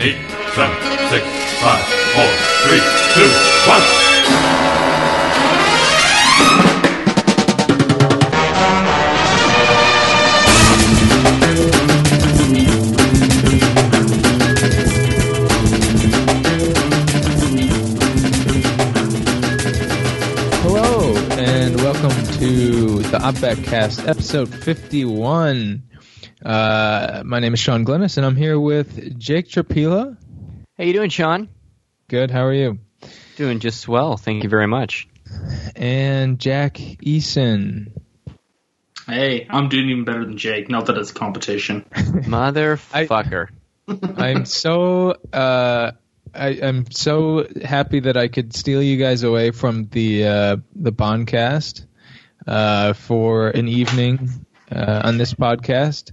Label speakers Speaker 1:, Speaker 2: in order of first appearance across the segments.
Speaker 1: eight, seven, six, five, four, three, two, one.
Speaker 2: Hello, and welcome to the Opback Cast, episode 51. Uh, my name is Sean Glennis, and I'm here with Jake Tropila.
Speaker 3: How you doing, Sean?
Speaker 2: Good, how are you?
Speaker 3: Doing just well. Thank you very much.
Speaker 2: And Jack Eason.
Speaker 4: Hey, I'm doing even better than Jake. Not that it's a competition.
Speaker 3: Motherfucker.
Speaker 2: I'm so uh, I, I'm so happy that I could steal you guys away from the uh, the Bondcast uh, for an evening uh, on this podcast.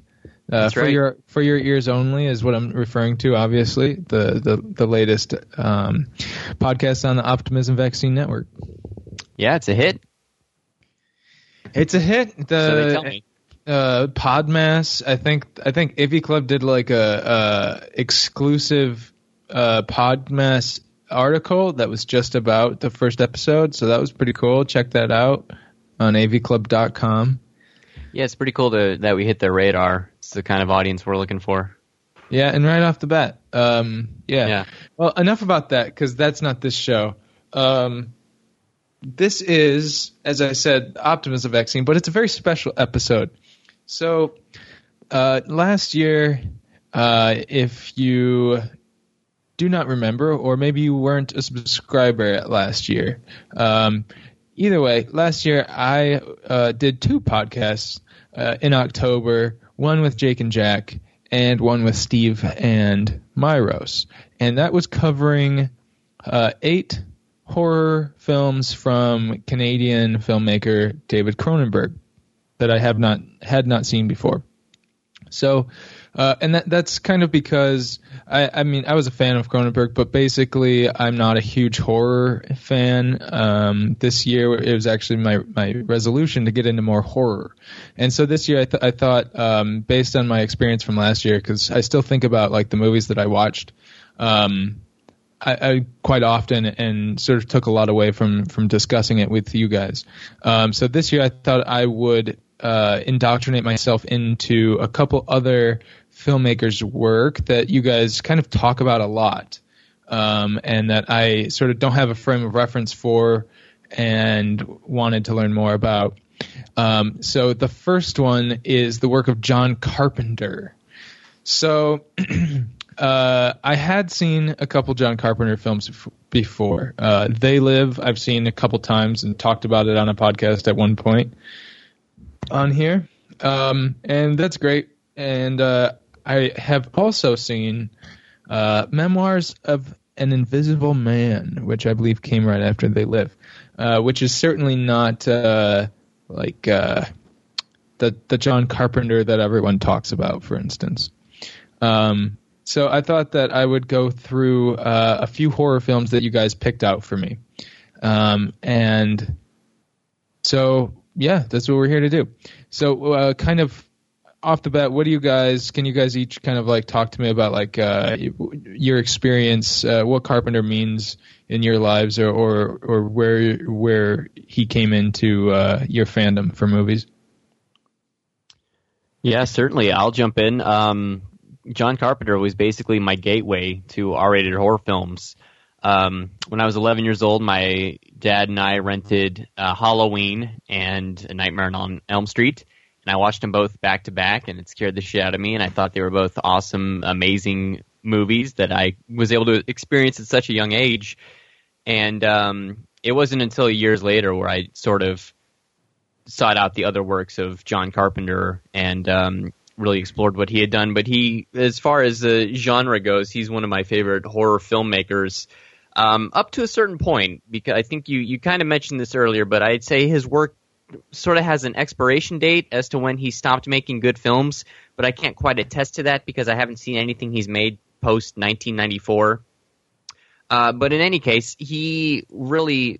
Speaker 2: Uh, for
Speaker 3: right.
Speaker 2: your for your ears only is what I'm referring to. Obviously, the the the latest um, podcast on the Optimism Vaccine Network.
Speaker 3: yeah, it's a hit.
Speaker 2: It's a hit. The
Speaker 3: so they tell me.
Speaker 2: uh Podmass. I think I think AV Club did like a, a exclusive uh Podmass article that was just about the first episode, so that was pretty cool. Check that out on avclub.com.
Speaker 3: Yeah, it's pretty cool to, that we hit the radar. It's the kind of audience we're looking for.
Speaker 2: Yeah, and right off the bat, um, yeah.
Speaker 3: Yeah.
Speaker 2: Well, enough about that because that's not this show. Um, this is, as I said, Optimism Vaccine, but it's a very special episode. So, uh, last year, uh, if you do not remember, or maybe you weren't a subscriber last year, um, either way, last year I uh, did two podcasts uh, in October, one with Jake and Jack, and one with Steve and Myros. And that was covering uh, eight horror films from Canadian filmmaker David Cronenberg that I have not had not seen before. So, uh, and that that's kind of because I, I mean I was a fan of Cronenberg, but basically I'm not a huge horror fan. Um, this year it was actually my my resolution to get into more horror, and so this year I, th- I thought um, based on my experience from last year, because I still think about like the movies that I watched. Um, I, I quite often and sort of took a lot away from from discussing it with you guys. Um, so this year I thought I would uh, indoctrinate myself into a couple other filmmakers' work that you guys kind of talk about a lot, um, and that I sort of don't have a frame of reference for, and wanted to learn more about. Um, so the first one is the work of John Carpenter. So uh, I had seen a couple John Carpenter films before. Uh, they Live, I've seen a couple times and talked about it on a podcast at one point on here. Um, and that's great. And uh, I have also seen uh, Memoirs of an Invisible Man, which I believe came right after They Live, uh, which is certainly not uh, like uh, the the John Carpenter that everyone talks about, for instance. Um, so I thought that I would go through uh, a few horror films that you guys picked out for me, um, and so yeah, that's what we're here to do. So uh, kind of off the bat, what do you guys? Can you guys each kind of like talk to me about like uh, your experience, uh, what Carpenter means in your lives, or or, or where where he came into uh, your fandom for movies?
Speaker 3: Yeah, certainly. I'll jump in. Um, John Carpenter was basically my gateway to R-rated horror films. Um, when I was 11 years old, my dad and I rented uh, Halloween and A Nightmare on Elm Street, and I watched them both back to back, and it scared the shit out of me. And I thought they were both awesome, amazing movies that I was able to experience at such a young age. And um, it wasn't until years later where I sort of sought out the other works of John Carpenter and um, really explored what he had done. But he, as far as the genre goes, he's one of my favorite horror filmmakers. Um, up to a certain point, because I think you, you kind of mentioned this earlier, but I'd say his work sort of has an expiration date as to when he stopped making good films, but I can't quite attest to that because I haven't seen anything he's made post 1994. Uh, but in any case, he really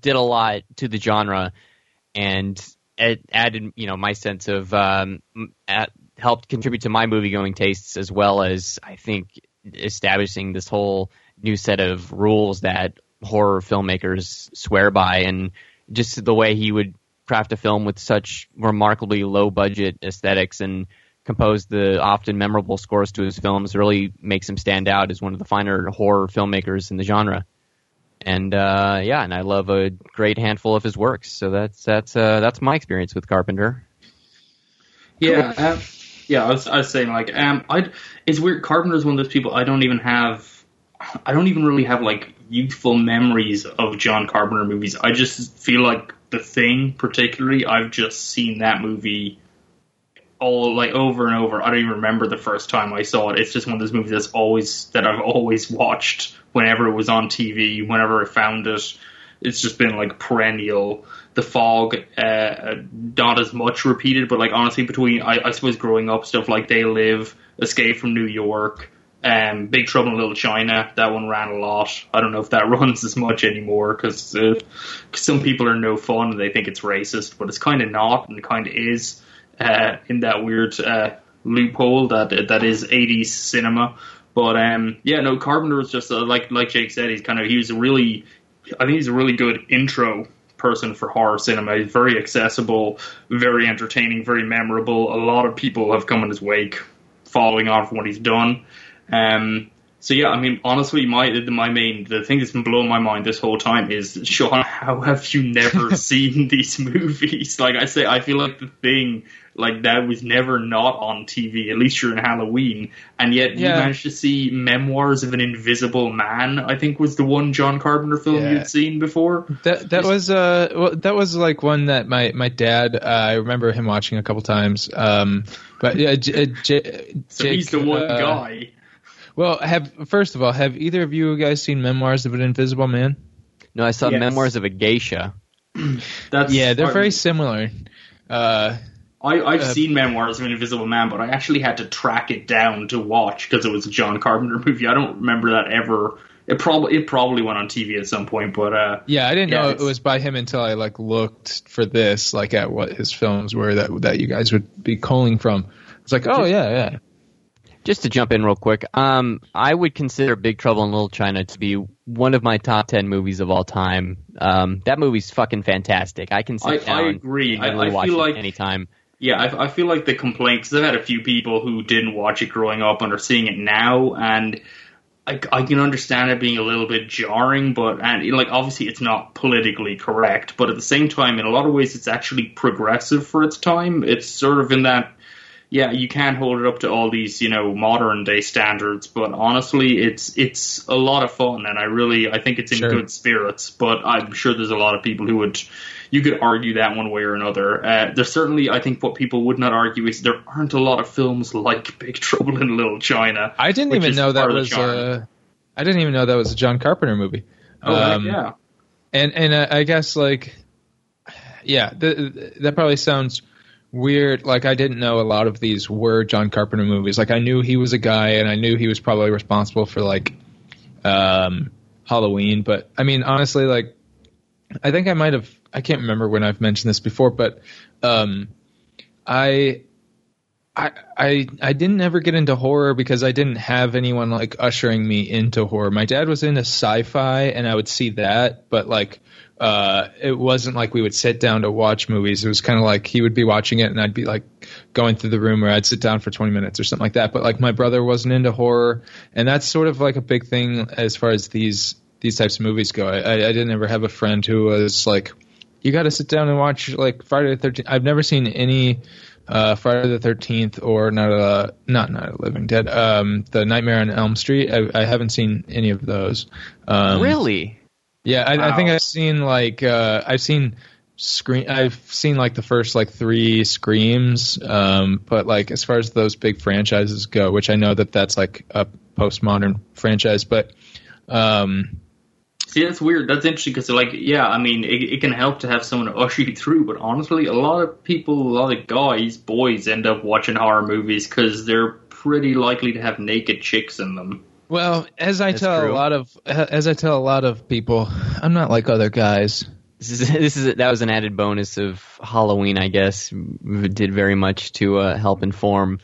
Speaker 3: did a lot to the genre and it added, you know, my sense of um, at, helped contribute to my movie going tastes as well as I think establishing this whole new set of rules that horror filmmakers swear by, and just the way he would craft a film with such remarkably low budget aesthetics and compose the often memorable scores to his films really makes him stand out as one of the finer horror filmmakers in the genre. And uh, yeah, and I love a great handful of his works. So that's that's uh, that's my experience with Carpenter.
Speaker 4: Yeah, um, yeah. I was, I was saying like, um, I it's weird. Carpenter's one of those people I don't even have. I don't even really have like youthful memories of John Carpenter movies. I just feel like The Thing, particularly, I've just seen that movie all like over and over. I don't even remember the first time I saw it. It's just one of those movies that's always that I've always watched whenever it was on TV, whenever I found it. It's just been like perennial. The Fog, uh, not as much repeated, but like honestly, between I, I suppose growing up, stuff like They Live, Escape from New York, um, Big Trouble in Little China, that one ran a lot. I don't know if that runs as much anymore because uh, some people are no fun and they think it's racist, but it's kind of not and kind of is uh, in that weird uh, loophole that that is 80s cinema. But um, yeah, no, Carpenter was just uh, like like Jake said, he's kind of he was a really, I think he's a really good intro person for horror cinema. He's very accessible, very entertaining, very memorable. A lot of people have come in his wake, following on from what he's done. Um, so yeah, I mean, honestly, my my main the thing that's been blowing my mind this whole time is Sean. How have you never seen these movies? Like I say, I feel like the thing like that was never not on TV. At least during Halloween, and yet
Speaker 2: Yeah.
Speaker 4: you managed to see Memoirs of an Invisible Man. I think was the one John Carpenter film
Speaker 2: Yeah.
Speaker 4: you'd seen before.
Speaker 2: That that was uh well, that was like one that my my dad uh, I remember him watching a couple times. Um, but yeah, J- uh, J-
Speaker 4: So
Speaker 2: Jake,
Speaker 4: he's the one
Speaker 2: uh,
Speaker 4: guy.
Speaker 2: Well, have first of all, have either of you guys seen Memoirs of an Invisible Man?
Speaker 3: No, I saw
Speaker 4: Yes.
Speaker 3: Memoirs of a Geisha.
Speaker 4: That's
Speaker 2: Yeah, they're very similar. Uh,
Speaker 4: I, I've
Speaker 2: Uh,
Speaker 4: seen Memoirs of an Invisible Man, but I actually had to track it down to watch because it was a John Carpenter movie. I don't remember that ever. It probably it probably went on TV at some point, but uh,
Speaker 2: yeah, I didn't
Speaker 4: Yeah,
Speaker 2: know it was by him until I like looked for this, like at what his films were that that you guys would be calling from. It's like, oh yeah, yeah.
Speaker 3: Just to jump in real quick, um, I would consider Big Trouble in Little China to be one of my top ten movies of all time. Um, that movie's fucking fantastic. I can sit
Speaker 4: I-
Speaker 3: down
Speaker 4: I agree.
Speaker 3: and
Speaker 4: I-
Speaker 3: literally
Speaker 4: I
Speaker 3: watch
Speaker 4: feel
Speaker 3: it
Speaker 4: like-
Speaker 3: anytime.
Speaker 4: yeah, I, I feel like the complaint because I've had a few people who didn't watch it growing up and are seeing it now, and I, I can understand it being a little bit jarring, but and like obviously it's not politically correct, but at the same time, in a lot of ways, it's actually progressive for its time. It's sort of in that yeah, you can't hold it up to all these, you know, modern day standards, but honestly, it's it's a lot of fun, and I really I think it's in
Speaker 2: Sure.
Speaker 4: good spirits. But I'm sure there's a lot of people who would you could argue that one way or another. Uh, there's certainly I think what people would not argue is there aren't a lot of films like Big Trouble in Little China.
Speaker 2: I didn't even know that
Speaker 4: part of the
Speaker 2: was. Uh, I didn't even know that was a John Carpenter movie.
Speaker 4: Oh
Speaker 2: Um,
Speaker 4: yeah.
Speaker 2: and and uh, I guess like, yeah, th- that probably sounds weird. Like I didn't know a lot of these were John Carpenter movies. Like I knew he was a guy, and I knew he was probably responsible for like um, Halloween. But I mean, honestly, like I think I might have. I can't remember when I've mentioned this before, but um, I. I, I I didn't ever get into horror because I didn't have anyone like ushering me into horror. My dad was into sci-fi and I would see that, but like uh it wasn't like we would sit down to watch movies. It was kind of like he would be watching it and I'd be like going through the room or I'd sit down for 20 minutes or something like that. But like my brother wasn't into horror and that's sort of like a big thing as far as these these types of movies go. I, I, didn't ever have a friend who was like you got to sit down and watch like Friday the 13th. I've never seen any uh, Friday the Thirteenth or not uh not not a Living Dead. Um, the Nightmare on Elm Street. I, I haven't seen any of those. Um,
Speaker 3: really?
Speaker 2: Yeah, I, I think I've seen like uh, I've seen screen. I've seen like the first like three screams. Um, but like as far as those big franchises go, which I know that that's like a postmodern franchise, but um,
Speaker 4: See, that's weird. That's interesting because, like, yeah, I mean, it, it can help to have someone to usher you through, but honestly, a lot of people, a lot of guys, boys, end up watching horror movies because they're pretty likely to have naked chicks in them.
Speaker 2: Well, as I
Speaker 3: That's
Speaker 2: tell
Speaker 3: true.
Speaker 2: a lot of as I tell a lot of people, I'm not like other guys.
Speaker 3: This is this is that was an added bonus of Halloween, I guess. Did very much to uh, help inform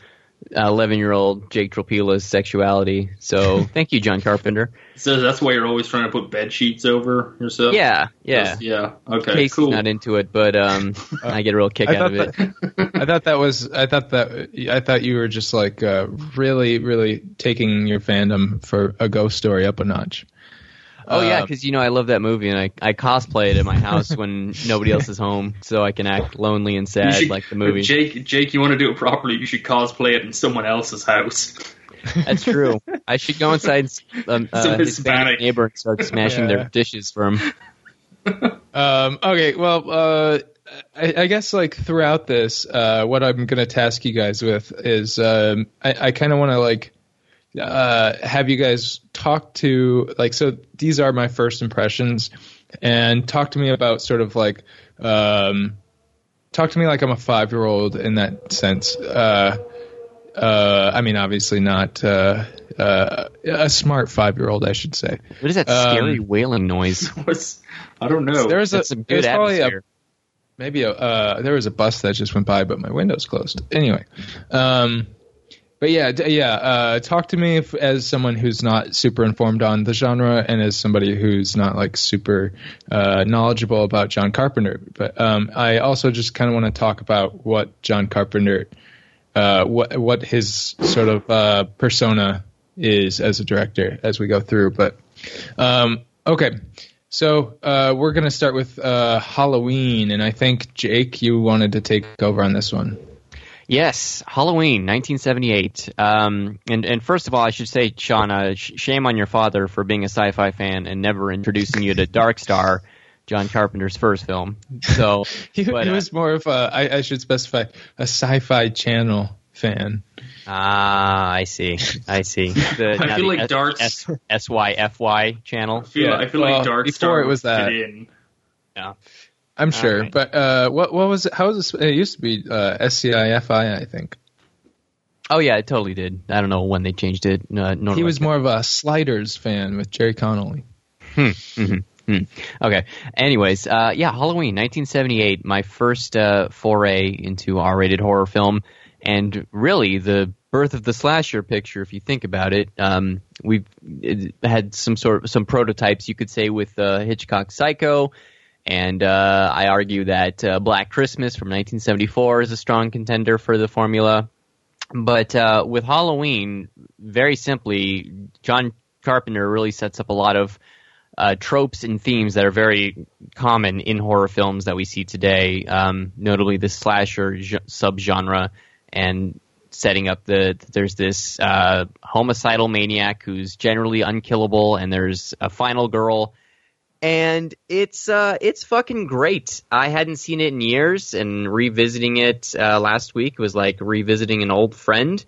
Speaker 3: eleven year old Jake Tropila's sexuality. So thank you, John Carpenter.
Speaker 4: So that's why you're always trying to put bed sheets over yourself.
Speaker 3: Yeah, yeah.
Speaker 4: Just- yeah. Okay.
Speaker 3: Casey's
Speaker 4: cool.
Speaker 3: not into it, but um, I get a real kick
Speaker 2: I
Speaker 3: out of
Speaker 2: thought
Speaker 3: it.
Speaker 2: I thought that was. I thought that. I thought you were just like uh, really, really taking your fandom for a ghost story up a notch.
Speaker 3: Oh yeah,
Speaker 2: Uh,
Speaker 3: because you know I love that movie, and I I cosplay it at my house when nobody else is home, so I can act lonely and sad
Speaker 4: should-
Speaker 3: like the movie.
Speaker 4: Jake, Jake, you want to do it properly? You should cosplay it in someone else's house.
Speaker 3: That's true. I should go inside um, uh,
Speaker 4: Some
Speaker 3: Hispanic
Speaker 4: Hispanic.
Speaker 3: neighbor and start smashing
Speaker 2: Yeah.
Speaker 3: their dishes for him.
Speaker 2: Um, okay, well, uh, I, I guess like throughout this, uh, what I'm going to task you guys with is um, I, I kind of want to like uh, have you guys talked to like so these are my first impressions and talk to me about sort of like um, talk to me like I'm a five year old in that sense. Uh, uh, I mean, obviously not uh, uh, a smart five year old, I should say.
Speaker 3: What is that
Speaker 2: Um,
Speaker 3: scary wailing noise?
Speaker 4: What's, I don't know.
Speaker 2: There was a
Speaker 3: That's some
Speaker 2: there's
Speaker 3: good
Speaker 2: probably a maybe a uh, there was a bus that just went by, but my window's closed. Anyway, um, but yeah, yeah. Uh, talk to me if, as someone who's not super informed on the genre, and as somebody who's not like super uh, knowledgeable about John Carpenter. But um, I also just kind of want to talk about what John Carpenter, uh, what what his sort of uh, persona is as a director as we go through. But um, okay. So uh, we're going to start with uh, Halloween, and I think Jake, you wanted to take over on this one.
Speaker 3: Yes, Halloween, 1978. Um, and and first of all, I should say, Shauna, sh- shame on your father for being a sci-fi fan and never introducing you to Dark Star, John Carpenter's first film. So
Speaker 2: He,
Speaker 3: But,
Speaker 2: he
Speaker 3: uh,
Speaker 2: was more of a, I, I should specify, a sci-fi channel fan.
Speaker 3: ah, I see, I see. The,
Speaker 4: I feel
Speaker 3: the
Speaker 4: like
Speaker 3: S-
Speaker 4: Dark-
Speaker 3: S- SYFY channel.
Speaker 4: I feel,
Speaker 2: Yeah,
Speaker 4: I feel
Speaker 2: well,
Speaker 4: like Dark
Speaker 2: before
Speaker 4: Star
Speaker 2: it was that.
Speaker 4: in.
Speaker 3: Yeah.
Speaker 2: I'm sure,
Speaker 3: Alright.
Speaker 2: but uh, what what was it? How was it? It used to be uh, SCIFI, I think.
Speaker 3: Oh yeah, it totally did. I don't know when they changed it. Uh,
Speaker 2: He was more of a Sliders fan with Jerry O'Connell.
Speaker 3: Okay. Anyways, uh, yeah, Halloween, 1978, my first uh, foray into R-rated horror film, and really the birth of the slasher picture. If you think about it, um, we've it had some sort of some prototypes, you could say, with uh, Hitchcock's Psycho, and uh, I argue that uh, Black Christmas from 1974 is a strong contender for the formula. But uh, with Halloween, very simply, John Carpenter really sets up a lot of uh, tropes and themes that are very common in horror films that we see today, um, notably the slasher ge- subgenre, and setting up the there's this uh, homicidal maniac who's generally unkillable, and there's a final girl, and it's uh, it's fucking great. I hadn't seen it in years, and revisiting it uh, last week was like revisiting an old friend.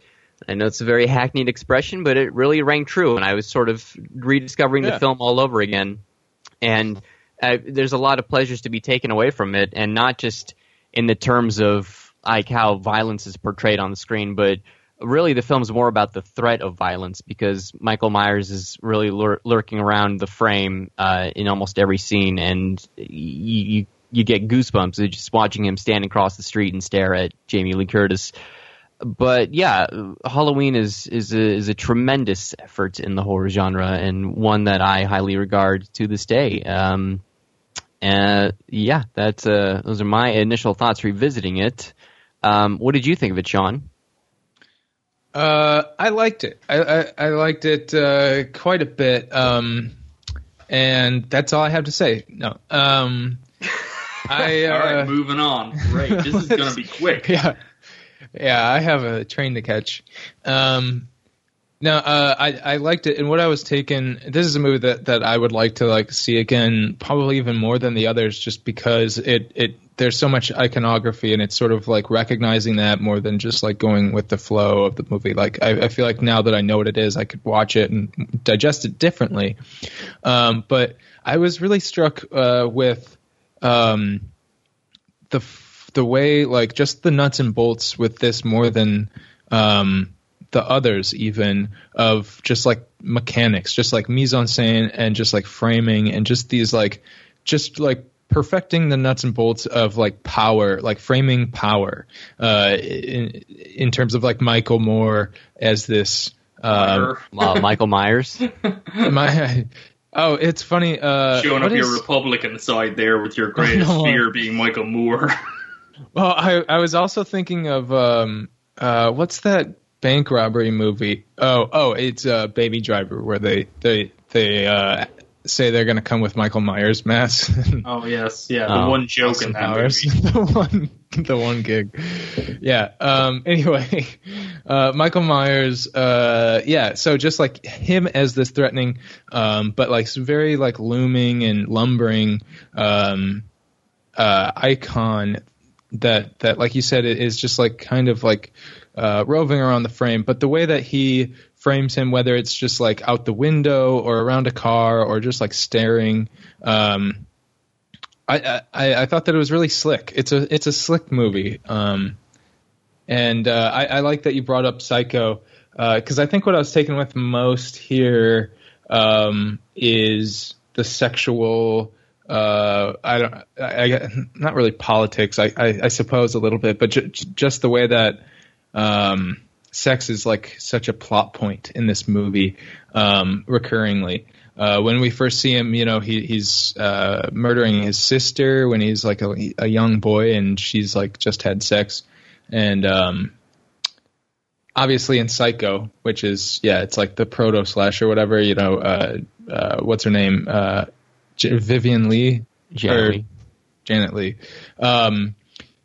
Speaker 3: I know it's a very hackneyed expression, but it really rang true, and I was sort of rediscovering
Speaker 2: Yeah.
Speaker 3: the film all over again. And uh, there's a lot of pleasures to be taken away from it, and not just in the terms of like how violence is portrayed on the screen, but really the film's more about the threat of violence because Michael Myers is really lur- lurking around the frame uh, in almost every scene, and you, you you get goosebumps just watching him stand across the street and stare at Jamie Lee Curtis but yeah, Halloween is is a, is a tremendous effort in the horror genre and one that I highly regard to this day. Um, and yeah, that's uh, those are my initial thoughts revisiting it. Um, what did you think of it, Sean?
Speaker 2: Uh, I liked it. I, I, I liked it uh, quite a bit. Um, and that's all I have to say. No. Um, I, uh,
Speaker 4: All right, moving on. Great. This is going to be quick.
Speaker 2: yeah, yeah. I have a train to catch. Um, no, uh, I I liked it, and what I was taken. This is a movie that, that I would like to like see again, probably even more than the others, just because it it there's so much iconography, and it's sort of like recognizing that more than just like going with the flow of the movie. Like I, I feel like now that I know what it is, I could watch it and digest it differently. Um, but I was really struck uh, with um, the the way like just the nuts and bolts with this more than um the others even of just like mechanics just like mise en scène and just like framing and just these like just like perfecting the nuts and bolts of like power, like framing power, uh, in in terms of like Michael Moore as this. Um,
Speaker 3: Uh, Michael Myers.
Speaker 2: my, oh, it's funny. Uh,
Speaker 4: Showing
Speaker 2: what
Speaker 4: up your Republican side there with your greatest
Speaker 2: know.
Speaker 4: fear being Michael Moore.
Speaker 2: Well, I I was also thinking of um uh what's that bank robbery movie? Oh oh, it's uh, Baby Driver where they they they uh say they're gonna come with Michael Myers masks.
Speaker 4: oh yes, yeah, the
Speaker 3: Oh,
Speaker 4: one joke
Speaker 2: Austin
Speaker 4: in that
Speaker 2: Powers.
Speaker 4: movie.
Speaker 2: the one the one gig. Yeah. Um anyway, uh Michael Myers uh yeah, so just like him as this threatening um but like very like looming and lumbering um uh icon that that like you said it is just like kind of like uh, roving around the frame but the way that he frames him whether it's just like out the window or around a car or just like staring um, I, I I thought that it was really slick. It's a it's a slick movie. Um, and uh, I, I like that you brought up Psycho because I think what I was taken with most here um, is the sexual uh, I don't, I, I, not really politics, I, I, I suppose a little bit, but ju- just the way that um, sex is like such a plot point in this movie, um, recurringly. Uh, when we first see him, you know, he, he's uh, murdering his sister when he's like a, a young boy, and she's like just had sex, and um, obviously in Psycho, which is yeah, it's like the proto slash or whatever, you know, uh, uh, what's her name? Uh, J- Vivien Leigh,
Speaker 3: Janet
Speaker 2: or
Speaker 3: Leigh.
Speaker 2: Janet Leigh. Um,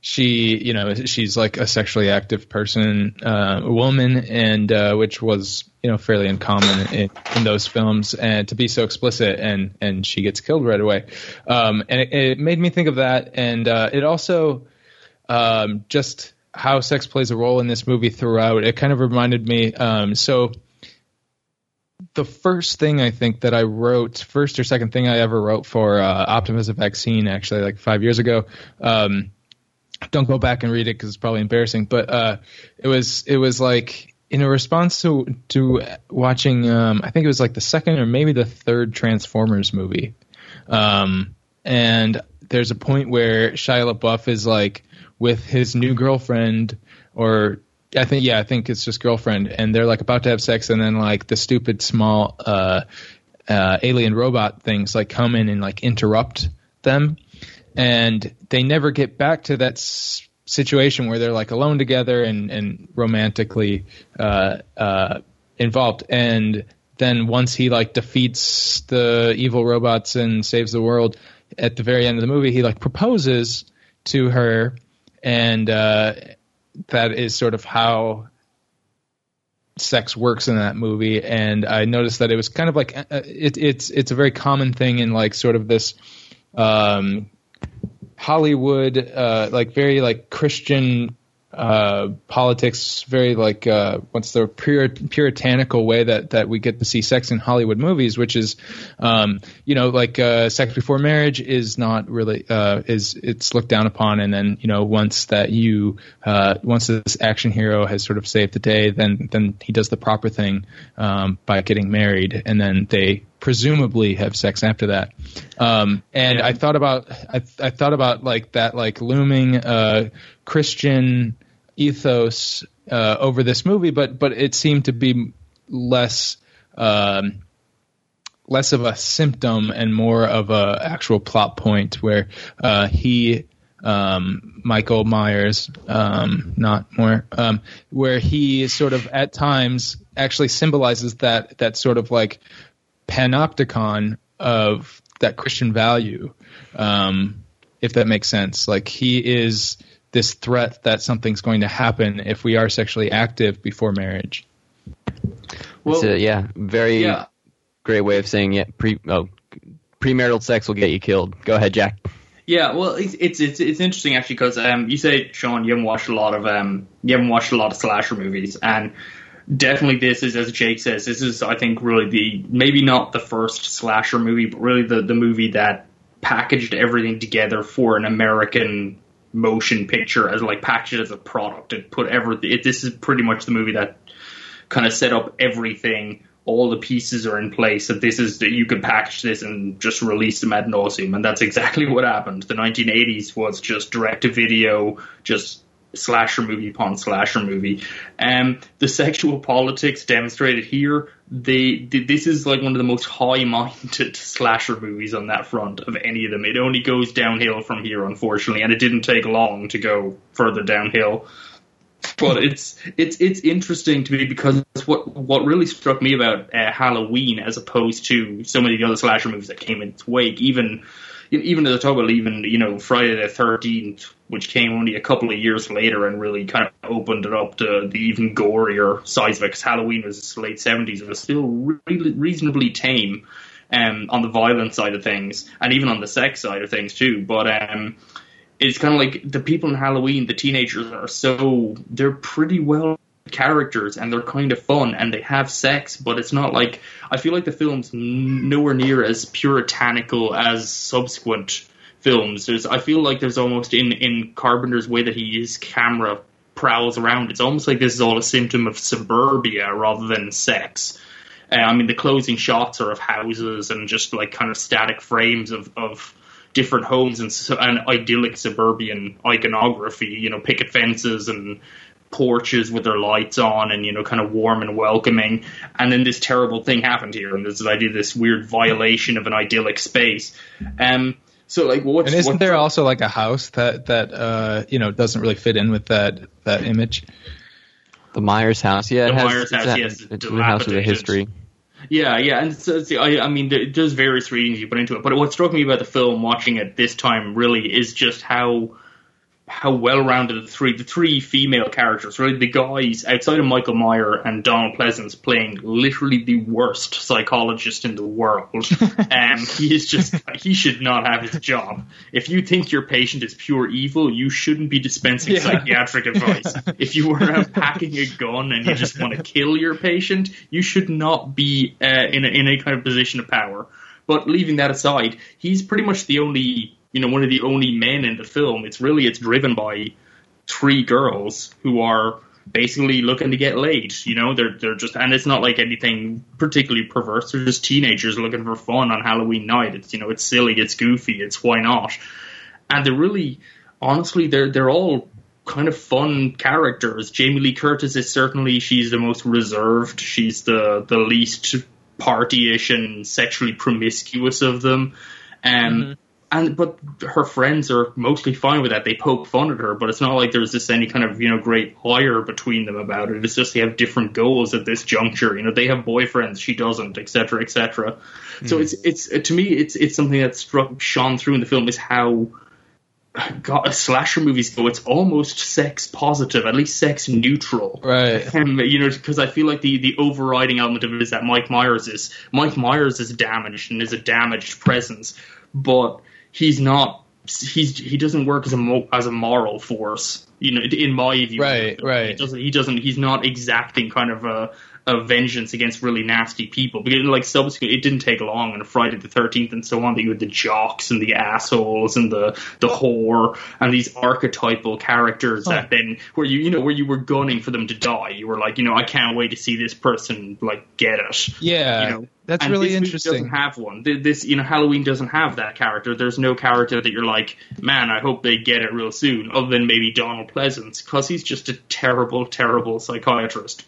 Speaker 2: she, you know, she's like a sexually active person, uh, woman, and uh, which was, you know, fairly uncommon in, in those films, and to be so explicit, and and she gets killed right away, um, and it, it made me think of that, and uh, it also um, just how sex plays a role in this movie throughout. It kind of reminded me. Um, so the first thing I think that I wrote, first or second thing I ever wrote for uh, Optimism Vaccine, actually, like five years ago. Um, don't go back and read it because it's probably embarrassing. But uh, it was it was like in a response to to watching. Um, I think it was like the second or maybe the third Transformers movie. Um, and there's a point where Shia LaBeouf is like with his new girlfriend, or I think yeah, I think it's just girlfriend, and they're like about to have sex, and then like the stupid small uh, uh, alien robot things like come in and like interrupt them, and they never get back to that s- situation where they're like alone together and and romantically uh, uh, involved, and then once he like defeats the evil robots and saves the world at the very end of the movie he like proposes to her. And uh, that is sort of how sex works in that movie. And i noticed that it was kind of like uh, it, it's it's a very common thing in like sort of this um, hollywood uh, like very like christian uh, politics, very like uh, what's the puritanical way that that we get to see sex in Hollywood movies, which is, um, you know, like uh, sex before marriage is not really uh, is it's looked down upon, and then you know once that you uh, once this action hero has sort of saved the day, then then he does the proper thing um, by getting married, and then they presumably have sex after that. Um, and I thought about I, I thought about like that like looming uh, Christian ethos uh, over this movie, but but it seemed to be less um, less of a symptom and more of a actual plot point where uh, he um, Michael Myers, um, not more, um, where he sort of at times actually symbolizes that that sort of like panopticon of that Christian value, um, if that makes sense. Like he is this threat that something's going to happen if we are sexually active before marriage.
Speaker 3: It's a, yeah, very
Speaker 4: yeah.
Speaker 3: great way of saying yeah. Pre oh, premarital sex will get you killed. Go ahead, Jack.
Speaker 4: Yeah, well, it's it's it's, it's interesting actually because um, you say Sean, you haven't watched a lot of um, you haven't watched a lot of slasher movies, and definitely this is as Jake says, this is I think really the maybe not the first slasher movie, but really the the movie that packaged everything together for an American motion picture as like packaged as a product and put everything. It, this is pretty much the movie that kind of set up everything all the pieces are in place that this is that you could package this and just release them ad nauseum, and that's exactly what happened. The 1980s was just direct to video, just slasher movie upon slasher movie. Um, the sexual politics demonstrated here, they, they, this is like one of the most high-minded slasher movies on that front of any of them. It only goes downhill from here, unfortunately, and it didn't take long to go further downhill. But it's it's it's interesting to me because what what really struck me about uh, Halloween, as opposed to so many of the other slasher movies that came in its wake, even even I talk about even you know Friday the Thirteenth, which came only a couple of years later and really kind of opened it up to the even gorier size of it. Because Halloween was late seventies, it was still really reasonably tame um, on the violent side of things, and even on the sex side of things too. But um, it's kind of like the people in Halloween, the teenagers are so they're pretty well characters and they're kind of fun and they have sex, but it's not like I feel like the film's nowhere near as puritanical as subsequent films. There's I feel like there's almost in in Carpenter's way that he his camera prowls around. It's almost like this is all a symptom of suburbia rather than sex. Uh, I mean, the closing shots are of houses and just like kind of static frames of of different homes and, and idyllic suburban iconography. You know, picket fences and porches with their lights on and you know kind of warm and welcoming and then this terrible thing happened here and this idea this weird violation of an idyllic space um so like what's,
Speaker 2: and isn't
Speaker 4: what's
Speaker 2: there also like a house that that uh you know doesn't really fit in with that that image
Speaker 3: The Myers house, yeah, it
Speaker 4: The
Speaker 3: has,
Speaker 4: Myers house,
Speaker 3: a,
Speaker 4: yes,
Speaker 3: it's a house with a history.
Speaker 4: Yeah, yeah, and so, so, I, I mean, there- there's various readings you put into it, but what struck me about the film, watching it this time, really, is just how how well rounded the three the three female characters, really, the guys outside of Michael Myers and Donald Pleasence playing literally the worst psychologist in the world. um, he is just he should not have his job. If you think your patient is pure evil, you shouldn't be dispensing
Speaker 2: Yeah.
Speaker 4: psychiatric advice. if you were out packing a gun and you just want to kill your patient, you should not be uh, in a, in a kind of position of power. But leaving that aside, he's pretty much the only, you know, one of the only men in the film. It's really it's driven by three girls who are basically looking to get laid. You know, they're they're just and it's not like anything particularly perverse. They're just teenagers looking for fun on Halloween night. It's you know, it's silly, it's goofy, it's why not. And they're really honestly they're they're all kind of fun characters. Jamie Lee Curtis is certainly she's the most reserved. She's the the least partyish and sexually promiscuous of them. Um, and but her friends are mostly fine with that. They poke fun at her, but it's not like there's this any kind of you know great ire between them about it. It's just they have different goals at this juncture. You know, they have boyfriends, she doesn't, etc., etc. So it's it's to me it's it's something that struck shone through in the film is how God, slasher movies go. It's almost sex positive, at least sex neutral.
Speaker 2: right
Speaker 4: Um, you know, because I feel like the, the overriding element of it is that Mike Myers is Mike Myers is damaged and is a damaged presence, but he's not. He's he doesn't work as a mo- as a moral force. You know, in my view,
Speaker 2: Right, right.
Speaker 4: He doesn't. He doesn't. He's not exacting kind of a. A vengeance against really nasty people because, like, subsequently, it didn't take long on Friday the Thirteenth and so on that you had the jocks and the assholes and the the whore and these archetypal characters that oh. then where you you know where you were gunning for them to die. You were like, you know, I can't wait to see this person like get it.
Speaker 2: yeah
Speaker 4: You know,
Speaker 2: that's
Speaker 4: and
Speaker 2: really interesting
Speaker 4: Doesn't have one. This, you know, Halloween doesn't have that character. There's no character that you're like, man, I hope they get it real soon. Other than maybe Donald Pleasence, because he's just a terrible, terrible psychiatrist.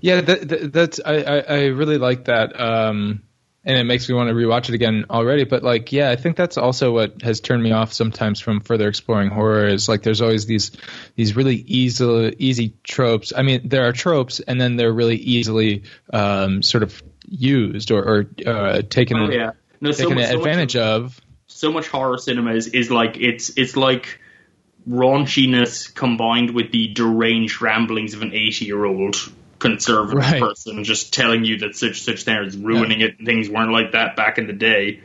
Speaker 2: Yeah, that, that, that's I, I, I really like that, um, and it makes me want to rewatch it again already. But like, yeah, I think that's also what has turned me off sometimes from further exploring horror. Is like there's always these these really easy easy tropes. I mean, there are tropes, and then they're really easily um, sort of used or, or uh, taken
Speaker 4: Oh yeah, no, so,
Speaker 2: taken
Speaker 4: much- so much
Speaker 2: advantage of.
Speaker 4: so much horror cinema is, is like it's it's like raunchiness combined with the deranged ramblings of an 80 year old conservative
Speaker 2: Right.
Speaker 4: person just telling you that such such things ruining it and things weren't like that back in the day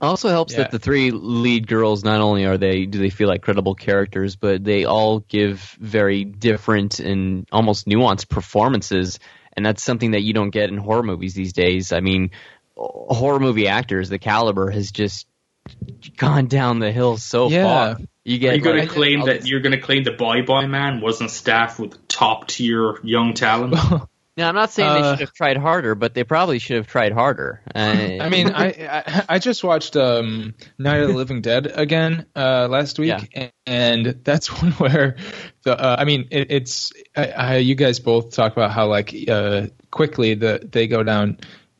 Speaker 3: Also helps
Speaker 2: Yeah.
Speaker 3: that the three lead girls not only are they do they feel like credible characters, but they all give very different and almost nuanced performances, and that's something that you don't get in horror movies these days. I mean, horror movie actors, the caliber has just gone down the hill so
Speaker 2: Yeah.
Speaker 3: far. You get
Speaker 4: are you going to claim that you're going to claim the Bye Bye Man wasn't staffed with top tier young talent
Speaker 3: Now, I'm not saying they
Speaker 2: Uh,
Speaker 3: should have tried harder, but they probably should have tried harder. Uh,
Speaker 2: I mean, I, I I just watched um, Night of the Living Dead again uh, last week, and that's one where the uh, I mean, it, it's I, I, you guys both talk about how like uh, quickly the they go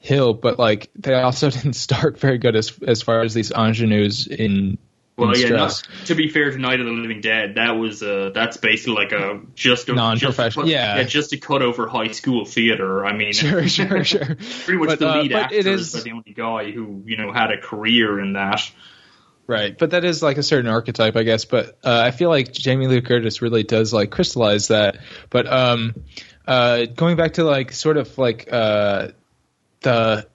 Speaker 2: downhill, but like they also didn't start very good as as far as these ingenues in.
Speaker 4: Well,
Speaker 2: in
Speaker 4: yeah. Not, to be fair to Night of the Living Dead, that was uh, that's basically like a just a
Speaker 2: Non-professional-
Speaker 4: just a cut-
Speaker 2: yeah.
Speaker 4: just a cut over high school theater. I mean,
Speaker 2: Sure, sure, sure.
Speaker 4: pretty much
Speaker 2: But,
Speaker 4: the
Speaker 2: uh,
Speaker 4: lead
Speaker 2: but
Speaker 4: actor
Speaker 2: it
Speaker 4: is
Speaker 2: is-
Speaker 4: the only guy who you know had a career in that.
Speaker 2: Right, but that is like a certain archetype, I guess. But uh, I feel like Jamie Lee Curtis really does like crystallize that. But um, uh, going back to like sort of like uh, the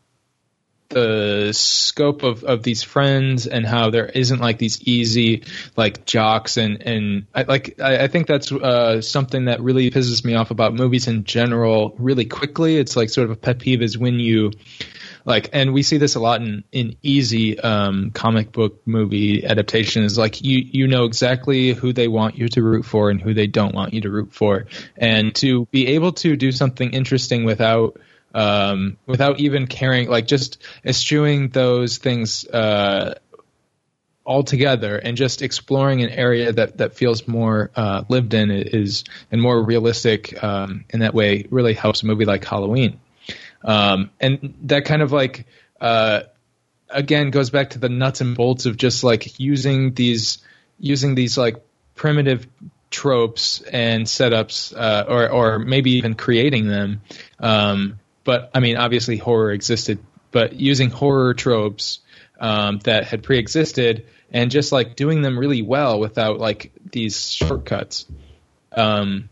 Speaker 2: the scope of, of these friends and how there isn't like these easy like jocks and and I, like I, I think that's uh, something that really pisses me off about movies in general. Really quickly, it's like sort of a pet peeve is when you like and we see this a lot in in easy um comic book movie adaptations like you you know exactly who they want you to root for and who they don't want you to root for and to be able to do something interesting without um without even caring like just eschewing those things uh altogether and just exploring an area that that feels more uh lived in is and more realistic um in that way really helps a movie like Halloween. Um, and that kind of like uh, again goes back to the nuts and bolts of just like using these using these like primitive tropes and setups uh, or or maybe even creating them um, but I mean obviously horror existed but using horror tropes um, that had pre-existed and just like doing them really well without like these shortcuts um,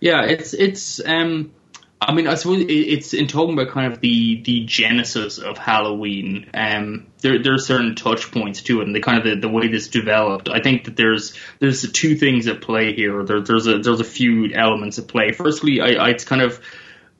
Speaker 4: Yeah, it's it's. Um, I mean, I suppose it's in talking about kind of the the genesis of Halloween. Um, there there are certain touch points to it, and the kind of the, the way this developed. I think that there's there's two things at play here. There, there's a there's a few elements at play. Firstly, I, I it's kind of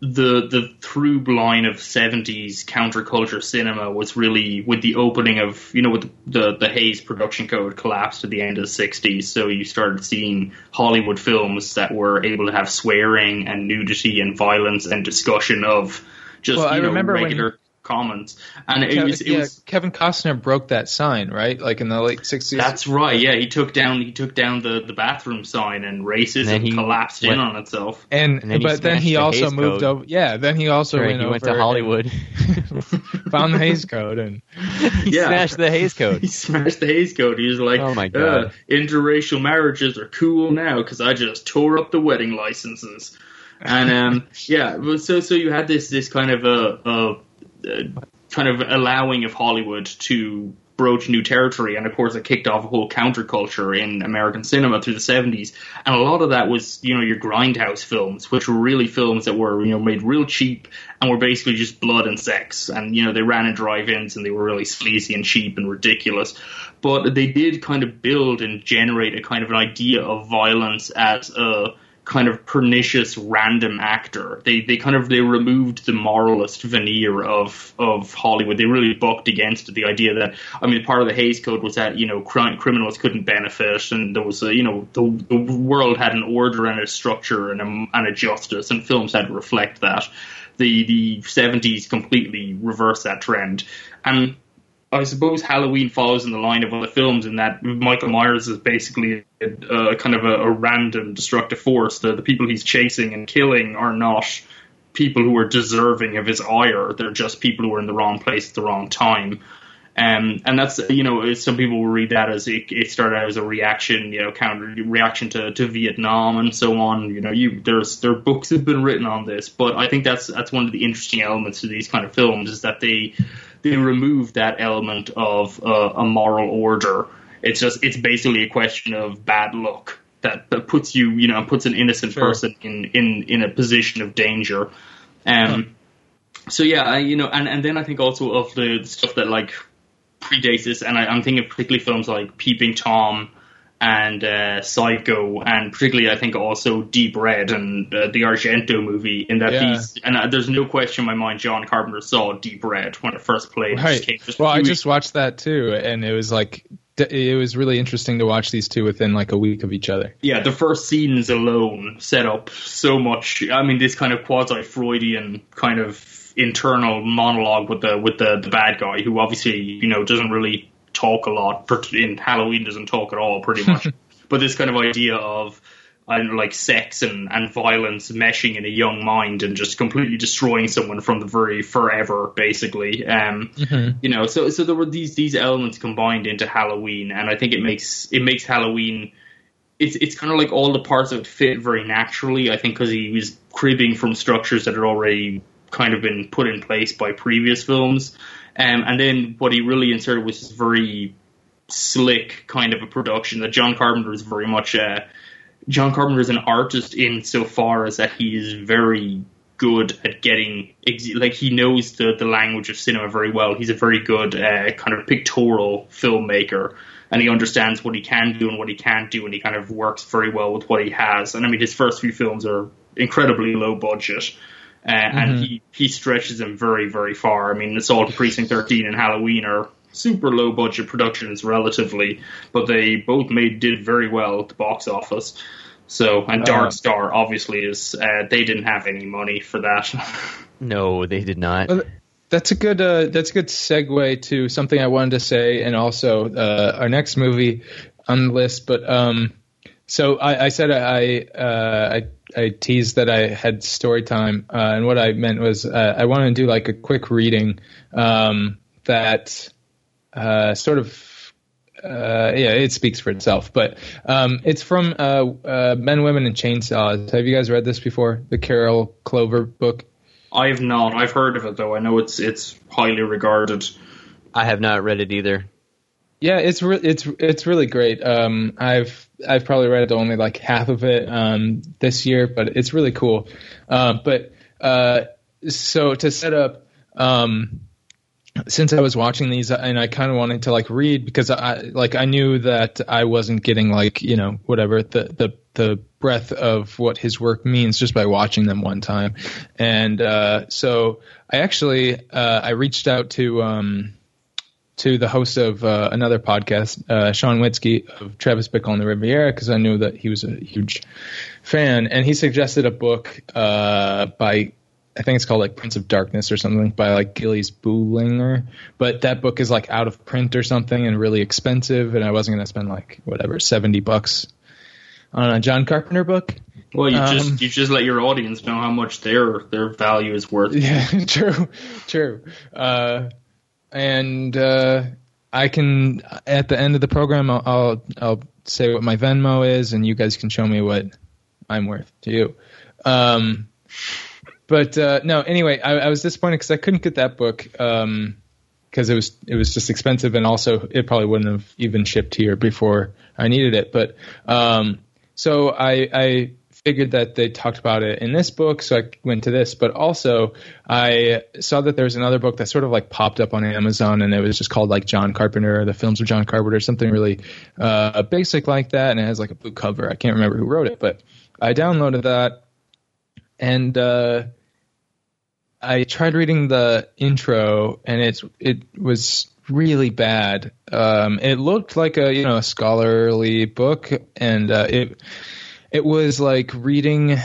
Speaker 4: the the through line of 70s counterculture cinema was really with the opening of you know with the the Hays production code collapsed at the end of the 60s so you started seeing Hollywood films that were able to have swearing and nudity and violence and discussion of just
Speaker 2: Well,
Speaker 4: you know regular comments and it
Speaker 2: Kev-
Speaker 4: was it
Speaker 2: yeah,
Speaker 4: was
Speaker 2: Kevin Costner broke that sign right like in the late 60s
Speaker 4: that's right yeah he took down he took down the the bathroom sign and racism
Speaker 3: then he
Speaker 4: collapsed in on itself
Speaker 2: and,
Speaker 3: And then
Speaker 2: but then he
Speaker 3: the
Speaker 2: also
Speaker 3: Hays
Speaker 2: moved
Speaker 3: Code.
Speaker 2: over. Yeah, then he also
Speaker 3: Right,
Speaker 2: went,
Speaker 3: he went to Hollywood.
Speaker 2: and found the Hays Code, and
Speaker 3: he
Speaker 4: Yeah.
Speaker 3: smashed the Hays Code.
Speaker 4: He smashed the Hays Code. He was like,
Speaker 3: Oh my
Speaker 4: "Uh,
Speaker 3: God.
Speaker 4: interracial marriages are cool now because I just tore up the wedding licenses." And um, yeah, so so you had this this kind of a, a, a Uh, kind of allowing of Hollywood to broach new territory, and of course it kicked off a whole counterculture in American cinema through the seventies. And a lot of that was you know your grindhouse films, which were really films that were you know made real cheap and were basically just blood and sex, and you know they ran in drive-ins and they were really sleazy and cheap and ridiculous. But they did kind of build and generate a kind of an idea of violence as a kind of pernicious random actor. They they kind of they removed the moralist veneer of of Hollywood. They really bucked against the idea that I mean part of the Hays Code was that you know crime, criminals couldn't benefit and there was a you know the, the world had an order and a structure and a, and a justice and films had to reflect that. The the 70s completely reversed that trend and I suppose Halloween follows in the line of other films in that Michael Myers is basically a, a kind of a, a random destructive force. The, the people he's chasing and killing are not people who are deserving of his ire. They're just people who are in the wrong place at the wrong time. Um, and that's you know some people will read that as it, it started out as a reaction, you know, counter reaction to, to Vietnam and so on. You know, you there's there books have been written on this, but I think that's that's one of the interesting elements to these kind of films is that they they remove that element of uh, a moral order. It's just it's basically a question of bad luck that, that puts you you know puts an innocent
Speaker 2: Sure.
Speaker 4: person in, in in a position of danger. Um, so yeah, I, you know, and, and then I think also of the stuff that like predates this, and I, I'm thinking of particularly films like Peeping Tom and uh, Psycho, and particularly I think also Deep Red and uh, the Argento movie. In that
Speaker 2: Yeah.
Speaker 4: these, and uh, there's no question in my mind, John Carpenter saw Deep Red when it first played.
Speaker 2: Right.
Speaker 4: just came just
Speaker 2: well, I
Speaker 4: few
Speaker 2: just watched that too, and it was like it was really interesting to watch these two within like a week of each other.
Speaker 4: Yeah, the first scenes alone set up so much. I mean, this kind of quasi Freudian kind of internal monologue with the with the, the bad guy, who obviously you know doesn't really talk a lot. In Halloween, doesn't talk at all, pretty much. but this kind of idea of and like sex and, and violence meshing in a young mind and just completely destroying someone from the very forever, basically. Um, mm-hmm. You know, so so there were these these elements combined into Halloween, and I think it makes it makes Halloween. It's it's kind of like all the parts of it fit very naturally. I think because he was cribbing from structures that had already kind of been put in place by previous films, um, and then what he really inserted was this very slick kind of a production that John Carpenter is very much. Uh, John Carpenter is an artist insofar as that he is very good at getting like he knows the the language of cinema very well. He's a very good uh, kind of pictorial filmmaker, and he understands what he can do and what he can't do, and he kind of works very well with what he has. And I mean, his first few films are incredibly low budget. Uh, mm-hmm. And he, he stretches them very, very far. I mean, Assault Precinct 13 and Halloween are super low budget productions relatively, but they both made did very well at the box office. So and Dark uh, Star obviously is uh, they didn't have any money for that.
Speaker 3: no, they did not.
Speaker 2: Well, that's a good uh, that's a good segue to something I wanted to say, and also uh, our next movie on the list. But um, so I, I said I, uh, I I teased that I had story time, uh, and what I meant was I wanted to do like a quick reading um, that uh, sort of uh, yeah, it speaks for itself. But um, it's from uh, uh, Men, Women, and Chainsaws. Have you guys read this before? The Carol Clover book.
Speaker 4: I have not. I've heard of it though. I know it's it's highly regarded.
Speaker 3: I have not read it either.
Speaker 2: Yeah, it's re- it's it's really great. Um, I've I've probably read only like half of it um, this year, but it's really cool. Uh, but uh, so to set up, um, since I was watching these and I kind of wanted to like read because I like I knew that I wasn't getting like you know whatever the the the breadth of what his work means just by watching them one time, and uh, so I actually uh, I reached out to um, to the host of uh, another podcast, uh, Sean Witzke of Travis Bickle on the Riviera, because I knew that he was a huge fan, and he suggested a book uh, by I think it's called like Prince of Darkness or something by like Gilles Boulenger. But that book is like out of print or something and really expensive, and I wasn't gonna spend like whatever seventy bucks on a John Carpenter book.
Speaker 4: Well, you um, just you just let your audience know how much their their value is worth.
Speaker 2: Yeah, true, true. Uh, and uh, I can at the end of the program, I'll, I'll I'll say what my Venmo is, and you guys can show me what I'm worth to you. Um, but uh, no, anyway, I, I was disappointed because I couldn't get that book because um, it was it was just expensive, and also it probably wouldn't have even shipped here before I needed it. But um, so I, I figured that they talked about it in this book, so I went to this. But also, I saw that there was another book that sort of like popped up on Amazon, and it was just called like John Carpenter, the films of John Carpenter, something really uh, basic like that, and it has like a blue cover. I can't remember who wrote it, but I downloaded that and uh, I tried reading the intro, and it it was really bad. Um, it looked like a you know a scholarly book, and uh, it it was like reading.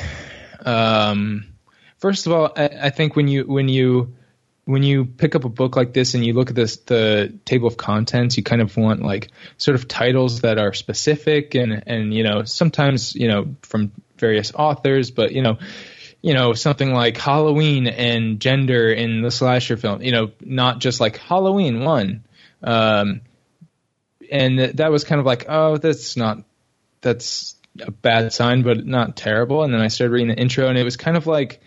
Speaker 2: Um, first of all, I, I, think when you when you when you pick up a book like this and you look at this the table of contents, you kind of want like sort of titles that are specific and and you know sometimes you know from various authors, but you know you know something like Halloween and gender in the slasher film. You know, not just like Halloween one. Um, and that was kind of like, oh, that's not that's a bad sign, but not terrible. And then I started reading the intro, and it was kind of like,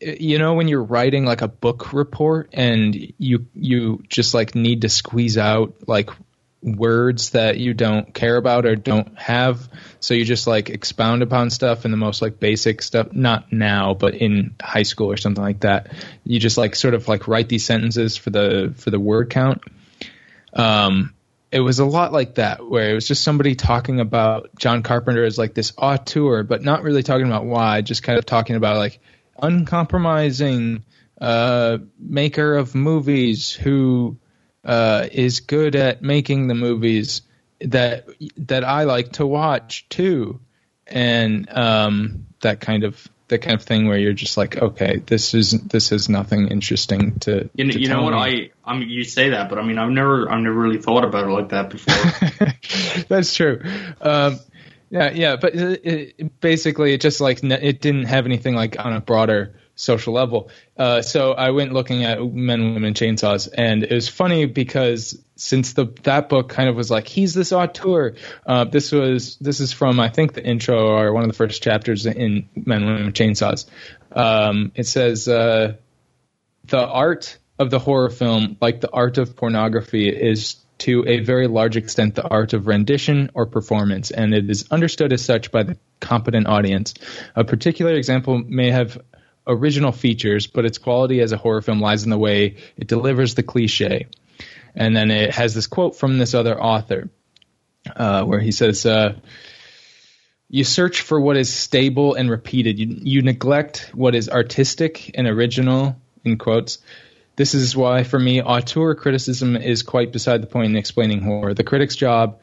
Speaker 2: you know, when you're writing like a book report, and you you just like need to squeeze out like words that you don't care about or don't have. So you just like expound upon stuff in the most like basic stuff not now but in high school or something like that. You just like sort of like write these sentences for the for the word count. Um it was a lot like that where it was just somebody talking about John Carpenter as like this auteur but not really talking about why just kind of talking about like uncompromising uh maker of movies who uh, is good at making the movies that that I like to watch too, and um, that kind of that kind of thing where you're just like, okay, this is this is nothing interesting to.
Speaker 4: You know,
Speaker 2: to
Speaker 4: you know what?
Speaker 2: me.
Speaker 4: I I mean, you say that, but I mean, I've never I've never really thought about it like that before.
Speaker 2: That's true. Um, yeah, yeah, but it, it, basically, it just like it didn't have anything like on a broader social level. Uh, so I went looking at Men, Women, Chainsaws, and it was funny because since the that book kind of was like he's this auteur. Uh, this was this is from I think the intro or one of the first chapters in Men, Women, Chainsaws. Um, it says uh, the art of the horror film, like the art of pornography, is to a very large extent the art of rendition or performance, and it is understood as such by the competent audience. A particular example may have original features, but its quality as a horror film lies in the way it delivers the cliche. And then it has this quote from this other author, uh, where he says, uh, "You search for what is stable and repeated. You, you neglect what is artistic and original." In quotes. This is why, for me, auteur criticism is quite beside the point in explaining horror. The critic's job,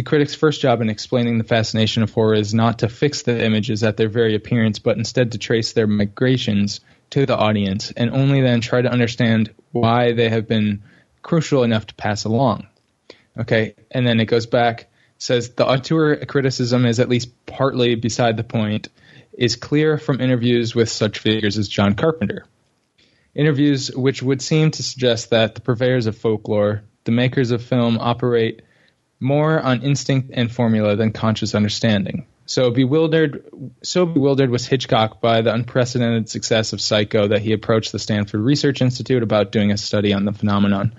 Speaker 2: the critic's first job in explaining the fascination of horror is not to fix the images at their very appearance, but instead to trace their migrations to the audience, and only then try to understand why they have been crucial enough to pass along. Okay, and then it goes back, says the auteur criticism is at least partly beside the point, is clear from interviews with such figures as John Carpenter interviews which would seem to suggest that the purveyors of folklore, the makers of film, operate more on instinct and formula than conscious understanding. So bewildered, so bewildered was Hitchcock by the unprecedented success of Psycho that he approached the Stanford Research Institute about doing a study on the phenomenon.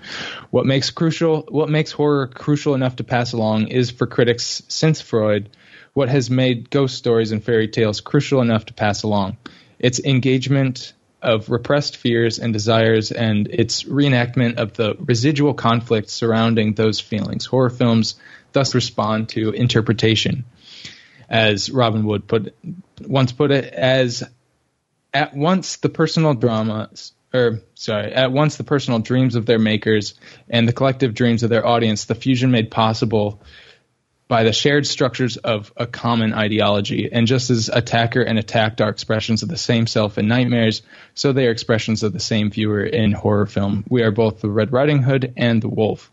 Speaker 2: What makes crucial, what makes horror crucial enough to pass along is for critics since Freud, what has made ghost stories and fairy tales crucial enough to pass along. Its engagement of repressed fears and desires and its reenactment of the residual conflict surrounding those feelings. Horror films thus respond to interpretation, as Robin Wood put once put it, as at once the personal dramas or er, sorry, at once the personal dreams of their makers and the collective dreams of their audience, the fusion made possible by the shared structures of a common ideology. And just as attacker and attacked are expressions of the same self in nightmares, so they are expressions of the same viewer in horror film. We are both the Red Riding Hood and the Wolf.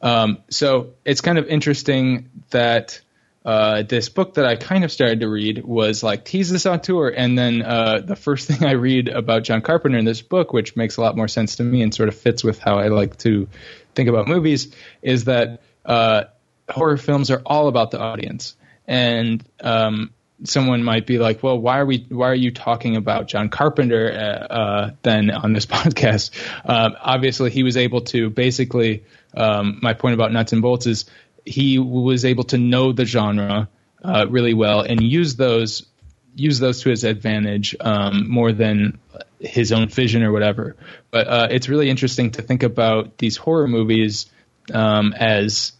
Speaker 2: Um, so it's kind of interesting that uh, this book that I kind of started to read was like he's this auteur, and then uh, the first thing I read about John Carpenter in this book, which makes a lot more sense to me and sort of fits with how I like to think about movies, is that uh, horror films are all about the audience, and um, someone might be like, "Well, why are we? Why are you talking about John Carpenter uh, uh, then on this podcast?" Um, obviously, he was able to basically. Um, my point about nuts and bolts is he was able to know the genre uh, really well and use those use those to his advantage um, more than his own vision or whatever. But uh, it's really interesting to think about these horror movies um, as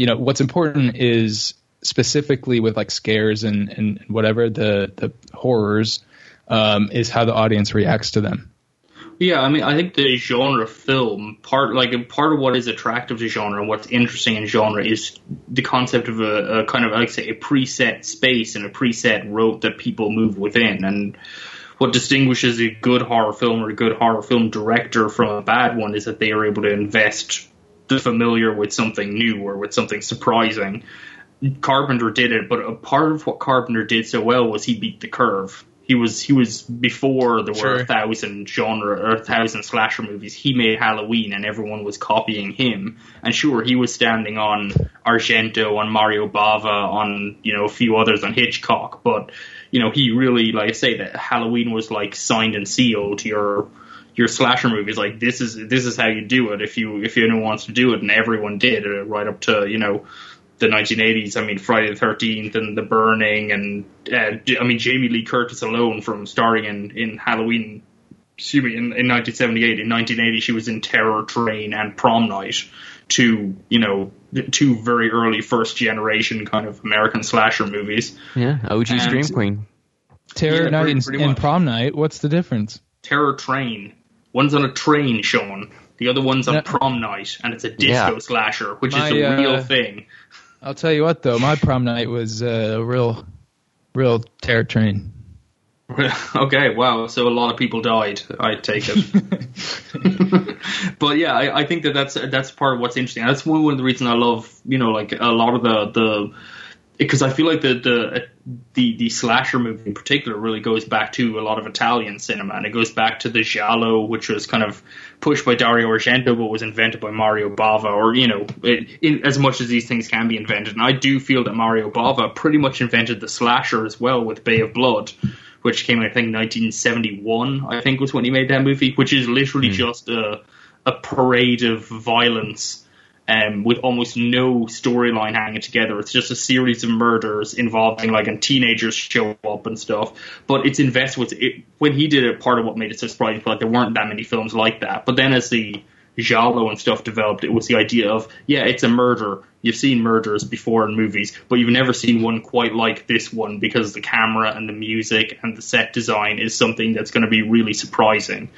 Speaker 2: you know what's important is specifically with like scares and, and whatever the the horrors um, is how the audience reacts to them.
Speaker 4: Yeah, I mean, I think the genre film part, like part of what is attractive to genre and what's interesting in genre is the concept of a, a kind of, like say, a preset space and a preset road that people move within. And what distinguishes a good horror film or a good horror film director from a bad one is that they are able to invest the familiar with something new or with something surprising. Carpenter did it, but a part of what Carpenter did so well was he beat the curve he was he was before there
Speaker 2: Sure.
Speaker 4: were a thousand genre or a thousand slasher movies. He made Halloween, and everyone was copying him. And sure, he was standing on Argento, on Mario Bava, on you know a few others on Hitchcock. But you know he really, like I say, that Halloween was like signed and sealed. Your your slasher movies like this is this is how you do it if you if anyone wants to do it, and everyone did uh, right up to you know the 1980s. I mean, Friday the 13th and The Burning, and uh, J- I mean Jamie Lee Curtis alone from starring in in Halloween. Excuse me, in, in 1978. In 1980, she was in Terror Train and Prom Night, two you know two very early first generation kind of American slasher movies.
Speaker 3: Yeah, OG
Speaker 4: And-
Speaker 3: Scream Queen.
Speaker 2: Terror
Speaker 4: Yeah,
Speaker 2: Night
Speaker 4: pretty-
Speaker 2: and,
Speaker 4: pretty
Speaker 2: and. Prom Night. What's the difference?
Speaker 4: Terror Train. One's on a train, Sean. The other one's on
Speaker 2: No.
Speaker 4: prom night, and it's a disco
Speaker 3: Yeah.
Speaker 4: slasher, which
Speaker 2: My,
Speaker 4: is a real
Speaker 2: uh,
Speaker 4: thing.
Speaker 2: I'll tell you what though, my prom night was uh, a real, real terror train.
Speaker 4: okay, wow. So a lot of people died. I take it. but yeah, I, I think that that's that's part of what's interesting. That's one, one of the reasons I love, you know, like a lot of the the because I feel like the the the the slasher movie in particular really goes back to a lot of Italian cinema, and it goes back to the giallo, which was kind of pushed by Dario Argento, but was invented by Mario Bava, or you know, it, in, as much as these things can be invented. And I do feel that Mario Bava pretty much invented the slasher as well with Bay of Blood, which came, I think, 1971. I think was when he made that movie, which is literally hmm. just a a parade of violence um, with almost no storyline hanging together. It's just a series of murders involving like and teenagers show up and stuff. But it's invested with it when he did it. Part of what made it so surprising, like there weren't that many films like that. But then as the giallo and stuff developed, it was the idea of yeah, it's a murder. You've seen murders before in movies, but you've never seen one quite like this one because the camera and the music and the set design is something that's going to be really surprising.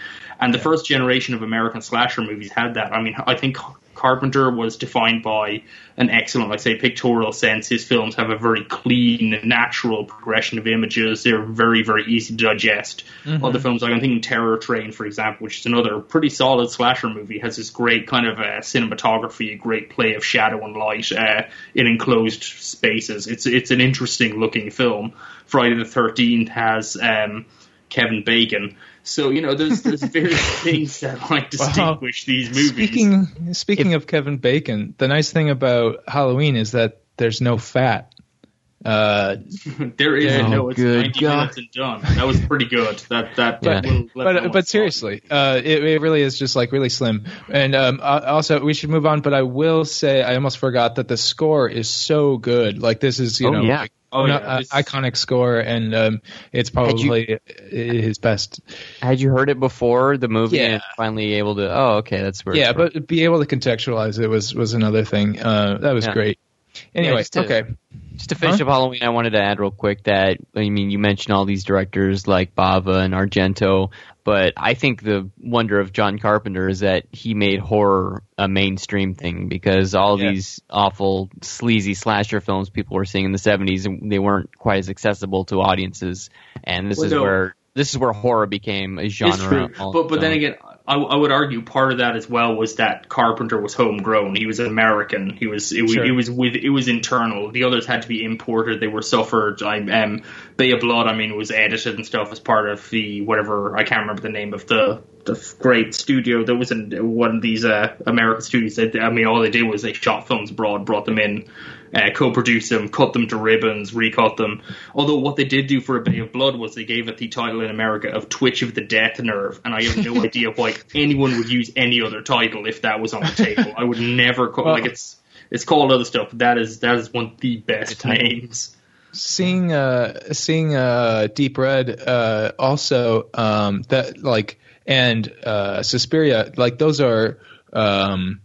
Speaker 4: And the first generation of American slasher movies had that. I mean, I think Carpenter was defined by an excellent, like say, pictorial sense. His films have a very clean, natural progression of images. They're very, very easy to digest. Other films, like I'm thinking Terror Train, for example, which is another pretty solid slasher movie, has this great kind of uh, cinematography, great play of shadow and light uh, in enclosed spaces. It's it's an interesting looking film. Friday the Thirteenth has um, Kevin Bacon. So you know, there's there's various things that like distinguish these movies.
Speaker 2: Speaking speaking of Kevin Bacon, the nice thing about Halloween is that there's no fat. Uh,
Speaker 4: there is
Speaker 2: Yeah.
Speaker 4: no,
Speaker 3: Oh,
Speaker 4: it's
Speaker 3: good
Speaker 4: 90
Speaker 3: God.
Speaker 4: minutes and done. That was pretty good. That that,
Speaker 3: Yeah.
Speaker 4: that will let them know
Speaker 2: but
Speaker 4: what's
Speaker 2: but seriously, uh, it, it really is just like really slim. And um, uh, also, we should move on. But I will say, I almost forgot that the score is so good. Like this is you
Speaker 3: Oh,
Speaker 2: know
Speaker 3: yeah.
Speaker 2: like,
Speaker 4: Oh,
Speaker 2: an
Speaker 4: yeah,
Speaker 2: uh, iconic score, and um, it's probably his best.
Speaker 3: Had you heard it before the movie
Speaker 2: Yeah.
Speaker 3: and finally able to? Oh, okay, that's where.
Speaker 2: Yeah,
Speaker 3: it's
Speaker 2: but be able to contextualize it was was another thing. Uh, that was
Speaker 3: Yeah.
Speaker 2: great. Anyway,
Speaker 3: just to-
Speaker 2: okay.
Speaker 3: Just to finish
Speaker 2: Huh?
Speaker 3: up Halloween, I wanted to add real quick that I mean you mentioned all these directors like Bava and Argento, but I think the wonder of John Carpenter is that he made horror a mainstream thing because all
Speaker 2: Yeah.
Speaker 3: these awful sleazy slasher films people were seeing in the '70s they weren't quite as accessible to audiences, and this
Speaker 4: Well,
Speaker 3: is
Speaker 4: no.
Speaker 3: where this is where horror became a genre.
Speaker 4: It's true, but but then again, I, I would argue part of that as well was that Carpenter was homegrown. He was American. He was it, was
Speaker 2: Sure.
Speaker 4: it was with it was internal. The others had to be imported. They were suffered. I um Bay of Blood. I mean, was edited and stuff as part of the whatever I can't remember the name of the the great studio that was in one of these uh, American studios. That, I mean, all they did was they shot films abroad, brought them in, uh, co-produce them, cut them to ribbons, recut them. Although what they did do for A Bay of Blood was they gave it the title in America of Twitch of the Death Nerve, and I have no idea why anyone would use any other title if that was on the table. I would never call
Speaker 2: Well-
Speaker 4: like it's it's called other stuff. But that is that is one of the best names.
Speaker 2: seeing uh seeing uh deep red uh also um that like and uh suspiria like those are um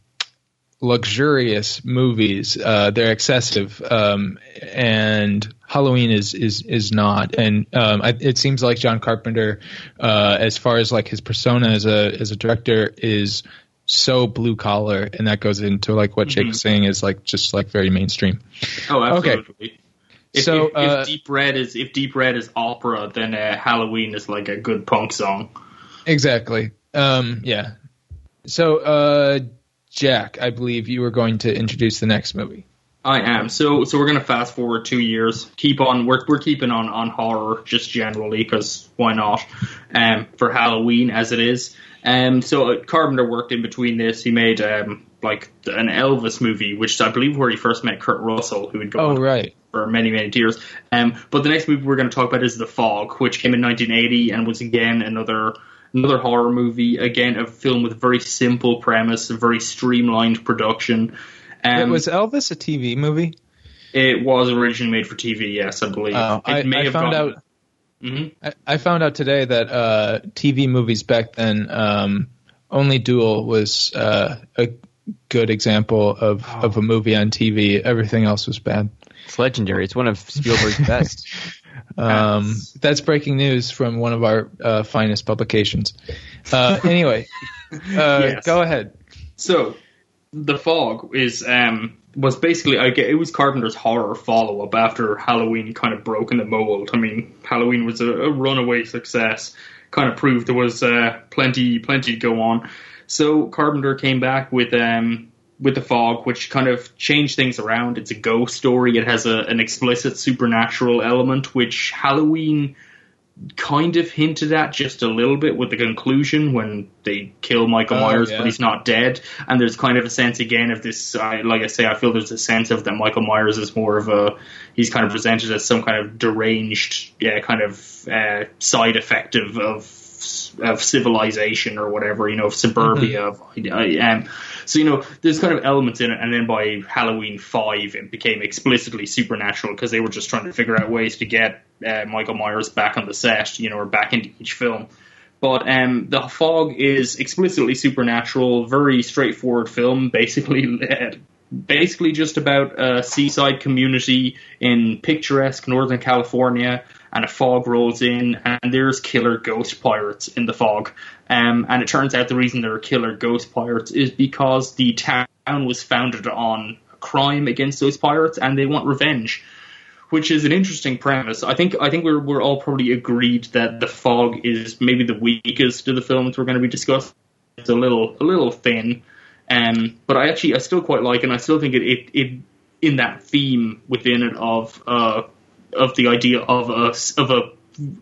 Speaker 2: luxurious movies uh they're excessive um and halloween is is is not and um I, it seems like john carpenter uh as far as like his persona as a as a director is so blue collar and that goes into like what jake was saying is like just like very mainstream
Speaker 4: Oh,
Speaker 2: Okay.
Speaker 4: absolutely. If,
Speaker 2: So,
Speaker 4: if,
Speaker 2: uh,
Speaker 4: if Deep Red is if Deep Red is opera, then uh, Halloween is like a good punk song.
Speaker 2: Exactly. Um, yeah. So, uh, Jack, I believe you were going to introduce the next movie.
Speaker 4: I am. So so we're gonna fast forward two years. Keep on. We're we're keeping on on horror just generally because why not? Um, for Halloween as it is. Um, so uh, Carpenter worked in between this. He made um like an Elvis movie, which I believe where he first met Kurt Russell, who would go
Speaker 2: Oh, right.
Speaker 4: for many many years. Um, but the next movie we're going to talk about is The Fog, which came in 1980 and was again another another horror movie. Again, a film with a very simple premise, a very streamlined production. Um,
Speaker 2: was Elvis a TV movie?
Speaker 4: it was originally made for TV, yes, I believe.
Speaker 2: Oh,
Speaker 4: it
Speaker 2: I,
Speaker 4: may
Speaker 2: I
Speaker 4: have
Speaker 2: found
Speaker 4: gone-
Speaker 2: out.
Speaker 4: Mhm.
Speaker 2: I, I found out today that uh, TV movies back then, um, only Duel was uh, a good example of,
Speaker 4: Oh.
Speaker 2: of a movie on TV. Everything else was bad.
Speaker 3: it's legendary. It's one of Spielberg's best.
Speaker 2: Um,
Speaker 4: That's-
Speaker 2: that's breaking news from one of our uh, finest publications. Uh, anyway, uh,
Speaker 4: Yes.
Speaker 2: go ahead.
Speaker 4: So, the fog is um was basically I get it was Carpenter's horror follow up after Halloween kind of broken the mold. I mean, Halloween was a, a runaway success, kind of proved there was uh, plenty plenty to go on. So Carpenter came back with um with the fog, which kind of changed things around. It's a ghost story. It has a, an explicit supernatural element, which Halloween kind of hinted at just a little bit with the conclusion when they kill Michael
Speaker 2: Oh,
Speaker 4: Myers,
Speaker 2: yeah.
Speaker 4: but he's not dead. And there's kind of a sense again of this. I like I say, I feel there's a sense of that Michael Myers is more of a. He's kind of presented as some kind of deranged, yeah, kind of uh, side effect of. of of civilization or whatever, you know, of suburbia. Of, I- um, so you know, there's kind of elements in it, and then by Halloween five, it became explicitly supernatural because they were just trying to figure out ways to get uh, Michael Myers back on the set, you know, or back into each film. But um, the fog is explicitly supernatural, very straightforward film, basically. Uh, Basically, just about a seaside community in picturesque Northern California, and a fog rolls in, and there's killer ghost pirates in the fog. Um, and it turns out the reason there are killer ghost pirates is because the town was founded on crime against those pirates, and they want revenge which is an interesting premise. I think I think we're we're all probably agreed that the fog is maybe the weakest of the films we're going to be discussing. It's a little a little thin, um, but I actually I still quite like, and I still think it it, it in that theme within it of uh of the idea of a of a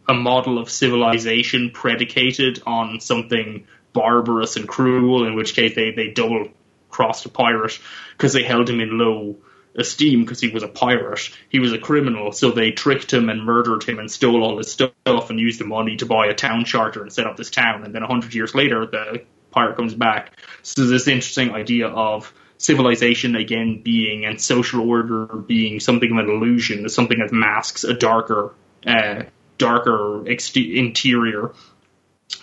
Speaker 4: a model of civilization predicated on something barbarous and cruel. In which case they they double crossed a pirate because they held him in low esteem because he was a pirate. He was a criminal, so they tricked him and murdered him and stole all his stuff and used the money to buy a town charter and set up this town. And then a hundred years later, the pirate comes back. So this interesting idea of civilization again being and social order being something of an illusion, something that masks a darker, uh, darker interior.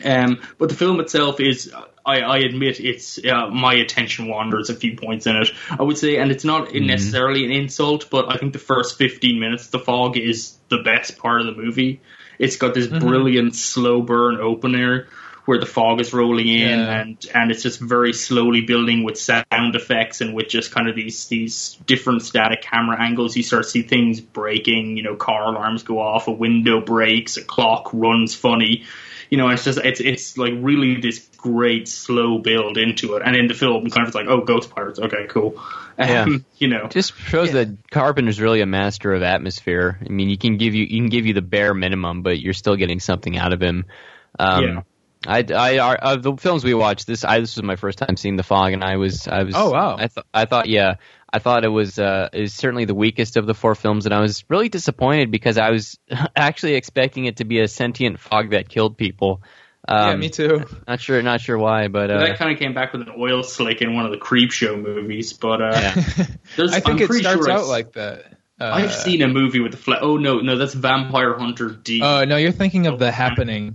Speaker 4: Um, but the film itself is, I, I admit, it's uh, my attention wanders a few points in it. I would say, and it's not necessarily an insult, but I think the first fifteen minutes, the fog is the best part of the movie. It's got this brilliant slow burn opener where the fog is rolling in,
Speaker 2: Yeah.
Speaker 4: and and it's just very slowly building with sound effects and with just kind of these these different static camera angles. You start to see things breaking. You know, car alarms go off, a window breaks, a clock runs funny you know, it's just it's it's like really this great slow build into it, and in the film, kind of it's like, oh, ghost pirates, okay, cool,
Speaker 3: Yeah.
Speaker 4: um, you know,
Speaker 3: Just shows that Carpenter's really a master of atmosphere. I mean, you can give you you can give you the bare minimum, but you're still getting something out of him. Um,
Speaker 4: Yeah.
Speaker 3: I, I, I, of the films we watched, this I this was my first time seeing The Fog, and I was I was
Speaker 2: Oh, wow.
Speaker 3: I thought I thought yeah I thought it was uh is certainly the weakest of the four films, and I was really disappointed because I was actually expecting it to be a sentient fog that killed people. Um,
Speaker 2: yeah, me too.
Speaker 3: Not sure, not sure why, but uh,
Speaker 4: that kind of came back with an oil slick in one of the Creepshow movies, but uh,
Speaker 3: yeah.
Speaker 2: I think
Speaker 4: I'm
Speaker 2: it starts
Speaker 4: sure
Speaker 2: out like that. Uh,
Speaker 4: I've seen a movie with the flat. oh no no that's Vampire Hunter D.
Speaker 2: Oh no, you're thinking of the happening.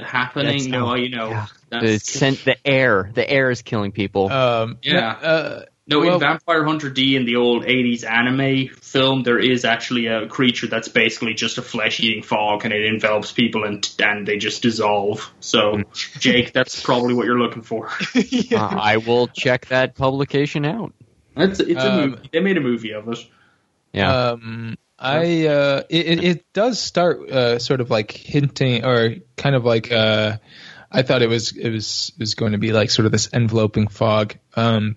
Speaker 4: The happening
Speaker 3: That's-
Speaker 4: no
Speaker 3: oh,
Speaker 4: you know
Speaker 3: yeah. the scent, the air, the air is killing people.
Speaker 2: Um,
Speaker 4: Yeah.
Speaker 2: Uh,
Speaker 4: No,
Speaker 2: Well-
Speaker 4: in Vampire Hunter D in the old 80s anime film, there is actually a creature that's basically just a flesh eating fog and it envelops people and, and they just dissolve. So, Jake, that's probably what you're looking for.
Speaker 3: Uh, I will check that publication out.
Speaker 4: It's, it's a
Speaker 2: Um,
Speaker 4: movie. They made a movie of it.
Speaker 3: Yeah.
Speaker 2: Um, I uh, it, it- does start uh, sort of like hinting or kind of like uh, I thought it was it was it was going to be like sort of this enveloping fog. Um,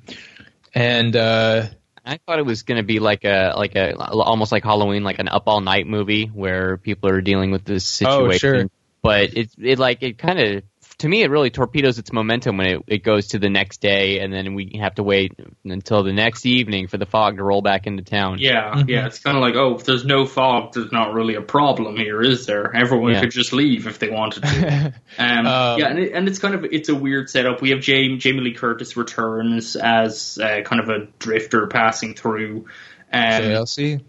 Speaker 2: and uh,
Speaker 3: I thought it was going to be like a like a almost like Halloween, like an up all night movie where people are dealing with this situation.
Speaker 2: Oh, sure.
Speaker 3: But it it like it kind of to me it really torpedoes its momentum when it, it goes to the next day and then we have to wait until the next evening for the fog to roll back into town.
Speaker 4: Yeah,
Speaker 2: Mhm.
Speaker 4: yeah. It's kind of like, oh, if there's no fog, there's not really a problem here, is there? Everyone
Speaker 3: Yeah.
Speaker 4: could just leave if they wanted to. Um,
Speaker 2: Um,
Speaker 4: yeah, and, it, and it's kind of it's a weird setup. We have Jamie, Jamie Lee Curtis returns as uh, kind of a drifter passing through. Um,
Speaker 2: JLC.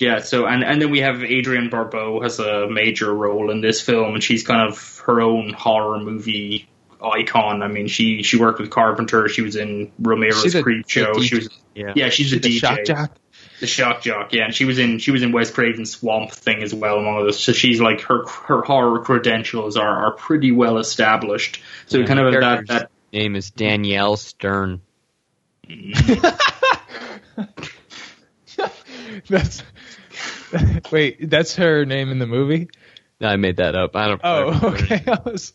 Speaker 4: Yeah, so and and then we have Adrienne Barbeau has a major role in this film, and she's kind of her own horror movie icon. I mean, she she worked with Carpenter. She was in Romero's
Speaker 2: She's a-
Speaker 4: Creep
Speaker 2: the
Speaker 4: Show. She was
Speaker 3: Yeah.
Speaker 4: yeah, she's a
Speaker 2: The
Speaker 4: DJ.
Speaker 2: shock jock.
Speaker 4: The shock jock, yeah, and she was in she was in Wes Craven's Swamp Thing as well, among others. So she's like her her horror credentials are are pretty well established. So
Speaker 3: Yeah,
Speaker 4: kind of
Speaker 3: her
Speaker 4: that that
Speaker 3: Name is Danielle Stern. Mm.
Speaker 2: That's wait, that's her name in the movie.
Speaker 3: No, I made that up. I don't.
Speaker 2: Oh, okay. I was,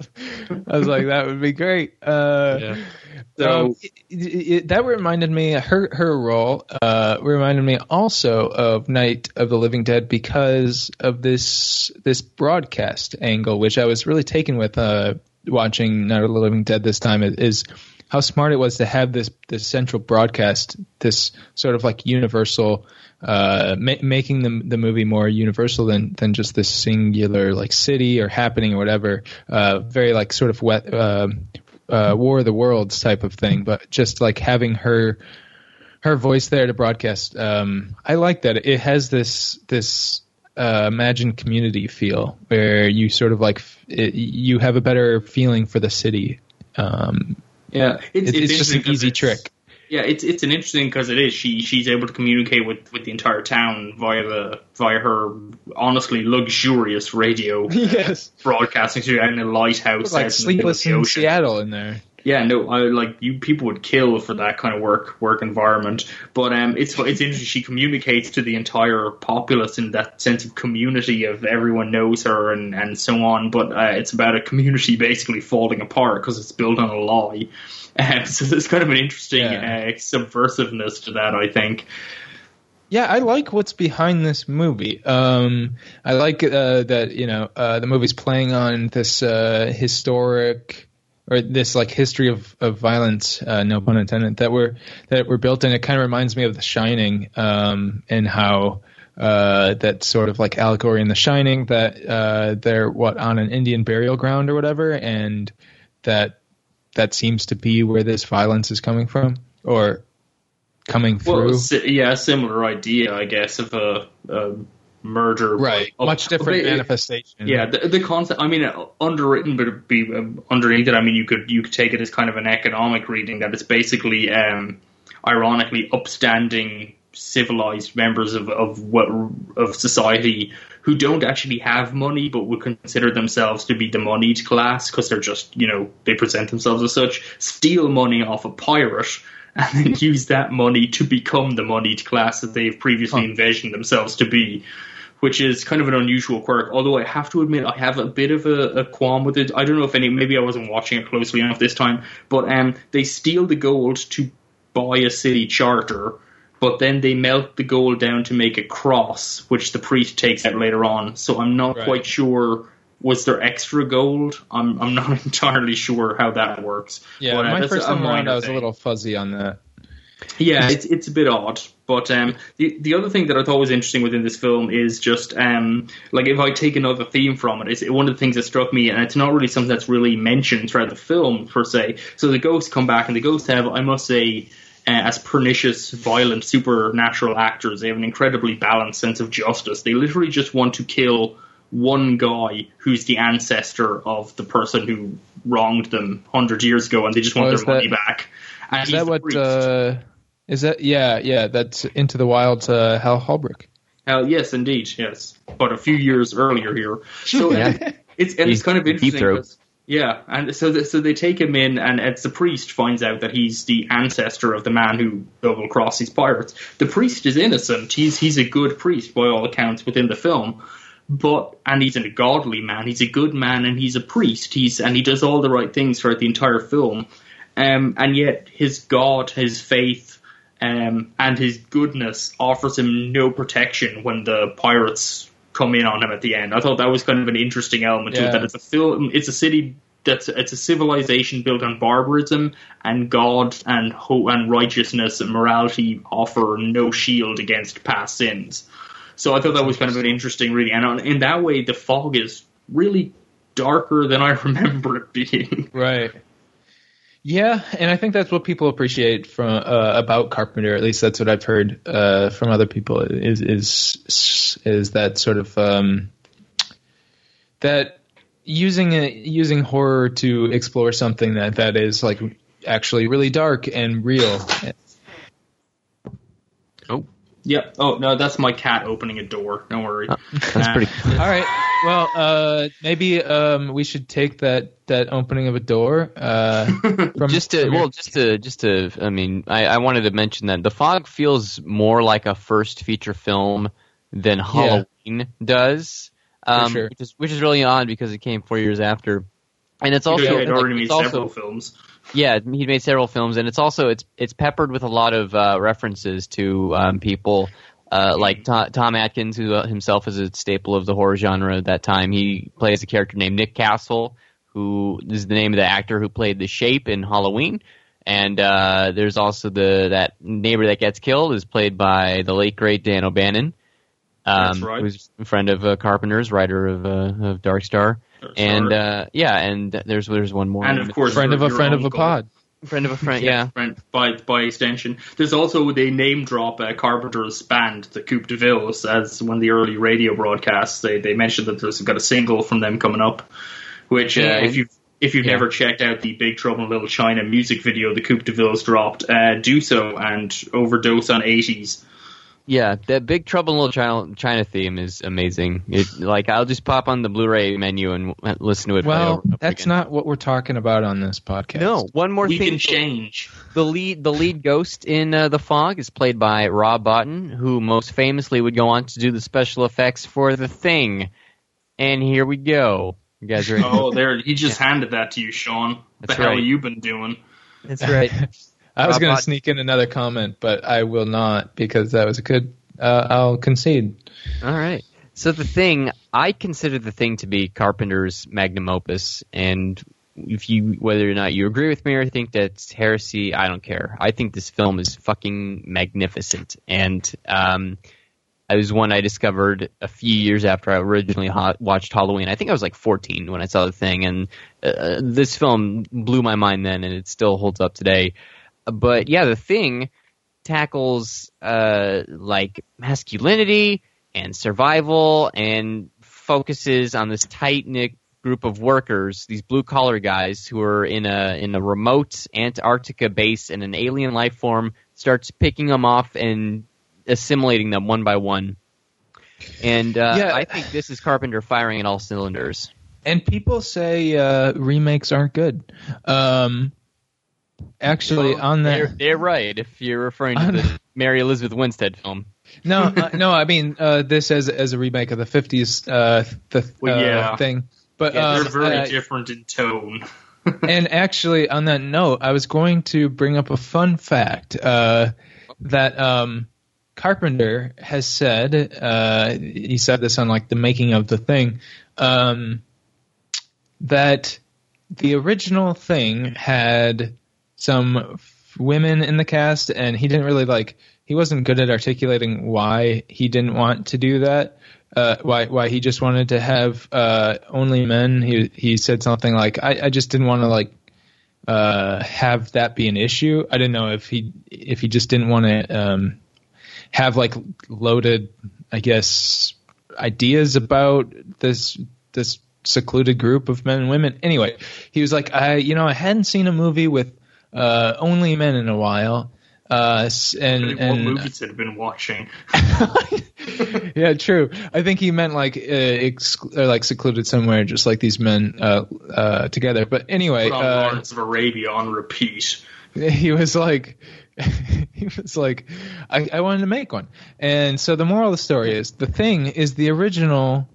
Speaker 2: I was like, that would be great. Uh,
Speaker 3: Yeah.
Speaker 4: So-
Speaker 2: um, it- it- it- that reminded me her her role uh, reminded me also of Night of the Living Dead because of this this broadcast angle, which I was really taken with uh, watching Night of the Living Dead this time. Is how smart it was to have this this central broadcast, this sort of like universal, uh, ma- making the the movie more universal than than just this singular like city or happening or whatever. Uh, very like sort of wet. um uh, War of the Worlds type of thing, but just like having her her voice there to broadcast, um, I like that. It has this this uh, imagined community feel where you sort of like f- it, you have a better feeling for the city. Um,
Speaker 4: yeah,
Speaker 2: it's, it's, just an easy trick.
Speaker 4: Yeah, it's it's an interesting because it is she she's able to communicate with, with the entire town via the via her honestly luxurious radio
Speaker 2: yes,
Speaker 4: broadcasting studio and a lighthouse
Speaker 2: like
Speaker 4: out in the
Speaker 2: Sleepless in. Seattle in there.
Speaker 4: Yeah, no, I like you. People would kill for that kind of work work environment. But um, it's it's interesting. She communicates to the entire populace in that sense of community of everyone knows her and and so on. But uh, it's about a community basically falling apart because it's built on a lie. Um, so there's kind of an interesting
Speaker 2: Yeah.
Speaker 4: uh, subversiveness to that, I think.
Speaker 2: Yeah, I like what's behind this movie. Um, I like uh, that you know uh, the movie's playing on this uh, historic or this like history of of violence, uh, no pun intended, that were that were built in. It kind of reminds me of The Shining um, and how uh, that sort of like allegory in The Shining that uh, they're what on an Indian burial ground or whatever, and that that seems to be where this violence is coming from or coming through.
Speaker 4: Well, yeah, a similar idea, I guess, of a, a murder.
Speaker 2: right
Speaker 4: of-
Speaker 2: much different manifestation
Speaker 4: Yeah, the, the concept. I mean, uh, underwritten, but be um, underneath it. I mean, you could you could take it as kind of an economic reading that it's basically, um, ironically, upstanding, civilized members of of what of society who don't actually have money, but would consider themselves to be the moneyed class because they're just you know they present themselves as such. Steal money off a pirate. And then use that money to become the moneyed class that they've previously envisioned themselves to be which is kind of an unusual quirk. Although I have to admit, I have a bit of a, a qualm with it. I don't know if any, maybe I wasn't watching it closely enough this time, but um, they steal the gold to buy a city charter, but then they melt the gold down to make a cross, which the priest takes out later on. So I'm not
Speaker 2: Right.
Speaker 4: quite sure. Was there extra gold? I'm I'm not entirely sure how that works.
Speaker 2: Yeah,
Speaker 4: But, uh,
Speaker 2: my first time around, I was
Speaker 4: thing.
Speaker 2: a little fuzzy on that.
Speaker 4: Yeah, it's it's a bit odd. But um, the the other thing that I thought was interesting within this film is just um, like if I take another theme from it, it's one of the things that struck me, and it's not really something that's really mentioned throughout the film per se. So the ghosts come back, and the ghosts have, I must say, uh, as pernicious, violent, supernatural actors, they have an incredibly balanced sense of justice. They literally just want to kill one guy who's the ancestor of the person who wronged them hundred years ago, and they just want
Speaker 2: Oh,
Speaker 4: their
Speaker 2: that-
Speaker 4: money back. And
Speaker 2: Is that
Speaker 4: the
Speaker 2: what? Uh, is that? Yeah, yeah. That's Into the Wild. Uh, Hal Holbrook.
Speaker 4: Hell, yes, indeed, yes. But a few years earlier here, so
Speaker 3: Yeah.
Speaker 4: it's and
Speaker 3: He's
Speaker 4: it's kind of interesting. Yeah, and so th- so they take him in, and it's the priest finds out that he's the ancestor of the man who double crossed these pirates. The priest is innocent. He's he's a good priest by all accounts within the film, but and he's a godly man. He's a good man, and he's a priest. He's and he does all the right things throughout the entire film. Um, and yet his God, his faith, um, and his goodness offers him no protection when the pirates come in on him at the end. I thought that was kind of an interesting element to it. That it's a film, it's a city that's it's a civilization built on barbarism, and God and hope and righteousness and morality offer no shield against past sins. So I thought that was kind of an interesting reading, and on, in that way, the fog is really darker than I remember it being.
Speaker 2: Right. Yeah, and I think that's what people appreciate from uh, about Carpenter. At least that's what I've heard uh, from other people. Is is is that sort of um, that using a, using horror to explore something that that is like actually really dark and real.
Speaker 3: Oh,
Speaker 4: Yep. Oh no, that's my cat opening a door. Don't worry.
Speaker 3: That's
Speaker 4: Uh,
Speaker 3: pretty.
Speaker 2: All right. Well, uh, maybe um, we should take that that opening of a door. Uh, from,
Speaker 3: just to
Speaker 2: from your-
Speaker 3: well, just to just to I mean, I, I wanted to mention that the fog feels more like a first feature film than Halloween does, um,
Speaker 2: sure.
Speaker 3: which is which is really odd because it came four years after, and it's also
Speaker 4: know, he had
Speaker 3: like,
Speaker 4: already made
Speaker 3: it's also-
Speaker 4: films.
Speaker 3: Yeah, he made several films, and it's also it's it's peppered with a lot of uh, references to um, people uh, like Tom, Tom Atkins, who uh, himself is a staple of the horror genre at that time. He plays a character named Nick Castle, who is the name of the actor who played the Shape in Halloween. And uh, there's also the that neighbor that gets killed is played by the late great Dan O'Bannon, um,
Speaker 4: right.
Speaker 3: who's a friend of uh, Carpenter's, writer of uh, of Dark Star. And uh, yeah, and there's there's one more.
Speaker 4: and of course,
Speaker 2: friend of a friend of a
Speaker 4: uncle.
Speaker 2: pod.
Speaker 3: friend of a friend. Yeah,
Speaker 4: friend by by extension. There's also they name drop uh, Carpenter's band, the Coupe de Villes, as one of the early radio broadcasts. They they mentioned that there's got a single from them coming up, which uh,
Speaker 3: And-
Speaker 4: if you if you've
Speaker 3: Yeah.
Speaker 4: never checked out the Big Trouble in Little China music video the Coupe de Villes dropped, uh, do so and overdose on 80s.
Speaker 3: Yeah, that Big Trouble in Little China, China theme is amazing. It, like I'll just pop on the Blu-ray menu and listen to it.
Speaker 2: Well,
Speaker 3: over
Speaker 2: that's
Speaker 3: again.
Speaker 2: not what we're talking about on this podcast.
Speaker 3: No, one more
Speaker 4: We
Speaker 3: thing.
Speaker 4: can change.
Speaker 3: The lead, the lead ghost in uh, the Fog is played by Rob Bottin, who most famously would go on to do the special effects for The Thing. And here we go. You guys ready?
Speaker 4: Oh, there he just handed that to you, Sean.
Speaker 3: That's
Speaker 4: the hell
Speaker 3: right.
Speaker 4: you been doing?
Speaker 3: That's right.
Speaker 2: I was going to sneak in another comment, but I will not because that was a good. Uh, I'll concede.
Speaker 3: All right. So the thing, I consider the thing to be Carpenter's magnum opus, and if you whether or not you agree with me or think that's heresy, I don't care. I think this film is fucking magnificent, and um, it was one I discovered a few years after I originally ha- watched Halloween. I think I was like 14 when I saw the thing, and uh, this film blew my mind then, and it still holds up today. But yeah, the thing tackles uh, like masculinity and survival and focuses on this tight knit group of workers, these blue collar guys who are in a in a remote Antarctica base and an alien life form starts picking them off and assimilating them one by one. And uh,
Speaker 2: Yeah.
Speaker 3: I think this is Carpenter firing at all cylinders.
Speaker 2: And people say uh, remakes aren't good. Um, actually,
Speaker 3: Well,
Speaker 2: on
Speaker 3: they're,
Speaker 2: that,
Speaker 3: they're right if you're referring to the Mary Elizabeth Winstead film.
Speaker 2: no, uh, no, I mean uh, this as as a remake of the '50s uh, the
Speaker 4: Well,
Speaker 2: uh,
Speaker 4: yeah.
Speaker 2: thing. But
Speaker 3: Yeah,
Speaker 2: um,
Speaker 4: They're very
Speaker 2: uh,
Speaker 4: different in tone.
Speaker 2: and actually, on that note, I was going to bring up a fun fact uh, that um, Carpenter has said. Uh, he said this on like the making of the thing um, that the original thing had some women in the cast, and he didn't really like. He wasn't good at articulating why he didn't want to do that. Uh, why why he just wanted to have uh, only men. He he said something like, "I, I just didn't want to like uh, have that be an issue." I didn't know if he if he just didn't want to um, have like loaded, I guess, ideas about this this secluded group of men and women. Anyway, he was like, I you know I hadn't seen a movie with uh, only men in a while. Uh, and
Speaker 4: what
Speaker 2: and
Speaker 4: movies had been watching?
Speaker 2: yeah, true. I think he meant like uh, exclu- or like secluded somewhere, just like these men uh, uh, together. But anyway,
Speaker 4: Put on
Speaker 2: uh,
Speaker 4: Lawrence of Arabia on repeat.
Speaker 2: he was like, he was like, I, I wanted to make one. And so the moral of the story is, the thing is the original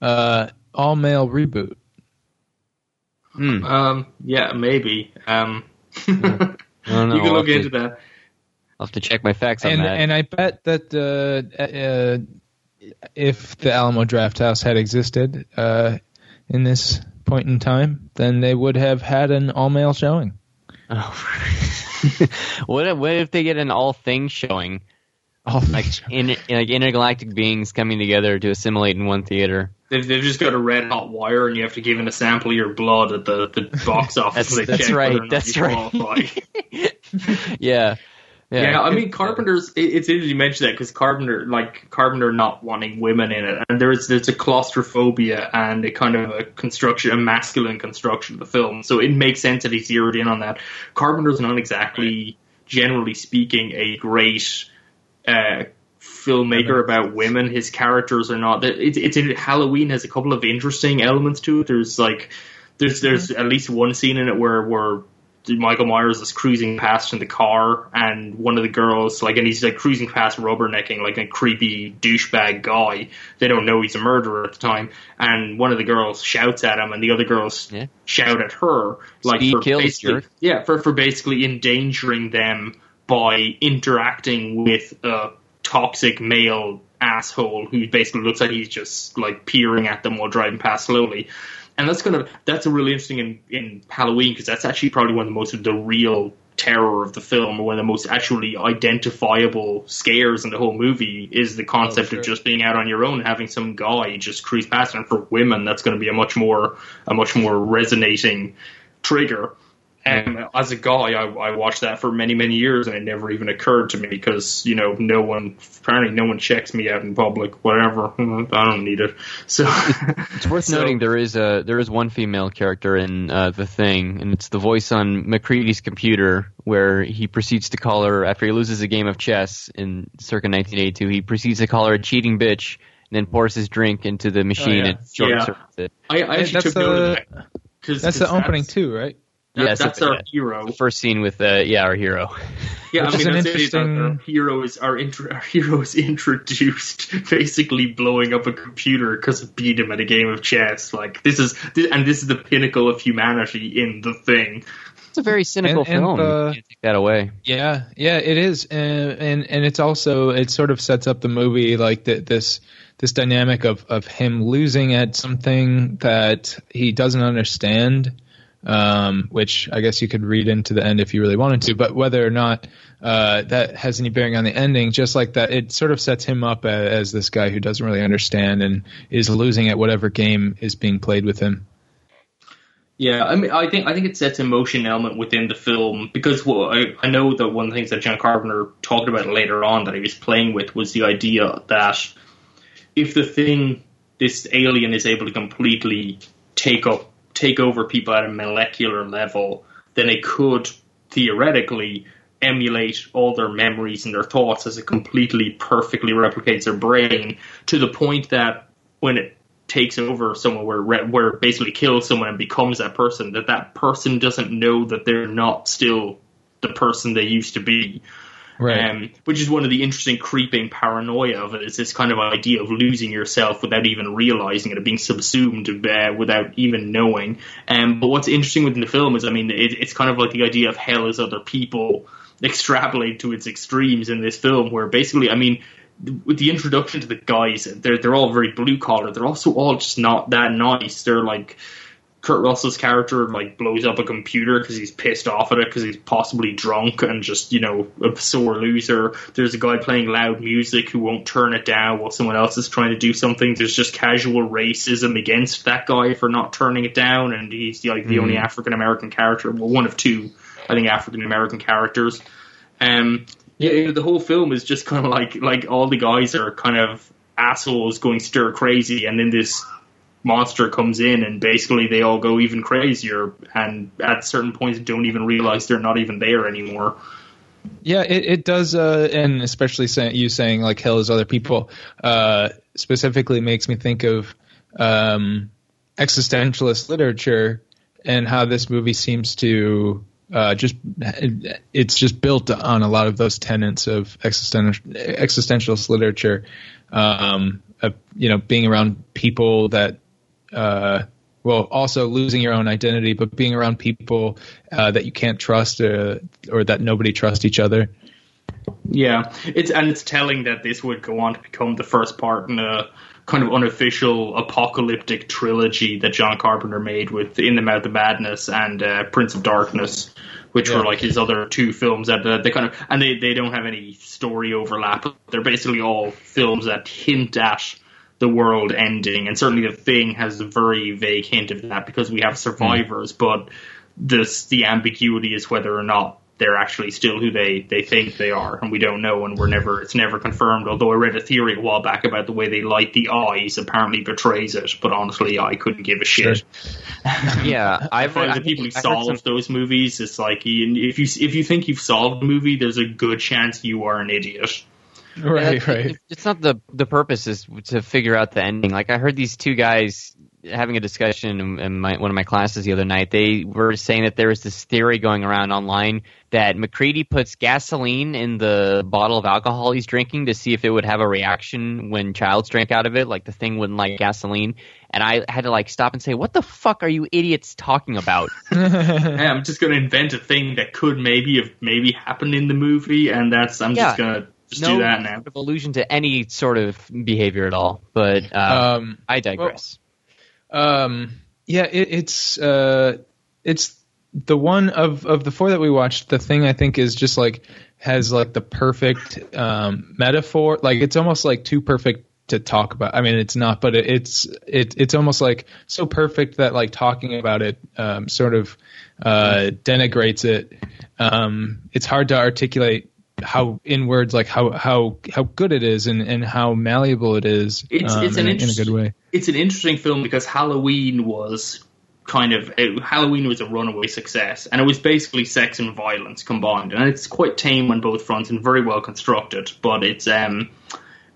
Speaker 2: uh, all male reboot.
Speaker 3: Hmm.
Speaker 4: Um, yeah, maybe. Um,
Speaker 3: I
Speaker 4: you
Speaker 3: don't know.
Speaker 4: can
Speaker 3: I'll
Speaker 4: look
Speaker 3: have
Speaker 4: into
Speaker 3: to-
Speaker 4: that.
Speaker 3: I'll have to check my facts on
Speaker 2: and
Speaker 3: that.
Speaker 2: and I bet that uh, uh, if the Alamo Drafthouse had existed uh, in this point in time, then they would have had an all male showing.
Speaker 3: Oh. what if, what if they get an all things showing, Oh
Speaker 2: All
Speaker 3: like in, like intergalactic beings coming together to assimilate in one theater?
Speaker 4: They've, they've just got a red hot wire, and you have to give in a sample of your blood at the, the box office.
Speaker 3: That's- that's right,
Speaker 4: whether or not
Speaker 3: that's right.
Speaker 4: qualify.
Speaker 3: yeah.
Speaker 4: Yeah, I mean Carpenter's. it- It's interesting you mention that because Carpenter, like Carpenter, not wanting women in it, and there's there's a claustrophobia and a kind of a construction, a masculine construction of the film. So it makes sense that he zeroed in on that. Carpenter's not exactly, generally speaking, a great uh, filmmaker about women. His characters are not. It's it's in Halloween has a couple of interesting elements to it. There's like there's there's at least one scene in it where where Michael Myers is cruising past in the car, and one of the girls, like, and he's like cruising past, rubbernecking like a creepy douchebag guy. They don't know he's a murderer at the time, and one of the girls shouts at him, and the other girls
Speaker 3: Yeah.
Speaker 4: shout at her, like
Speaker 3: Speed
Speaker 4: for
Speaker 3: kills,
Speaker 4: basically,
Speaker 3: jerk.
Speaker 4: yeah, for for basically endangering them by interacting with a toxic male asshole who basically looks like he's just like peering at them while driving past slowly. And that's kind of that's a really interesting in, in Halloween because that's actually probably one of the most of the real terror of the film, or one of the most actually identifiable scares in the whole movie is the concept
Speaker 2: sure.
Speaker 4: of just being out on your own, having some guy just cruise past. And for women, that's going to be a much more a much more resonating trigger. And as a guy, I, I watched that for many, many years, and it never even occurred to me because you know no one apparently no one checks me out in public. Whatever, I don't need it. So
Speaker 3: It's worth
Speaker 4: So-
Speaker 3: noting there is a there is one female character in uh, the thing, and it's the voice on MacReady's computer, where he proceeds to call her after he loses a game of chess in circa 1982. He proceeds to call her a cheating bitch, and then pours his drink into the machine
Speaker 2: yeah.
Speaker 3: and short
Speaker 4: Yeah.
Speaker 3: circuits it.
Speaker 4: I, I actually
Speaker 2: that's
Speaker 4: took note of that. Cause,
Speaker 2: that's
Speaker 4: 'cause
Speaker 2: the opening too, right?
Speaker 4: That-
Speaker 3: Yeah,
Speaker 4: that's our
Speaker 3: yeah.
Speaker 4: hero.
Speaker 3: The first scene with uh, yeah our hero.
Speaker 4: Yeah,
Speaker 2: Which
Speaker 4: I mean, that's it, is our,
Speaker 2: interesting-
Speaker 4: our hero is our, intro, our hero is introduced basically blowing up a computer because it beat him at a game of chess. Like this is, and this is the pinnacle of humanity in the thing.
Speaker 3: It's a very cynical
Speaker 2: And- and
Speaker 3: film.
Speaker 2: the-
Speaker 3: you can't take that away.
Speaker 2: Yeah, yeah, it is, and and, and it's also it sort of sets up the movie like th- this this dynamic of of him losing at something that he doesn't understand, um, which I guess you could read into the end if you really wanted to, but whether or not uh, that has any bearing on the ending, just like that, it sort of sets him up as, as this guy who doesn't really understand and is losing at whatever game is being played with him.
Speaker 4: Yeah, I mean, I think I think it sets emotion element within the film because well, I, I know that one of the things that John Carpenter talked about later on that he was playing with was the idea that if the thing, this alien, is able to completely take up, take over people at a molecular level, then it could theoretically emulate all their memories and their thoughts as it completely perfectly replicates their brain to the point that when it takes over someone where where it basically kills someone and becomes that person that that person doesn't know that they're not still the person they used to be um, which is one of the interesting creeping paranoia of it is this kind of idea of losing yourself without even realizing it, of being subsumed uh, without even knowing. Um, but what's interesting within the film is, I mean, it, it's kind of like the idea of hell as other people extrapolated to its extremes in this film, where basically, I mean, with the introduction to the guys, they're they're all very blue collar. They're also all just not that nice. They're like Kurt Russell's character like blows up a computer because he's pissed off at it because he's possibly drunk and just you know a sore loser. There's a guy playing loud music who won't turn it down while someone else is trying to do something. There's just casual racism against that guy for not turning it down, and he's like the only African American character, well, one of two, I think, African American characters. Um, yeah, you know, the whole film is just kind of like like all the guys are kind of assholes going stir crazy, and then this monster comes in and basically they all go even crazier and at certain points don't even realize they're not even there anymore.
Speaker 2: Yeah, it, it does, uh, and especially say, you saying like hell is other people uh, specifically makes me think of um, existentialist literature and how this movie seems to uh, just it's just built on a lot of those tenets of existential existentialist literature. Um, you know, being around people that uh, well, also losing your own identity, but being around people uh, that you can't trust uh, or that nobody trusts each other.
Speaker 4: Yeah, it's and it's telling that this would go on to become the first part in a kind of unofficial apocalyptic trilogy that John Carpenter made with In the Mouth of Madness and uh, Prince of Darkness, which
Speaker 2: Yeah.
Speaker 4: were like his other two films that uh, they kind of and they they don't have any story overlap. They're basically all films that hint at the world ending, and certainly the thing has a very vague hint of that because we have survivors, but this the ambiguity is whether or not they're actually still who they, they think they are, and we don't know, and we're never it's never confirmed. Although I read a theory a while back about the way they light the eyes apparently betrays it, but honestly, I couldn't give a shit.
Speaker 3: Yeah,
Speaker 4: I
Speaker 3: I've
Speaker 4: find
Speaker 3: heard
Speaker 4: the people who solve
Speaker 3: some-
Speaker 4: those movies, it's like if you if you think you've solved a movie, there's a good chance you are an idiot.
Speaker 2: Right,
Speaker 3: Yeah,
Speaker 2: right.
Speaker 3: it- It's not the the purpose is to figure out the ending. Like I heard these two guys having a discussion in, in my, one of my classes the other night. They were saying that there was this theory going around online that MacReady puts gasoline in the bottle of alcohol he's drinking to see if it would have a reaction when Childs drank out of it. Like the thing wouldn't like gasoline. And I had to like stop and say, "What the fuck are you idiots talking about?"
Speaker 4: Yeah, I'm just going to invent a thing that could maybe have maybe happened in the movie, and that's I'm
Speaker 3: Yeah.
Speaker 4: just going to just
Speaker 3: no
Speaker 4: do that now.
Speaker 3: sort of allusion to any sort of behavior at all. But uh,
Speaker 2: um,
Speaker 3: I digress.
Speaker 2: Um, yeah, it, it's uh, it's the one of of the four that we watched. The thing I think is just like has like the perfect um, metaphor. Like it's almost like too perfect to talk about. I mean, it's not, but it, it's it it's almost like so perfect that like talking about it um, sort of uh, denigrates it. Um, it's hard to articulate how in words like how how how good it is and and how malleable it is
Speaker 4: It's-
Speaker 2: um,
Speaker 4: it's an
Speaker 2: in, a- in a good way.
Speaker 4: It's an interesting film because Halloween was kind of it, Halloween was a runaway success, and it was basically sex and violence combined, and it's quite tame on both fronts and very well constructed. But it's um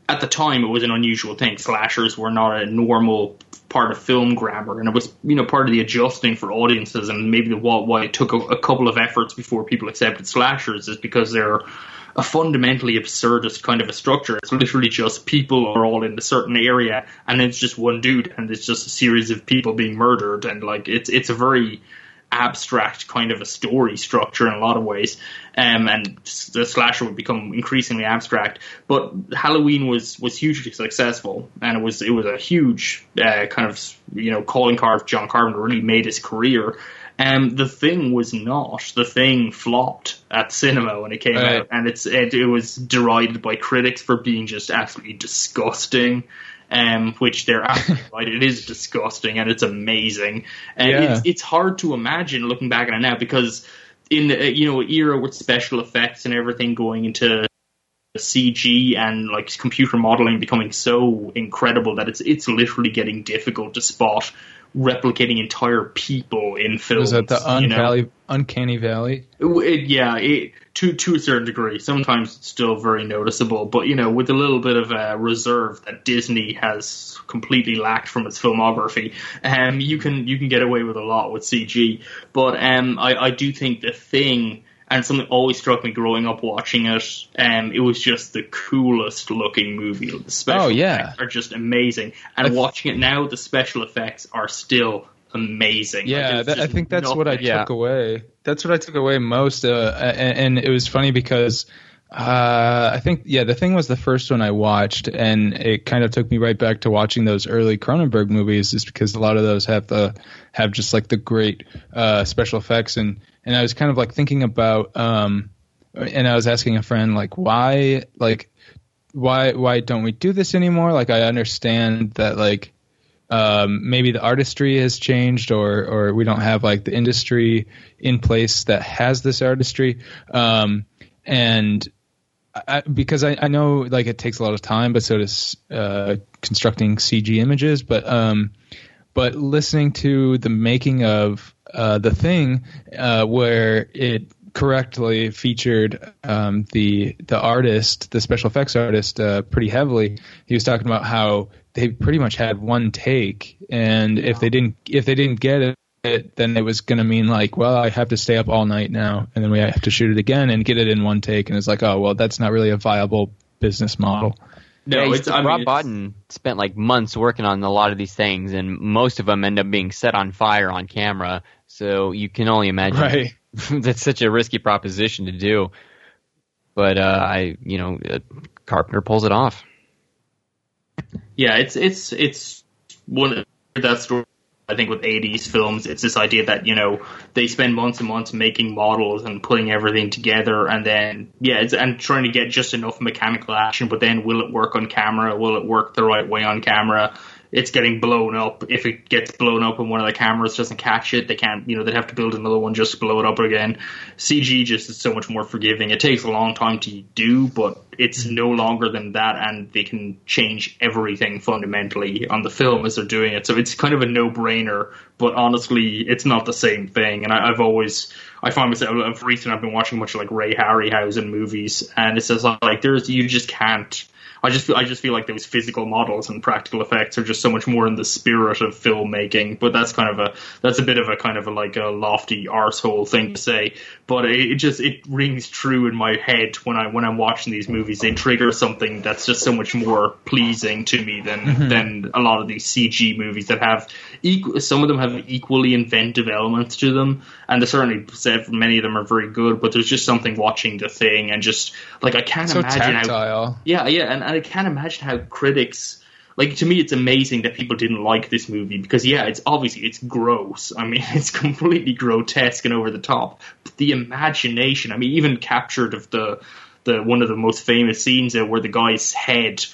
Speaker 4: at the time it was an unusual thing. Slashers were not a normal part of film grammar, and it was you know part of the adjusting for audiences, and maybe the why, why it took a, a couple of efforts before people accepted slashers is because they're a fundamentally absurdist kind of a structure. It's literally just people are all in a certain area, and it's just one dude, and it's just a series of people being murdered, and like it's it's a very abstract kind of a story structure in a lot of ways, um, and the slasher would become increasingly abstract. But Halloween was was hugely successful, and it was it was a huge uh, kind of you know calling card. of John Carpenter really made his career. Um, the thing was not. The thing flopped at cinema when it came
Speaker 2: Right.
Speaker 4: out, and it's it, it was derided by critics for being just absolutely disgusting. Um, which they're absolutely right. It is disgusting and it's amazing, and
Speaker 2: Yeah.
Speaker 4: it's it's hard to imagine looking back on it now because in the, you know era with special effects and everything going into CG and like computer modeling becoming so incredible that it's it's literally getting difficult to spot replicating entire people in films.
Speaker 2: Was that the
Speaker 4: you know?
Speaker 2: uncanny, uncanny valley?
Speaker 4: It, yeah, it, to to a certain degree. Sometimes it's still very noticeable, but you know, with a little bit of a reserve that Disney has completely lacked from its filmography, um, you can you can get away with a lot with CG. But um, I, I do think the thing. And something always struck me growing up watching it. Um, it was just the coolest looking movie. The special
Speaker 2: Oh, yeah.
Speaker 4: effects are just amazing. And
Speaker 2: th-
Speaker 4: watching it now, the special effects are still amazing.
Speaker 2: Yeah,
Speaker 4: there's
Speaker 2: that, I think that's what I
Speaker 3: Yeah.
Speaker 2: took away. That's what I took away most. Uh, and, and it was funny because uh, I think yeah, the thing was the first one I watched, and it kind of took me right back to watching those early Cronenberg movies, just because a lot of those have the have just like the great uh, special effects, and and I was kind of like thinking about, um, and I was asking a friend like why like why why don't we do this anymore? Like I understand that like um, maybe the artistry has changed or or we don't have like the industry in place that has this artistry um, and I, because I, I know like it takes a lot of time but so does uh, constructing CG images but um, but listening to the making of uh, the thing uh, where it correctly featured um, the the artist, the special effects artist, uh, pretty heavily. He was talking about how they pretty much had one take, and if they didn't if they didn't get it, then it was going to mean like, well, I have to stay up all night now, and then we have to shoot it again and get it in one take, and it's like, oh, well, that's not really a viable business model.
Speaker 4: No,
Speaker 3: Yeah,
Speaker 4: it's I mean,
Speaker 3: Rob
Speaker 4: it's-
Speaker 3: spent like months working on a lot of these things, and most of them end up being set on fire on camera. So you can only imagine
Speaker 2: Right.
Speaker 3: that's such a risky proposition to do. But uh, I, you know, uh, Carpenter pulls it off.
Speaker 4: Yeah, it's it's it's one of that story. I think with '80s films, it's this idea that you know they spend months and months making models and putting everything together, and then yeah, and trying to get just enough mechanical action. But then, will it work on camera? Will it work the right way on camera? It's getting blown up. If it gets blown up and one of the cameras doesn't catch it, they can't. You know, they'd have to build another one just to blow it up again. CG just is so much more forgiving. It takes a long time to do, but it's mm-hmm. no longer than that, and they can change everything fundamentally on the film as they're doing it. So it's kind of a no-brainer. But honestly, it's not the same thing. And I, I've always, I find myself of recent I've been watching much like Ray Harryhausen movies, and it's just like there's you just can't. I just feel I just feel like those physical models and practical effects are just so much more in the spirit of filmmaking. But that's kind of a that's a bit of a kind of a like a lofty arsehole thing to say. But it, it just it rings true in my head when I when I'm watching these movies. They trigger something that's just so much more pleasing to me than
Speaker 2: Mm-hmm.
Speaker 4: than a lot of these CG movies that have equal, some of them have equally inventive elements to them, and they certainly said many of them are very good. But there's just something watching the thing and just like I can't
Speaker 2: so
Speaker 4: imagine how yeah, yeah, and, and I can't imagine how critics like to me it's amazing that people didn't like this movie because yeah, it's obviously it's gross. I mean, it's completely grotesque and over the top. But the imagination, I mean, even captured of the the one of the most famous scenes there where the guy's head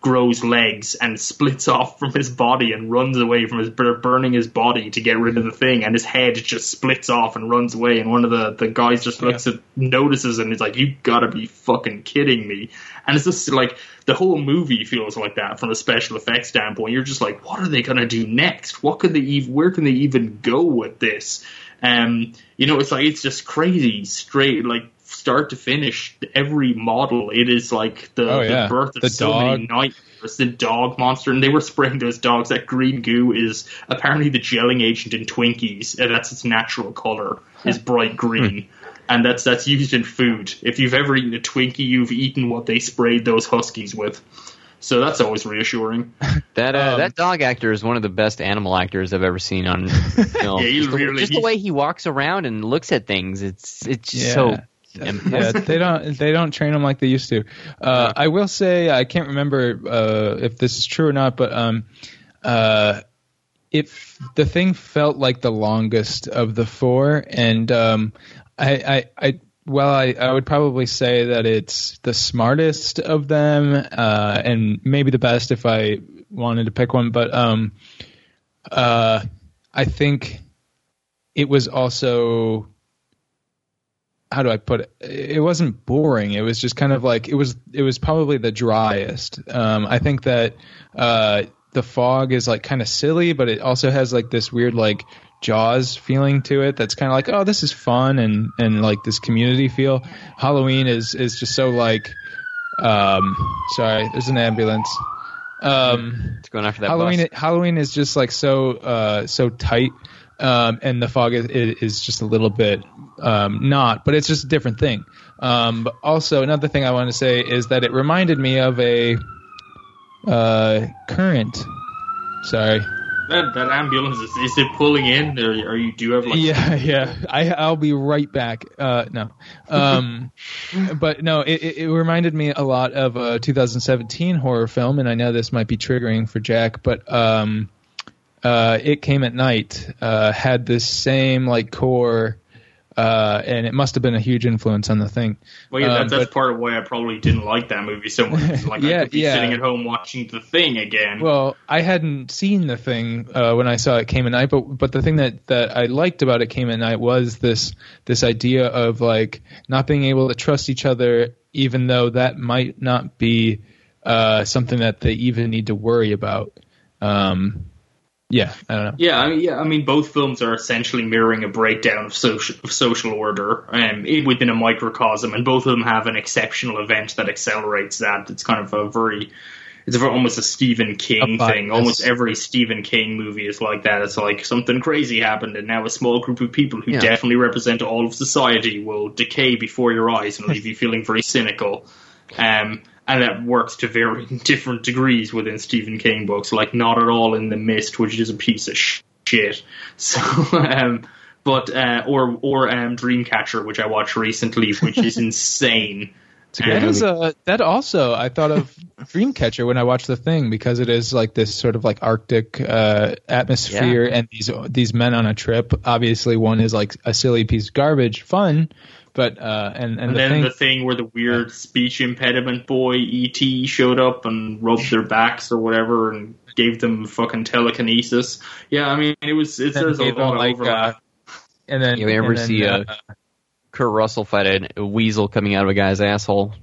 Speaker 4: grows legs and splits off from his body and runs away from his burning his body to get rid of the thing. And his head just splits off and runs away. And one of the the guys just looks at notices and is like you gotta be fucking kidding me. And it's just like the whole movie feels like that from a special effects standpoint. You're just like what are they gonna do next? What could they even where can they even go with this? Um you know it's like it's just crazy straight like start to finish every model it is like the,
Speaker 2: Oh, yeah.
Speaker 4: the birth of
Speaker 2: The
Speaker 4: so many
Speaker 2: dog.
Speaker 4: nightmares the dog monster and they were spraying those dogs that green goo is apparently the gelling agent in twinkies and that's its natural color is bright green and that's that's used in food if you've ever eaten a twinkie you've eaten what they sprayed those huskies with so that's always reassuring
Speaker 3: That uh,
Speaker 2: Um,
Speaker 3: that dog actor is one of the best animal actors I've ever seen on film.
Speaker 4: Yeah, he
Speaker 3: just, the,
Speaker 4: really-
Speaker 3: just the way he walks around and looks at things, it's it's just
Speaker 2: Yeah.
Speaker 3: so
Speaker 2: yeah, they don't they don't train them like they used to. Uh, I will say I can't remember uh, if this is true or not, but um, uh, if the thing felt like the longest of the four, and um, I, I, I well, I, I would probably say that it's the smartest of them, uh, and maybe the best if I wanted to pick one, but um, uh, I think it was also how do I put it? It wasn't boring. It was just kind of like it was. It was probably the driest. Um, I think that uh, the fog is like kind of silly, but it also has like this weird like Jaws feeling to it. That's kind of like oh, this is fun and and like this community feel. Halloween is is just so like. Um, sorry, there's an ambulance. Um,
Speaker 3: It's going after that
Speaker 2: Halloween
Speaker 3: bus.
Speaker 2: Halloween is just like so uh, so tight, um, and the fog is, is just a little bit um, not, but it's just a different thing. Um, but also another thing I want to say is that it reminded me of a uh, current. Sorry.
Speaker 4: that, that ambulance is, is it pulling in or are you do you have like
Speaker 2: yeah, yeah. I I'll be right back. Uh, no, um, but no, it, it, it reminded me a lot of a 2017 horror film, and I know this might be triggering for Jack, but um, uh, it came at night. Uh, had this same like core, uh, and it must have been a huge influence on the thing.
Speaker 4: Well, yeah,
Speaker 2: Um,
Speaker 4: that's
Speaker 2: but-
Speaker 4: part of why I probably didn't like that movie so much. Like,
Speaker 2: Yeah,
Speaker 4: I could be
Speaker 2: yeah.
Speaker 4: sitting at home watching The Thing again.
Speaker 2: Well, I hadn't seen the thing uh, when I saw it came at night, but but the thing that, that I liked about it came at night was this this idea of like not being able to trust each other, even though that might not be uh, something that they even need to worry about. Um, yeah, I don't know.
Speaker 4: yeah, I mean, yeah, I mean, both films are essentially mirroring a breakdown of social of social order um, within a microcosm, and both of them have an exceptional event that accelerates that. It's kind of a very it's a, almost a Stephen King thing. Almost every Stephen King movie is like that. It's like something crazy happened, and now a small group of people who
Speaker 3: Yeah.
Speaker 4: definitely represent all of society will decay before your eyes and leave you feeling very cynical. Um, and that works to very different degrees within Stephen King books, like Not at All in the Mist, which is a piece of sh- shit. So, um, but uh, or or um, Dreamcatcher, which I watched recently, which is insane.
Speaker 2: That is a that also I thought of Dreamcatcher when I watched the thing because it is like this sort of like Arctic uh, atmosphere and these these men on a trip. Obviously, one is like a silly piece of garbage, fun, but uh, and and,
Speaker 4: And
Speaker 2: the
Speaker 4: then
Speaker 2: thing,
Speaker 4: the thing where the weird speech impediment boy ET showed up and rubbed their backs or whatever and gave them fucking telekinesis. Yeah, I mean it was it's
Speaker 2: and
Speaker 4: there's a
Speaker 2: gave
Speaker 4: lot
Speaker 2: them,
Speaker 4: of
Speaker 2: like,
Speaker 4: overlap.
Speaker 2: uh, and then
Speaker 3: You ever
Speaker 2: then,
Speaker 3: see
Speaker 2: uh,
Speaker 3: a Kurt Russell fight a, a weasel coming out of a guy's asshole?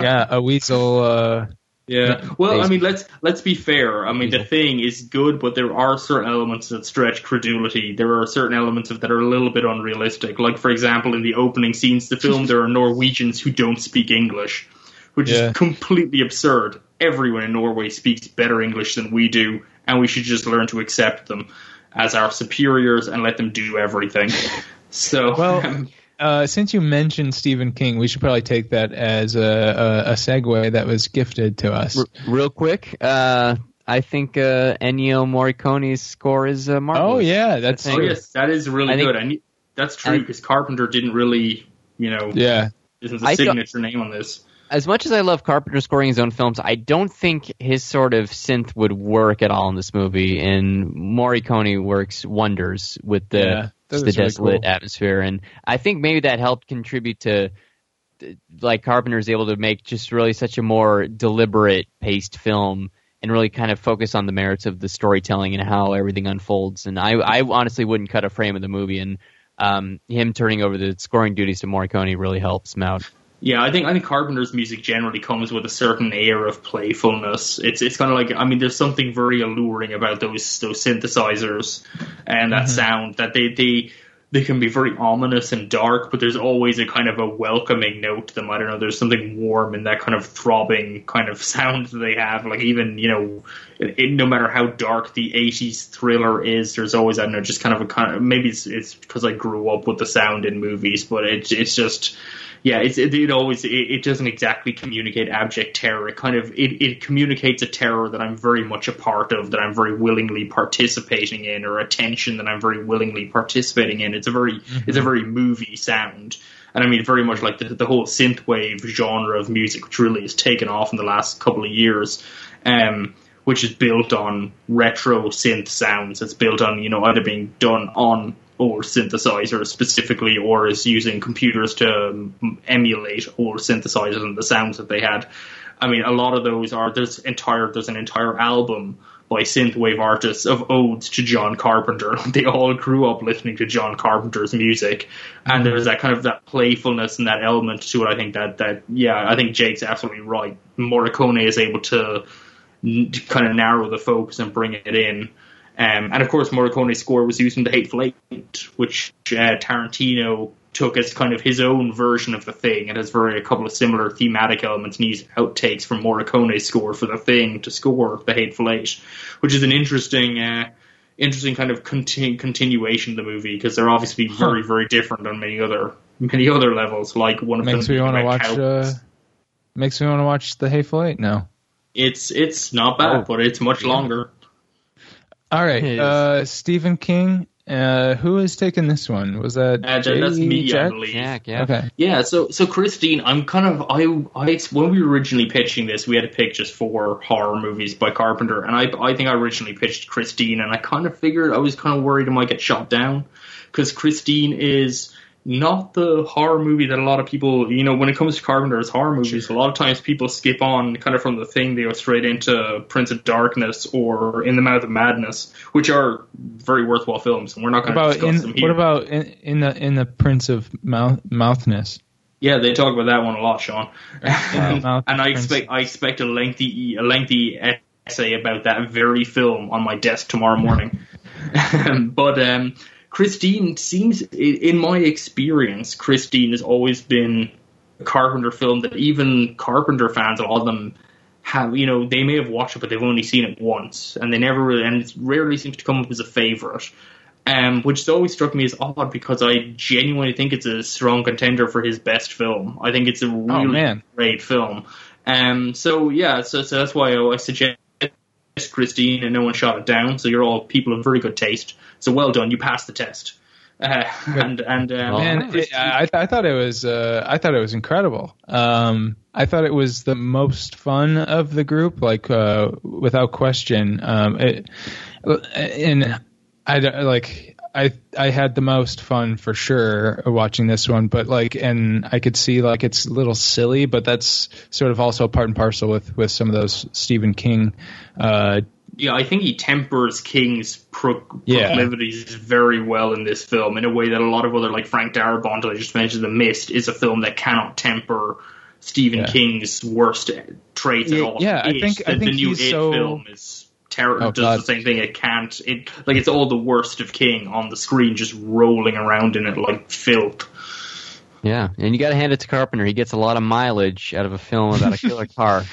Speaker 2: yeah a weasel uh,
Speaker 4: Yeah. Well, I mean, let's let's be fair. I mean, the thing is good, but there are certain elements that stretch credulity. There are certain elements of that are a little bit unrealistic. Like, for example, in the opening scenes of the film, there are Norwegians who don't speak English, which
Speaker 2: Yeah.
Speaker 4: is completely absurd. Everyone in Norway speaks better English than we do, and we should just learn to accept them as our superiors and let them do everything. So,
Speaker 2: Well,
Speaker 4: um,
Speaker 2: Uh, since you mentioned Stephen King, we should probably take that as a, a, a segue that was gifted to us.
Speaker 3: R- real quick, uh, I think uh, Ennio Morricone's score is uh, marvelous.
Speaker 2: Oh yeah, that's
Speaker 3: I
Speaker 4: oh yes, that is really
Speaker 3: I think-
Speaker 4: good. And that's true because Carpenter didn't really, you know,
Speaker 2: yeah.
Speaker 4: isn't the
Speaker 3: I feel-
Speaker 4: signature name on this.
Speaker 3: As much as I love Carpenter scoring his own films, I don't think his sort of synth would work at all in this movie. And Morricone works wonders with the
Speaker 2: Yeah, that
Speaker 3: the
Speaker 2: really
Speaker 3: desolate
Speaker 2: cool.
Speaker 3: atmosphere, and I think maybe that helped contribute to like Carpenter's able to make just really such a more deliberate paced film and really kind of focus on the merits of the storytelling and how everything unfolds. And I, I honestly wouldn't cut a frame of the movie, and um, him turning over the scoring duties to Morricone really helps him out.
Speaker 4: Yeah, I think I think Carpenter's music generally comes with a certain air of playfulness. It's it's kind of like I mean, there's something very alluring about those those synthesizers and that mm-hmm. sound that they they they can be very ominous and dark, but there's always a kind of a welcoming note to them. I don't know. There's something warm in that kind of throbbing kind of sound that they have. Like even you know, it, it- no matter how dark the '80s thriller is, there's always I don't know, just kind of a kind of maybe it's it's because I grew up with the sound in movies, but it's it's just yeah, it's, it, it always it, it doesn't exactly communicate abject terror. It kind of it, it communicates a terror that I'm very much a part of, that I'm very willingly participating in, or a tension that I'm very willingly participating in. It's a very it's a very movie sound, and I mean very much like the, the whole synthwave genre of music, which really has taken off in the last couple of years. Um, which is built on retro synth sounds. It's built on, you know, either being done on old synthesizers specifically or is using computers to um, emulate old synthesizers and the sounds that they had. I mean, a lot of those are, there's entire, there's an entire album by synthwave artists of odes to John Carpenter. They all grew up listening to John Carpenter's music, and there's that kind of that playfulness and that element to it. I think that that yeah, I think Jake's absolutely right. Morricone is able to n- kind of narrow the focus and bring it in. Um, and of course, Morricone's score was used in The Hateful Eight, which uh, Tarantino took as kind of his own version of the thing. It has very a couple of similar thematic elements and used outtakes from Morricone's score for the thing to score The Hateful Eight, which is an interesting, uh, interesting kind of conti- continuation of the movie because they're obviously very, very different on many other many other levels. Like one of
Speaker 2: Makes
Speaker 4: them
Speaker 2: me want to watch.
Speaker 4: about
Speaker 2: Uh, makes me want to watch the Hateful Eight now.
Speaker 4: It's it's not bad,
Speaker 3: Oh.
Speaker 4: but it's much longer.
Speaker 2: All right,
Speaker 3: It is.
Speaker 2: uh, Stephen King. Uh, who is taking this one? Was that
Speaker 4: Uh, that's
Speaker 2: J-
Speaker 4: me, I
Speaker 2: Jack?
Speaker 4: believe.
Speaker 3: Jack, yeah.
Speaker 2: Okay.
Speaker 4: Yeah, so so Christine, I'm kind of I I when we were originally pitching this, we had to pick just four horror movies by Carpenter, and I I think I originally pitched Christine, and I kind of figured I was kind of worried it might get shot down because Christine is not the horror movie that a lot of people you know when it comes to Carpenter's horror movies, a lot of times people skip on kind of from the thing they go straight into Prince of Darkness or In the Mouth of Madness, which are very worthwhile films, and we're not going to discuss them
Speaker 2: in,
Speaker 4: here.
Speaker 2: what about in, in the in the Prince of Mouth, Mouthness?
Speaker 4: Yeah, they talk about that one a lot, Sean. and I expect I expect a lengthy a lengthy essay about that very film on my desk tomorrow morning. but um, Christine seems, in my experience, Christine has always been a Carpenter film that even Carpenter fans, a lot of them have, you know, they may have watched it, but they've only seen it once, and they never really, and it rarely seems to come up as a favorite. Um, which has always struck me as odd because I genuinely think it's a strong contender for his best film. I think it's a really
Speaker 2: man.
Speaker 4: great film. Um, so yeah, so, so that's why I, I suggest Christine, and no one shot it down. So you're all people of very good taste. So well done, you passed the test. Uh, and and um,
Speaker 2: Man, it, I, I thought it was uh, I thought it was incredible. Um, I thought it was the most fun of the group, like uh, without question. Um, it, and I like I I had the most fun for sure watching this one, but like and I could see like it's a little silly, but that's sort of also part and parcel with with some of those Stephen King uh,
Speaker 4: yeah, I think he tempers King's pro-
Speaker 2: Yeah.
Speaker 4: proclivities very well in this film in a way that a lot of other, like Frank Darabont, I just mentioned, The Mist, is a film that cannot temper Stephen
Speaker 2: Yeah.
Speaker 4: King's worst traits at all.
Speaker 2: yeah, I
Speaker 4: It,
Speaker 2: think- I
Speaker 4: the,
Speaker 2: think
Speaker 4: the new
Speaker 2: he's
Speaker 4: It
Speaker 2: so-
Speaker 4: film is terrible.
Speaker 2: Oh,
Speaker 4: does
Speaker 2: God.
Speaker 4: the same thing. It can't. It like it's all the worst of King on the screen, just rolling around in it like filth.
Speaker 3: Yeah, and you got to hand it to Carpenter. He gets a lot of mileage out of a film about a killer car.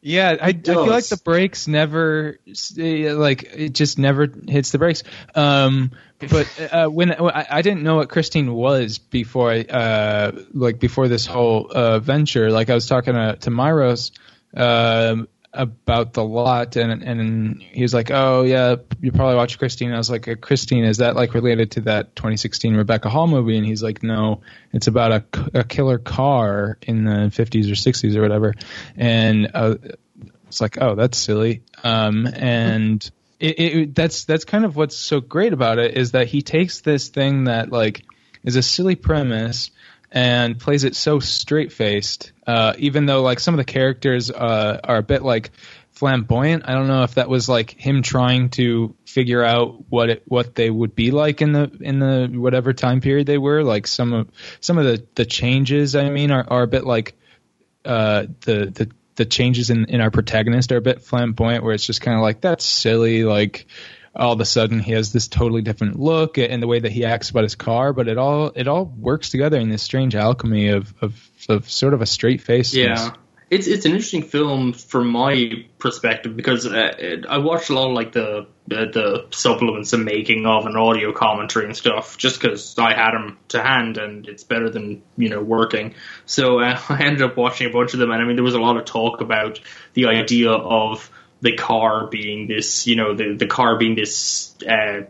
Speaker 2: Yeah, I, I feel like the brakes never, eh, like it just never hits the brakes. Um, but uh, when I, I didn't know what Christine was before, I, uh, like before this whole uh, venture. Like I was talking to, to Myros um, about the lot, and and he was like, "Oh yeah, you probably watched Christine." I was like, "Christine, is that like related to that 2016 Rebecca Hall movie?" And he's like, "No, it's about a, a killer car in the 50s or 60s or whatever." And uh, it's like, "Oh, that's silly." Um, and it, it, that's that's kind of what's so great about it is that he takes this thing that like is a silly premise and plays it so straight faced. Uh, even though like some of the characters uh, are a bit like flamboyant. I don't know if that was like him trying to figure out what it what they would be like in the in the whatever time period they were. Like some of some of the the changes I mean are, are a bit like uh, the the the changes in, in our protagonist are a bit flamboyant where it's just kind of like that's silly like all of a sudden he has this totally different look and the way that he acts about his car but it all it all works together in this strange alchemy of of, of sort of a straight face
Speaker 4: Yeah. It's it's an interesting film from my perspective because uh, I watched a lot of like the the, the supplements and making of and audio commentary and stuff just because I had them to hand and it's better than you know working. So uh, I ended up watching a bunch of them and I mean there was a lot of talk about the idea of the car being this you know the the car being this. Uh,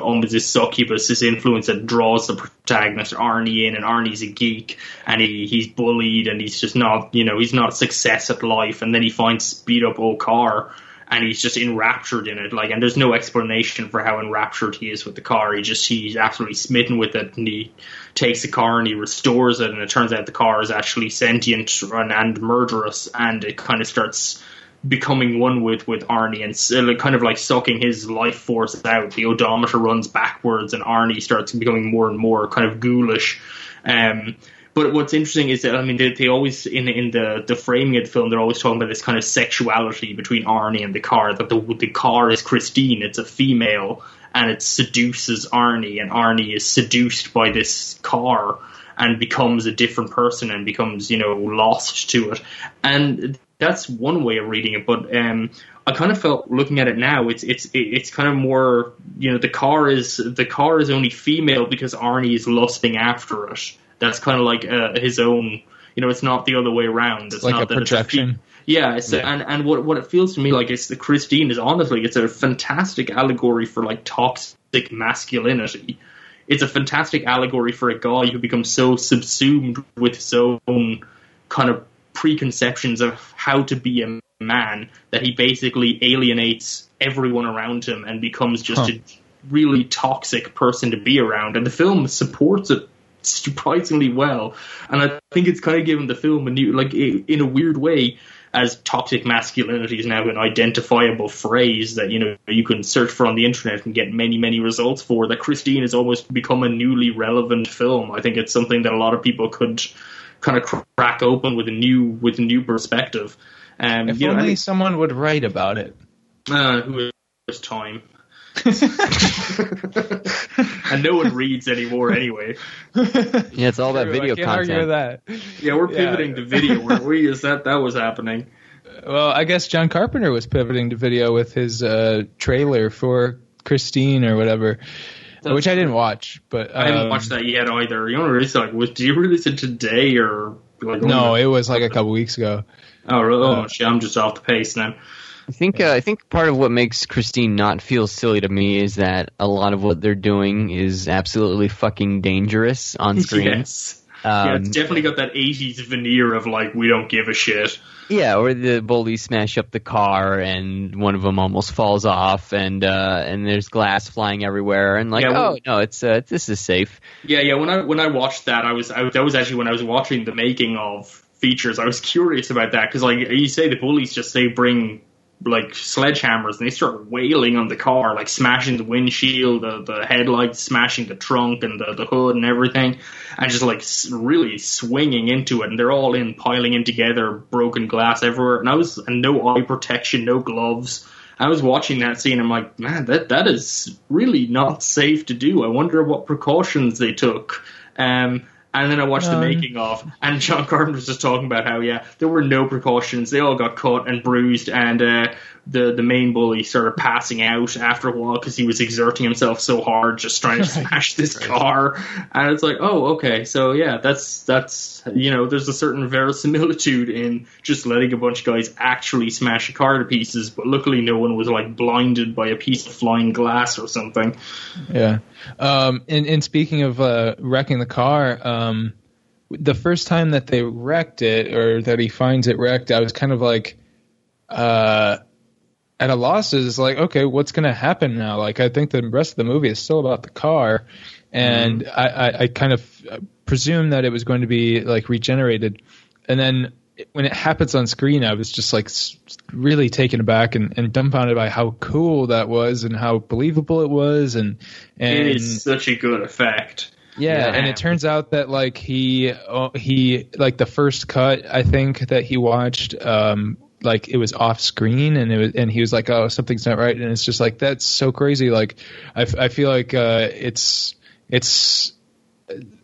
Speaker 4: almost this succubus, this influence that draws the protagonist Arnie in, and Arnie's a geek, and he, he's bullied, and he's just not, you know, he's not a success at life, and then he finds speed up old car, and he's just enraptured in it, like, and there's no explanation for how enraptured he is with the car. He just he's absolutely smitten with it, and he takes the car and he restores it, and it turns out the car is actually sentient and, and murderous, and it kind of starts becoming one with with Arnie and kind of like sucking his life force out. The odometer runs backwards, and Arnie starts becoming more and more kind of ghoulish. Um, but what's interesting is that I mean they, they always in in the the framing of the film they're always talking about this kind of sexuality between Arnie and the car. That the the car is Christine, it's a female, and it seduces Arnie, and Arnie is seduced by this car and becomes a different person and becomes you know lost to it and that's one way of reading it but um I kind of felt looking at it now it's it's it's kind of more you know the car is the car is only female because Arnie is lusting after it that's kind of like uh, his own you know it's not the other way around it's
Speaker 2: like
Speaker 4: not
Speaker 2: a
Speaker 4: that it's a
Speaker 2: projection
Speaker 4: yeah, it's
Speaker 2: Yeah.
Speaker 4: and and what what it feels to me like is the Christine is honestly it's a fantastic allegory for like toxic masculinity. It's a fantastic allegory for a guy who becomes so subsumed with his own kind of preconceptions of how to be a man that he basically alienates everyone around him and becomes just
Speaker 2: Huh.
Speaker 4: a really toxic person to be around. And the film supports it surprisingly well. And I think it's kind of given the film a new, like, in a weird way, as toxic masculinity is now an identifiable phrase that, you know, you can search for on the internet and get many, many results for, that Christine has almost become a newly relevant film. I think it's something that a lot of people could kind of crack open with a new, with a new perspective. Um,
Speaker 2: if
Speaker 4: you know,
Speaker 2: only
Speaker 4: and-
Speaker 2: someone would write about it
Speaker 4: uh, who has time? and no one reads anymore anyway.
Speaker 3: Yeah, it's all about
Speaker 2: True,
Speaker 3: video
Speaker 2: I can't
Speaker 3: content.
Speaker 2: that.
Speaker 4: Yeah, we're
Speaker 2: Yeah.
Speaker 4: pivoting to video. Weren't we? Is that that was happening?
Speaker 2: Well, I guess John Carpenter was pivoting to video with his uh, trailer for Christine or whatever, which I didn't watch. But
Speaker 4: I haven't
Speaker 2: um,
Speaker 4: watched that yet either. You want to release it, like? Was, did you release it today or like?
Speaker 2: No, it was like a couple weeks ago.
Speaker 4: Oh, really? oh
Speaker 2: uh,
Speaker 4: shit! I'm just off the pace then.
Speaker 3: I think uh, I think part of what makes Christine not feel silly to me is that a lot of what they're doing is absolutely fucking dangerous on screen.
Speaker 4: Yes. Yeah,
Speaker 3: Um,
Speaker 4: it's definitely got that '80s veneer of like we don't give a shit.
Speaker 3: Yeah, or the bullies smash up the car and one of them almost falls off, and uh, and there's glass flying everywhere, and like,
Speaker 4: Yeah, well-
Speaker 3: oh no, it's uh, this is safe.
Speaker 4: Yeah, yeah. When I when I watched that, I was I, that was actually when I was watching the making of features. I was curious about that because like you say, the bullies just say bring like sledgehammers and they start wailing on the car, like smashing the windshield, the, the headlights, smashing the trunk and the, the hood and everything, and just like really swinging into it. And they're all in, piling in together, broken glass everywhere. And I was, and no eye protection, no gloves. I was watching that scene. I'm like, man, that that is really not safe to do. I wonder what precautions they took. Um, and then I watched um, the making of, and John Carpenter was just talking about how yeah, there were no precautions. They all got cut and bruised, and uh, the the main bully started passing out after a while because he was exerting himself so hard just trying to smash this car. And it's like oh okay. So yeah that's that's you know there's a certain verisimilitude in just letting a bunch of guys actually smash a car to pieces but luckily no one was like blinded by a piece of flying glass or something.
Speaker 2: Yeah. Um and, and speaking of uh wrecking the car um the first time that they wrecked it or that he finds it wrecked i was kind of like uh at a loss is like, okay, what's going to happen now? Like, I think the rest of the movie is still about the car, and mm. I, I, I, kind of presume that it was going to be like regenerated, and then when it happens on screen, I was just like really taken aback and, and dumbfounded by how cool that was and how believable it was, and and
Speaker 4: it is such a good effect.
Speaker 2: Yeah, yeah, and it turns out that like he uh, he like the first cut I think that he watched um like it was off screen and it was and he was like oh something's not right. And it's just like that's so crazy. Like i, I feel like uh, it's it's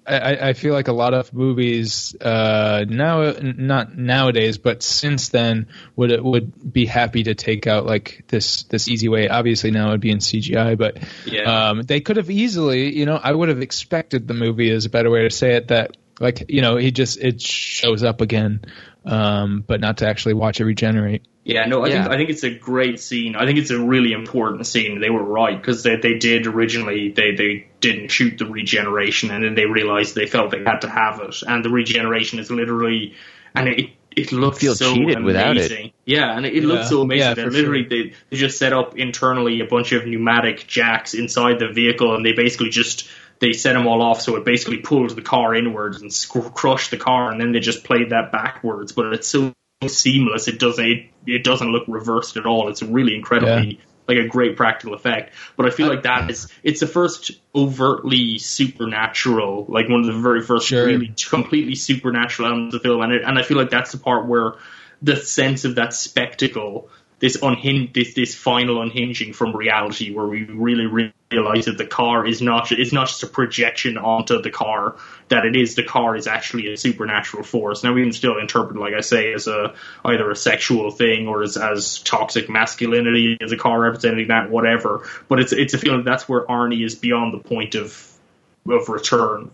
Speaker 2: I, I feel like a lot of movies uh, now not nowadays but since then would would be happy to take out like this this easy way. Obviously now it would be in CGI but yeah. um, they could have easily you know I would have expected the movie is a better way to say it that like you know he just it shows up again um, but not to actually watch it regenerate.
Speaker 4: Yeah, no, I yeah. think I think it's a great scene. I think it's a really important scene. They were right because they they did originally they they didn't shoot the regeneration and then they realized they felt they had to have it, and the regeneration is literally and it it looks
Speaker 3: feel
Speaker 4: so
Speaker 3: cheated
Speaker 4: amazing.
Speaker 3: without it.
Speaker 4: Yeah, and it, it yeah. looks so amazing. Yeah, literally sure. they they just set up internally a bunch of pneumatic jacks inside the vehicle, and they basically just they set them all off, so it basically pulled the car inwards and sc- crushed the car, and then they just played that backwards. But it's so seamless; it doesn't it, it doesn't look reversed at all. It's really incredibly. Yeah. Like a great practical effect, but I feel like that is it's the first overtly supernatural, like one of the very first sure. really completely supernatural elements of the film, and it, and I feel like that's the part where the sense of that spectacle this unhinged this this final unhinging from reality where we really realize that the car is not it's not just a projection onto the car that it is the car is actually a supernatural force. Now we can still interpret like i say as a either a sexual thing or as, as toxic masculinity as a car representing that whatever. But it's it's a feeling that's where arnie is beyond the point of of return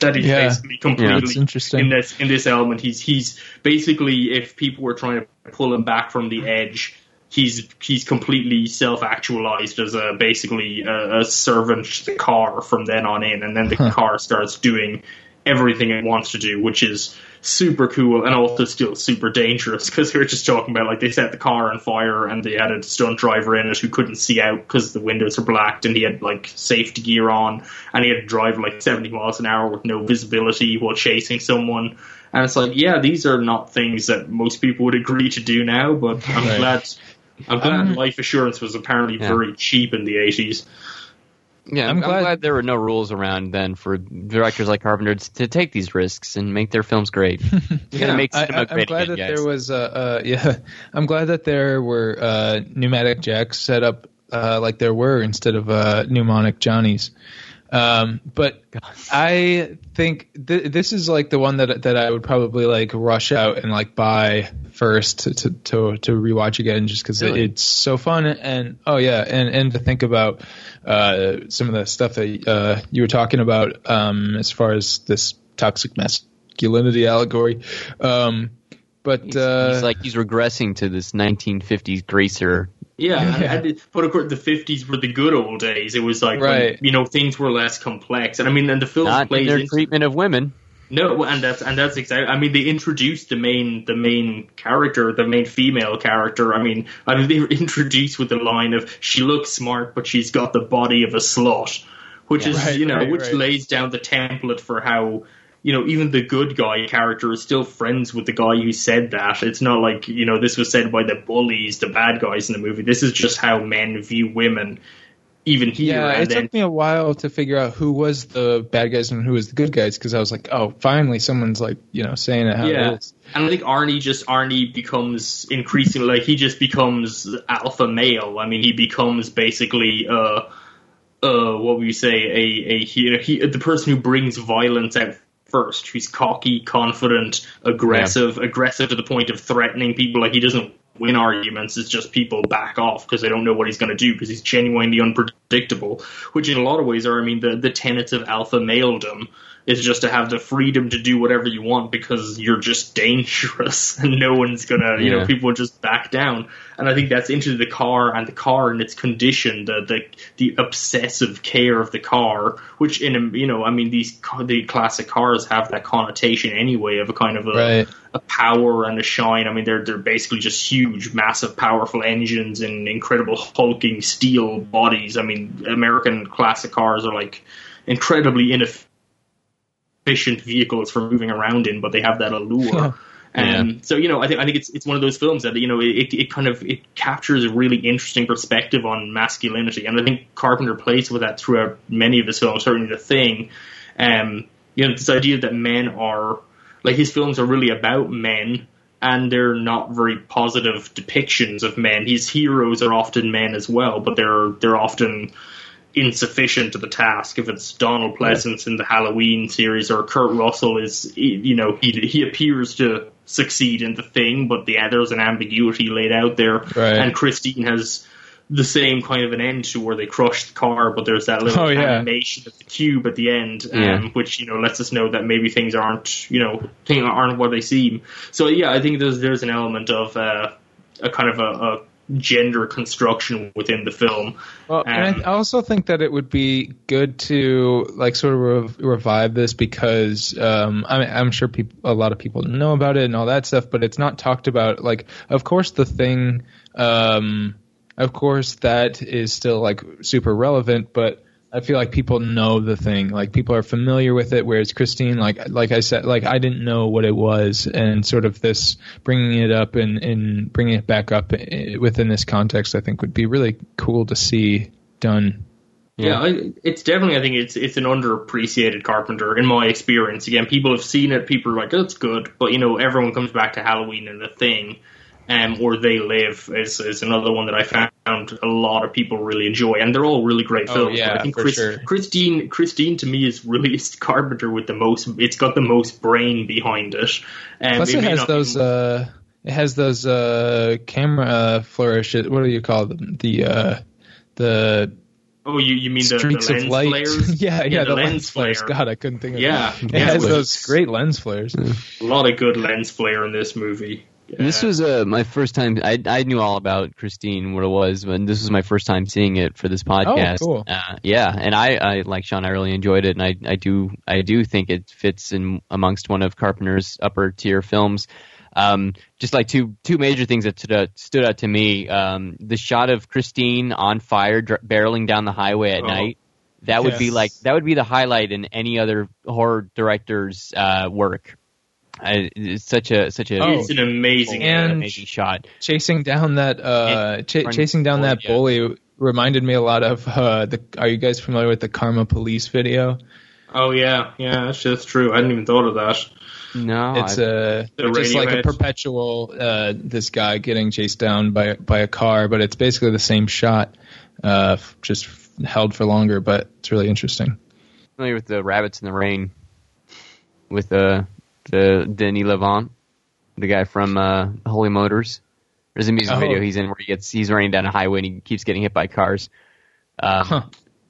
Speaker 4: that he's yeah. basically completely
Speaker 2: yeah, interesting.
Speaker 4: in this in this element. He's he's basically if people were trying to pull him back from the edge, he's he's completely self actualized as a basically a, a, servant to the car from then on in, and then the huh. car starts doing everything it wants to do, which is super cool and also still super dangerous because we were just talking about like they set the car on fire and they had a stunt driver in it who couldn't see out because the windows were blacked and he had like safety gear on and he had to drive like 70 miles an hour with no visibility while chasing someone. And it's like, yeah, these are not things that most people would agree to do now, but I'm right. glad. I'm glad um, life assurance was apparently yeah. very cheap in the 80s.
Speaker 3: Yeah, I'm, I'm glad, glad, there were no rules around then for directors like Carpenter to take these risks and make their films great.
Speaker 2: yeah, make I, am glad again, that guys. there was, uh, uh, yeah, I'm glad that there were uh, pneumatic jacks set up uh, like there were instead of uh, mnemonic Johnnies. Um, but I think th- this is like the one that that I would probably like rush out and like buy first to to to, to rewatch again just because really? it's so fun and oh yeah and and to think about uh, some of the stuff that uh, you were talking about um, as far as this toxic masculinity allegory. Um, but
Speaker 3: he's,
Speaker 2: uh,
Speaker 3: he's like he's regressing to this 1950s greaser
Speaker 4: yeah, yeah. And, and, but of course, the fifties were the good old days. It was like, right. when, you know, things were less complex. And I mean, and the film
Speaker 3: Not
Speaker 4: plays
Speaker 3: their into, treatment of women.
Speaker 4: No, and that's and that's exactly. I mean, they introduced the main the main character, the main female character. I mean, I mean, they were introduced with the line of "she looks smart, but she's got the body of a slut," which yeah, is right, you know, right, which lays down the template for how you know, even the good guy character is still friends with the guy who said that. It's not like, you know, this was said by the bullies, the bad guys in the movie. This is just how men view women, even here.
Speaker 2: Yeah, it
Speaker 4: then,
Speaker 2: took me a while to figure out who was the bad guys and who was the good guys because I was like, oh, finally someone's like, you know, saying it how
Speaker 4: Yeah.
Speaker 2: it is.
Speaker 4: and I think Arnie just, Arnie becomes increasingly, like, he just becomes alpha male. I mean, he becomes basically, uh, uh, what would you say, a, a, he, he, the person who brings violence out first. He's cocky, confident, aggressive, aggressive to the point of threatening people. Like he doesn't win arguments. It's just people back off because they don't know what he's going to do because he's genuinely unpredictable. Which in a lot of ways are, I mean, the the tenets of alpha maledom is just to have the freedom to do whatever you want because you're just dangerous and no one's gonna, you know, people just back down. And I think that's into the car and the car and its condition, the the the obsessive care of the car, which in a, you know, I mean, these the classic cars have that connotation anyway of a kind of a
Speaker 2: Right.
Speaker 4: a power and a shine. I mean, they're they're basically just huge, massive, powerful engines and incredible hulking steel bodies. I mean, American classic cars are like incredibly inefficient vehicles for moving around in, but they have that allure. Um, So you know, I think I think it's it's one of those films that you know it, it kind of it captures a really interesting perspective on masculinity, and I think Carpenter plays with that throughout many of his films. Certainly, The Thing, um, you know, this idea that men are like his films are really about men, and they're not very positive depictions of men. His heroes are often men as well, but they're they're often insufficient to the task. If it's Donald Pleasence in the Halloween series or Kurt Russell is, you know, he he appears to succeed in the thing, but the there's an ambiguity laid out there.
Speaker 2: Right.
Speaker 4: And Christine has the same kind of an end to where they crush the car, but there's that little
Speaker 2: Oh, yeah.
Speaker 4: animation of the cube at the end, um,
Speaker 3: Yeah.
Speaker 4: which you know lets us know that maybe things aren't, you know, things aren't what they seem. So yeah, I think there's there's an element of uh, a kind of a, a gender construction within the film.
Speaker 2: Well, and
Speaker 4: Um,
Speaker 2: I also think that it would be good to like sort of rev- revive this because um, I mean, I'm sure people, a lot of people know about it and all that stuff, but it's not talked about. Like, of course, the thing, um, of course, that is still like super relevant, but I feel like people know the thing. Like people are familiar with it. Whereas Christine, like like I said, like I didn't know what it was, and sort of this bringing it up and, and bringing it back up eh, within this context, I think would be really cool to see done.
Speaker 4: Yeah, it's definitely. I think it's it's an underappreciated Carpenter in my experience. Again, people have seen it. People are like, "Oh, it's good," but you know, everyone comes back to Halloween and the thing, um, or They Live is is another one that I found a lot of people really enjoy, and they're all really great
Speaker 2: Oh,
Speaker 4: films.
Speaker 2: yeah,
Speaker 4: but I think
Speaker 2: for
Speaker 4: Chris,
Speaker 2: sure.
Speaker 4: Christine Christine to me is really is Carpenter with the most. It's got the most brain behind it. Um,
Speaker 2: Plus, it,
Speaker 4: may
Speaker 2: has
Speaker 4: not be-
Speaker 2: those. Uh, it has those uh, camera uh, flourishes. What do you call them? The uh, the
Speaker 4: oh, you you mean the, the
Speaker 2: streaks
Speaker 4: lens
Speaker 2: of light.
Speaker 4: flares?
Speaker 2: yeah, yeah,
Speaker 4: the, lens
Speaker 2: flares.
Speaker 4: flare.
Speaker 2: God, I couldn't think of
Speaker 4: Yeah,
Speaker 2: It
Speaker 4: yeah,
Speaker 2: has those great lens flares.
Speaker 4: A lot of good lens flare in this movie.
Speaker 3: This
Speaker 4: Uh,
Speaker 3: was uh, my first time. I I knew all about Christine, what it was, but this was my first time seeing it for this podcast.
Speaker 2: cool.
Speaker 3: Uh, yeah, and I, I like Sean. I really enjoyed it, and I, I do I do think it fits in amongst one of Carpenter's upper tier films. Um, just like two two major things that stood out, stood out to me. Um, the shot of Christine on fire, dr- barreling down the highway at
Speaker 4: Oh.
Speaker 3: night. That would be like that would be the highlight in any other horror director's uh, work. I, it's such a such a
Speaker 2: Oh.
Speaker 4: it's an amazing
Speaker 2: And-
Speaker 3: amazing shot.
Speaker 2: Chasing down that uh, ch- chasing down
Speaker 3: door,
Speaker 2: that
Speaker 3: yeah.
Speaker 2: bully reminded me a lot of uh, the. Are you guys familiar with the Karma Police video?
Speaker 4: Oh yeah, yeah, that's, that's true. I hadn't even thought of that.
Speaker 3: No,
Speaker 2: It's a
Speaker 4: The
Speaker 2: just like a perpetual uh, this guy getting chased down by by a car, but it's basically the same shot, uh, just held for longer. But it's really interesting.
Speaker 3: familiar with the Rabbits in the Rain with uh, the Denis Lavant, the guy from uh, Holy Motors. There's a music
Speaker 2: Oh.
Speaker 3: video he's in where he gets he's running down a highway and he keeps getting hit by cars. Um,
Speaker 2: Huh.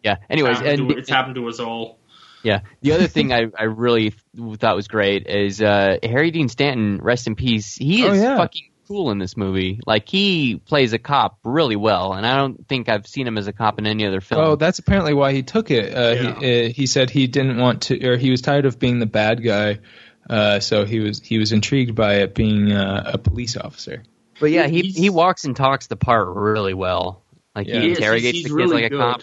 Speaker 3: Yeah. Anyways,
Speaker 4: Happened
Speaker 3: and
Speaker 4: to- it's happened to us all.
Speaker 3: yeah, the other thing I, I really thought was great is uh, Harry Dean Stanton, rest in peace. He
Speaker 2: Oh,
Speaker 3: is
Speaker 2: yeah.
Speaker 3: fucking cool in this movie. Like he plays a cop really well, and I don't think I've seen him as a cop in any other film.
Speaker 2: Oh, that's apparently why he took it. Uh, he, uh, he said he didn't want to, or he was tired of being the bad guy. Uh, so he was he was intrigued by it being uh, a police officer.
Speaker 3: But yeah, he
Speaker 4: He's-
Speaker 3: he walks and talks the part really well. Like
Speaker 2: Yeah.
Speaker 3: he
Speaker 2: He
Speaker 3: interrogates
Speaker 4: he's-
Speaker 3: the kids
Speaker 4: really
Speaker 3: like a
Speaker 4: good.
Speaker 3: cop.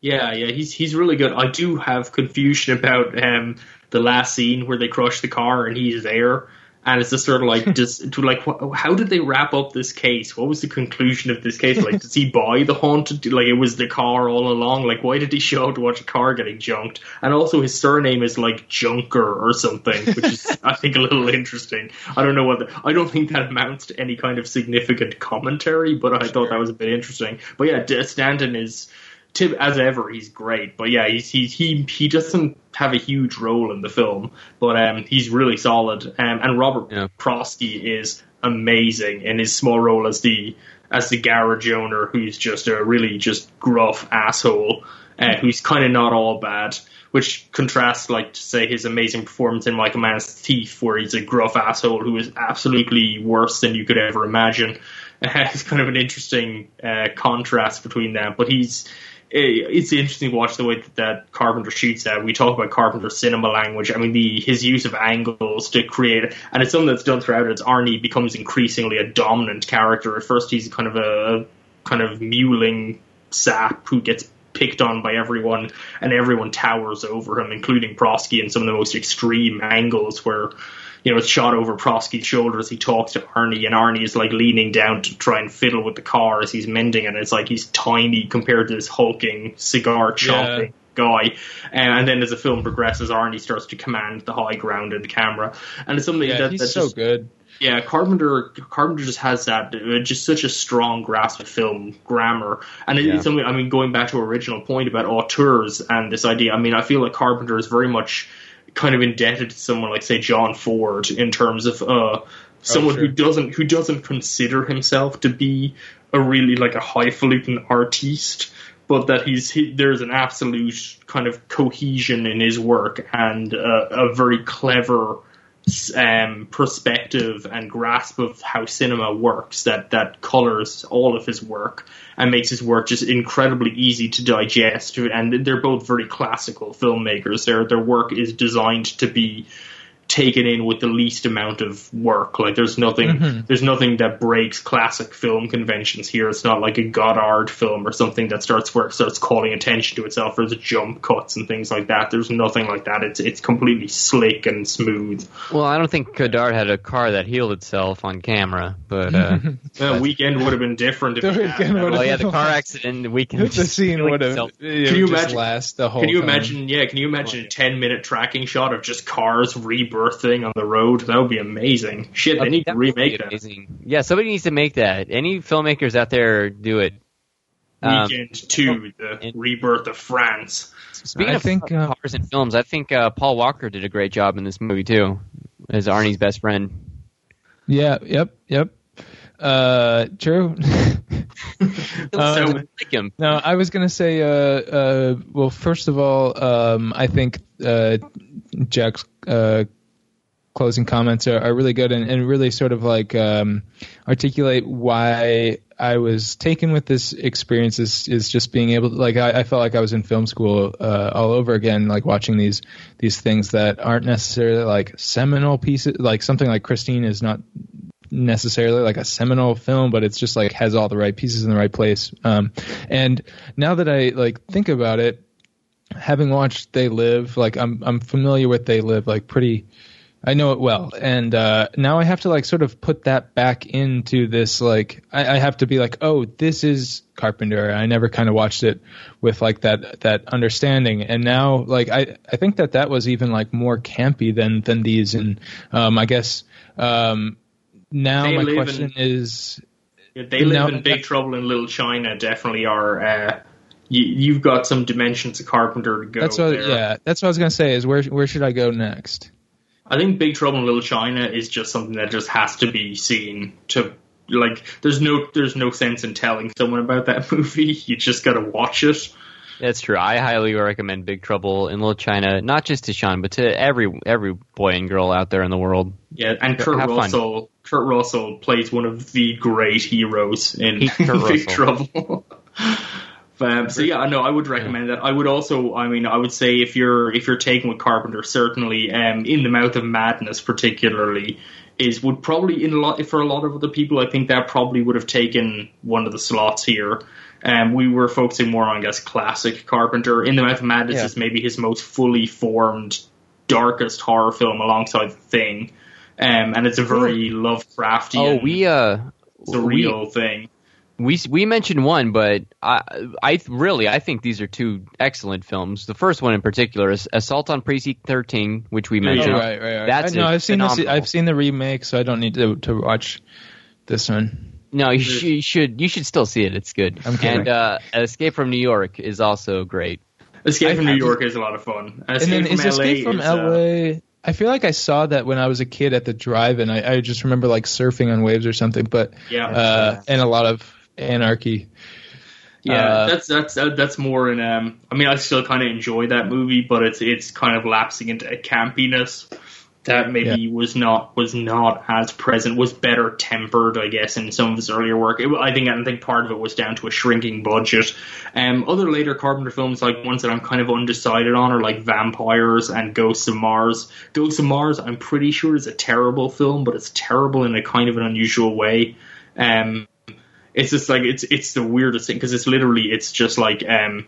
Speaker 4: Yeah, yeah, he's he's really good. I do have confusion about um, the last scene where they crush the car and he's there and it's just sort of like just to like wh- how did they wrap up this case? What was the conclusion of this case? Like does he buy the haunted like it was the car all along? Like why did he show up to watch a car getting junked? And also his surname is like junker or something which is i think a little interesting. I don't know what the, i don't think that amounts to any kind of significant commentary but i thought that was a bit interesting. But yeah stanton is Tib, as ever, he's great. But yeah, he's, he's he he doesn't have a huge role in the film, but um, he's really solid. Um, and Robert
Speaker 3: Yeah.
Speaker 4: Prosky is amazing in his small role as the as the garage owner, who's just a really just gruff asshole, uh, who's kind of not all bad. Which contrasts, like, to say his amazing performance in Like a Mann's Thief, where he's a gruff asshole who is absolutely worse than you could ever imagine. Uh, it's kind of an interesting uh, contrast between them, but he's it's interesting to watch the way that, that Carpenter shoots that. We talk about Carpenter's cinema language. I mean, the his use of angles to create, and it's something that's done throughout. As Arnie becomes increasingly a dominant character. At first, he's kind of a kind of mewling sap who gets picked on by everyone, and everyone towers over him, including Prosky, in some of the most extreme angles where. You know, it's shot over Prosky's shoulder as he talks to Arnie, and Arnie is like leaning down to try and fiddle with the car as he's mending it. It's like he's tiny compared to this hulking cigar chomping guy. Um, and then as the film progresses, Arnie starts to command the high ground in the camera, and it's something
Speaker 2: Yeah,
Speaker 4: that,
Speaker 2: he's
Speaker 4: that
Speaker 2: so
Speaker 4: just,
Speaker 2: good.
Speaker 4: yeah, Carpenter Carpenter just has that uh, just such a strong grasp of film grammar, and it-
Speaker 3: Yeah.
Speaker 4: it's something. I mean, going back to our original point about auteurs and this idea. I mean, I feel like Carpenter is very much kind of indebted to someone like say John Ford in terms of uh, someone
Speaker 2: sure.
Speaker 4: who doesn't who doesn't consider himself to be a really like a highfalutin artiste. But that he's he, there's an absolute kind of cohesion in his work and uh, a very clever um, perspective and grasp of how cinema works that that colors all of his work and makes his work just incredibly easy to digest. And they're both very classical filmmakers. Their their work is designed to be taken in with the least amount of work. Like there's nothing there's nothing that breaks classic film conventions here. It's not like a Godard film or something that starts where it starts calling attention to itself or the jump cuts and things like that. There's nothing like that. It's it's completely slick and smooth.
Speaker 3: Well, I don't think Godard had a car that healed itself on camera, but uh,
Speaker 4: The weekend would have been different if
Speaker 2: The
Speaker 4: it had
Speaker 2: Weeknd would
Speaker 3: well, yeah, the car accident, the weekend.
Speaker 2: the scene would have.
Speaker 4: Can you imagine-
Speaker 2: last the whole
Speaker 4: Can you
Speaker 2: time.
Speaker 4: imagine? Yeah, can you imagine a ten minute tracking shot of just cars rebirthing on the road? That would be amazing. Shit, they need to remake that.
Speaker 3: Amazing. Yeah, somebody needs to make that. Any filmmakers out there, do it. Um,
Speaker 4: Weekend two, the
Speaker 3: and-
Speaker 4: rebirth of France.
Speaker 3: Speaking
Speaker 2: I
Speaker 3: of
Speaker 2: think, uh,
Speaker 3: cars and films, I think uh, Paul Walker did a great job in this movie too, as Arnie's best friend.
Speaker 2: Yeah. Yep. Yep. Uh, true.
Speaker 3: so
Speaker 4: So-
Speaker 3: like him.
Speaker 2: No, I was gonna say. Uh, uh, well, first of all, um, I think uh, Jack's uh, closing comments are, are really good and, and really sort of like um, articulate why I was taken with this experience. Is, is just being able to like I, I felt like I was in film school uh, all over again, like watching these these things that aren't necessarily like seminal pieces. Like something like Christine is not necessarily like a seminal film, but it's just like has all the right pieces in the right place. Um, and now that I like think about it, having watched They Live, like I'm I'm familiar with They Live, like pretty. I know it well, and uh, now I have to like sort of put that back into this. Like I, I have to be like, oh, this is Carpenter. I never kind of watched it with like that that understanding, and now like I I think that that was even like more campy than than these, and um, I guess um, now
Speaker 4: They
Speaker 2: my question
Speaker 4: in-
Speaker 2: is
Speaker 4: they live
Speaker 2: No,
Speaker 4: in Big Trouble in Little China. Definitely are. Uh, you, you've got some dimensions of Carpenter to go.
Speaker 2: that's what
Speaker 4: there.
Speaker 2: yeah that's what I was gonna say is where where should I go next?
Speaker 4: I think Big Trouble in Little China is just something that just has to be seen to like. There's no there's no sense in telling someone about that movie. You just got to watch it.
Speaker 3: That's true. I highly recommend Big Trouble in Little China, not just to Sean, but to every every boy and girl out there in the world.
Speaker 4: Yeah, and Kurt
Speaker 3: Have fun.
Speaker 4: Russell. Kurt Russell plays one of the great heroes in Big
Speaker 3: Russell.
Speaker 4: Trouble. Um, so yeah, no, I would recommend that. I would also, I mean, I would say if you're if you're taking with Carpenter, certainly um, in the Mouth of Madness, particularly, is would probably in a lot for a lot of other people. I think that probably would have taken one of the slots here. Um, we were focusing more on, I guess, classic Carpenter. In the Mouth of Madness
Speaker 3: Yeah.
Speaker 4: is maybe his most fully formed darkest horror film alongside The Thing, um, and it's a very Lovecraftian,
Speaker 3: Oh, we uh,
Speaker 4: surreal thing.
Speaker 3: We we mentioned one, but I I really I think these are two excellent films. The first one in particular is Assault on Precinct 13, which we
Speaker 4: Yeah.
Speaker 2: Oh,
Speaker 3: mentioned.
Speaker 2: right, right, right.
Speaker 3: That's
Speaker 2: I, no,
Speaker 3: a
Speaker 2: I've seen this. I've seen the remake, so I don't need to to watch this one.
Speaker 3: No, you, sh- you should you should still see it. It's good.
Speaker 2: I'm kidding.
Speaker 3: and uh, Escape from New York is also great.
Speaker 4: Escape
Speaker 2: I-
Speaker 4: from New
Speaker 2: I-
Speaker 4: York is a lot of fun.
Speaker 2: and then
Speaker 4: from
Speaker 2: is Escape from
Speaker 4: is, uh,
Speaker 2: LA? I feel like I saw that when I was a kid at the drive-in. I, I just remember like surfing on waves or something, but
Speaker 4: yeah,
Speaker 2: uh, and a lot of anarchy.
Speaker 4: Yeah,
Speaker 2: Uh,
Speaker 4: that's that's that's more in. Um, I mean, I still kind of enjoy that movie, but it's it's kind of lapsing into a campiness that maybe was not was not as present, was better tempered, I guess, in some of his earlier work. It, I think I think part of it was down to a shrinking budget. Um, other later Carpenter films, like ones that I'm kind of undecided on, are like Vampires and Ghosts of Mars. Ghosts of Mars, I'm pretty sure is a terrible film, but it's terrible in a kind of an unusual way. Um, it's just like it's it's the weirdest thing because it's literally it's just like um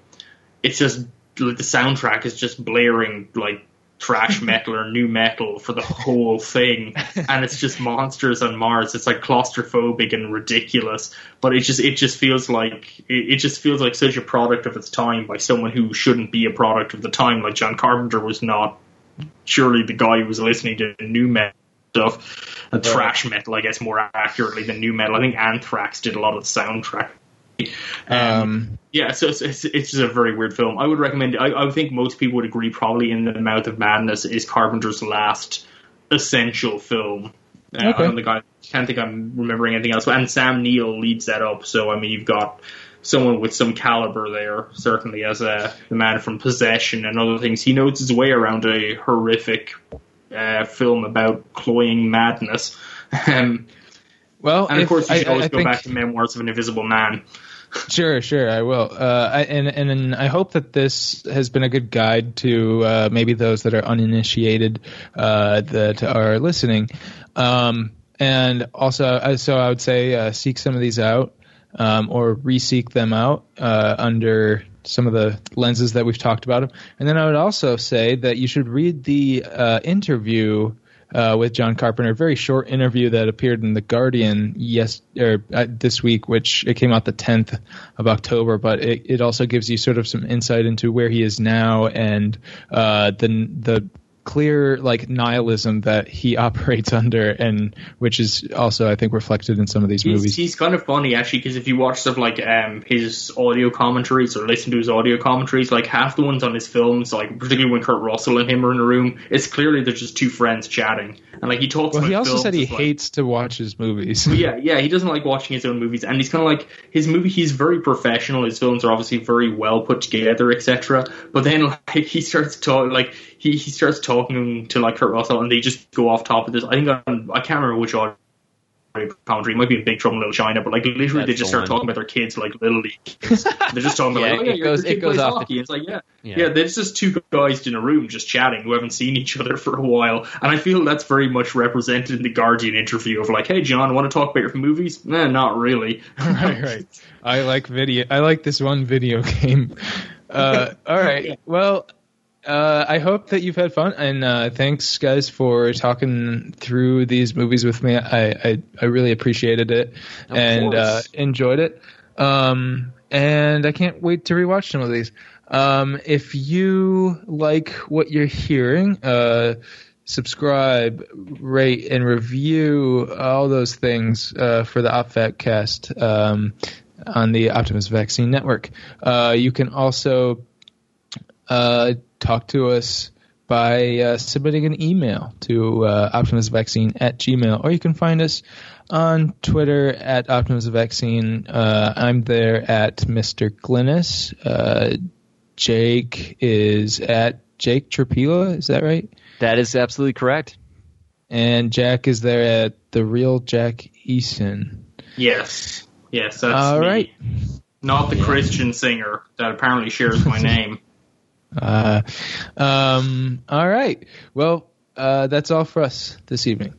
Speaker 4: it's just like the soundtrack is just blaring like thrash metal or nu metal for the whole thing. And it's just monsters on mars. It's like claustrophobic and ridiculous. But it just it just feels like it, it just feels like such a product of its time by someone who shouldn't be a product of the time. Like john carpenter was not surely the guy who was listening to nu metal stuff and thrash metal i guess more accurately than nu metal i think anthrax did a lot of the soundtrack
Speaker 2: Um,
Speaker 4: yeah, so it's, it's, it's just a very weird film. I would recommend. I, I think most people would agree. Probably in the Mouth of Madness is Carpenter's last essential film. Uh, I don't think I can't think I'm remembering anything else. And Sam Neill leads that up. So I mean, you've got someone with some caliber there. Certainly as a the man from Possession and other things. He knows his way around a horrific uh, film about cloying madness. Um,
Speaker 2: well,
Speaker 4: and of course, you should
Speaker 2: I-
Speaker 4: always
Speaker 2: I
Speaker 4: go
Speaker 2: think-
Speaker 4: back to Memoirs of an Invisible Man.
Speaker 2: Sure, sure, I will. Uh, I, and and then I hope that this has been a good guide to uh, maybe those that are uninitiated uh, that are listening. Um, and also, uh, so I would say uh, seek some of these out um, or reseek them out uh, under some of the lenses that we've talked about. And then I would also say that you should read the uh, interview uh, with John Carpenter, a very short interview that appeared in the Guardian yes uh, this week, which it came out the 10th of October. But it, it also gives you sort of some insight into where he is now and uh, the the clear like nihilism that he operates under, and which is also I think reflected in some of these
Speaker 4: He's,
Speaker 2: movies.
Speaker 4: he's kind of funny actually because if you watch stuff like um, his audio commentaries or listen to his audio commentaries, like half the ones on his films, like particularly when Kurt Russell and him are in a room, it's clearly they're just two friends chatting, and like he talks.
Speaker 2: well, he also said he
Speaker 4: as, like-
Speaker 2: hates to watch his movies.
Speaker 4: Yeah, yeah, he doesn't like watching his own movies, and he's kind of like his movie. He's very professional. His films are obviously very well put together, etc. But then like he starts talking, like he, he starts talking to like Kurt Russell, and they just go off top of this. I think on, I can't remember which audio commentary. It might be in Big Trouble in Little China, but like literally
Speaker 3: That's
Speaker 4: they just start
Speaker 3: one.
Speaker 4: talking about their kids like little league. kids. They're just talking about
Speaker 3: Yeah,
Speaker 4: like, oh, yeah,
Speaker 3: it goes- it goes
Speaker 4: plays
Speaker 3: off the-
Speaker 4: hockey. It's like yeah.
Speaker 3: Yeah.
Speaker 4: yeah, there's just two guys in a room just chatting who haven't seen each other for a while, and I feel that's very much represented in the Guardian interview of like, "Hey, John, want to talk about your movies?" Nah, not really.
Speaker 2: right, right. I like video. I like this one video game. Uh, all right. Well, uh, I hope that you've had fun, and uh, thanks, guys, for talking through these movies with me. I I, I really appreciated it
Speaker 3: Of
Speaker 2: and uh, enjoyed it. Um, and I can't wait to rewatch some of these. Um, if you like what you're hearing, uh, subscribe, rate, and review all those things uh, for the OpFat cast um, on the Optimus Vaccine Network. Uh, you can also uh, talk to us by uh, submitting an email to uh, optimusvaccine at gmail, or you can find us on Twitter at optimusvaccine. Uh, I'm there at Mr. Glynis. Uh, Jake is at Jake Tropila. Is that right?
Speaker 3: That is absolutely correct.
Speaker 2: And Jack is there at the real Jack Eason.
Speaker 4: yes, yes, that's
Speaker 2: All
Speaker 4: me.
Speaker 2: right.
Speaker 4: Not the Christian singer that apparently shares my name.
Speaker 2: Uh, um, all right. Well, uh, that's all for us this evening.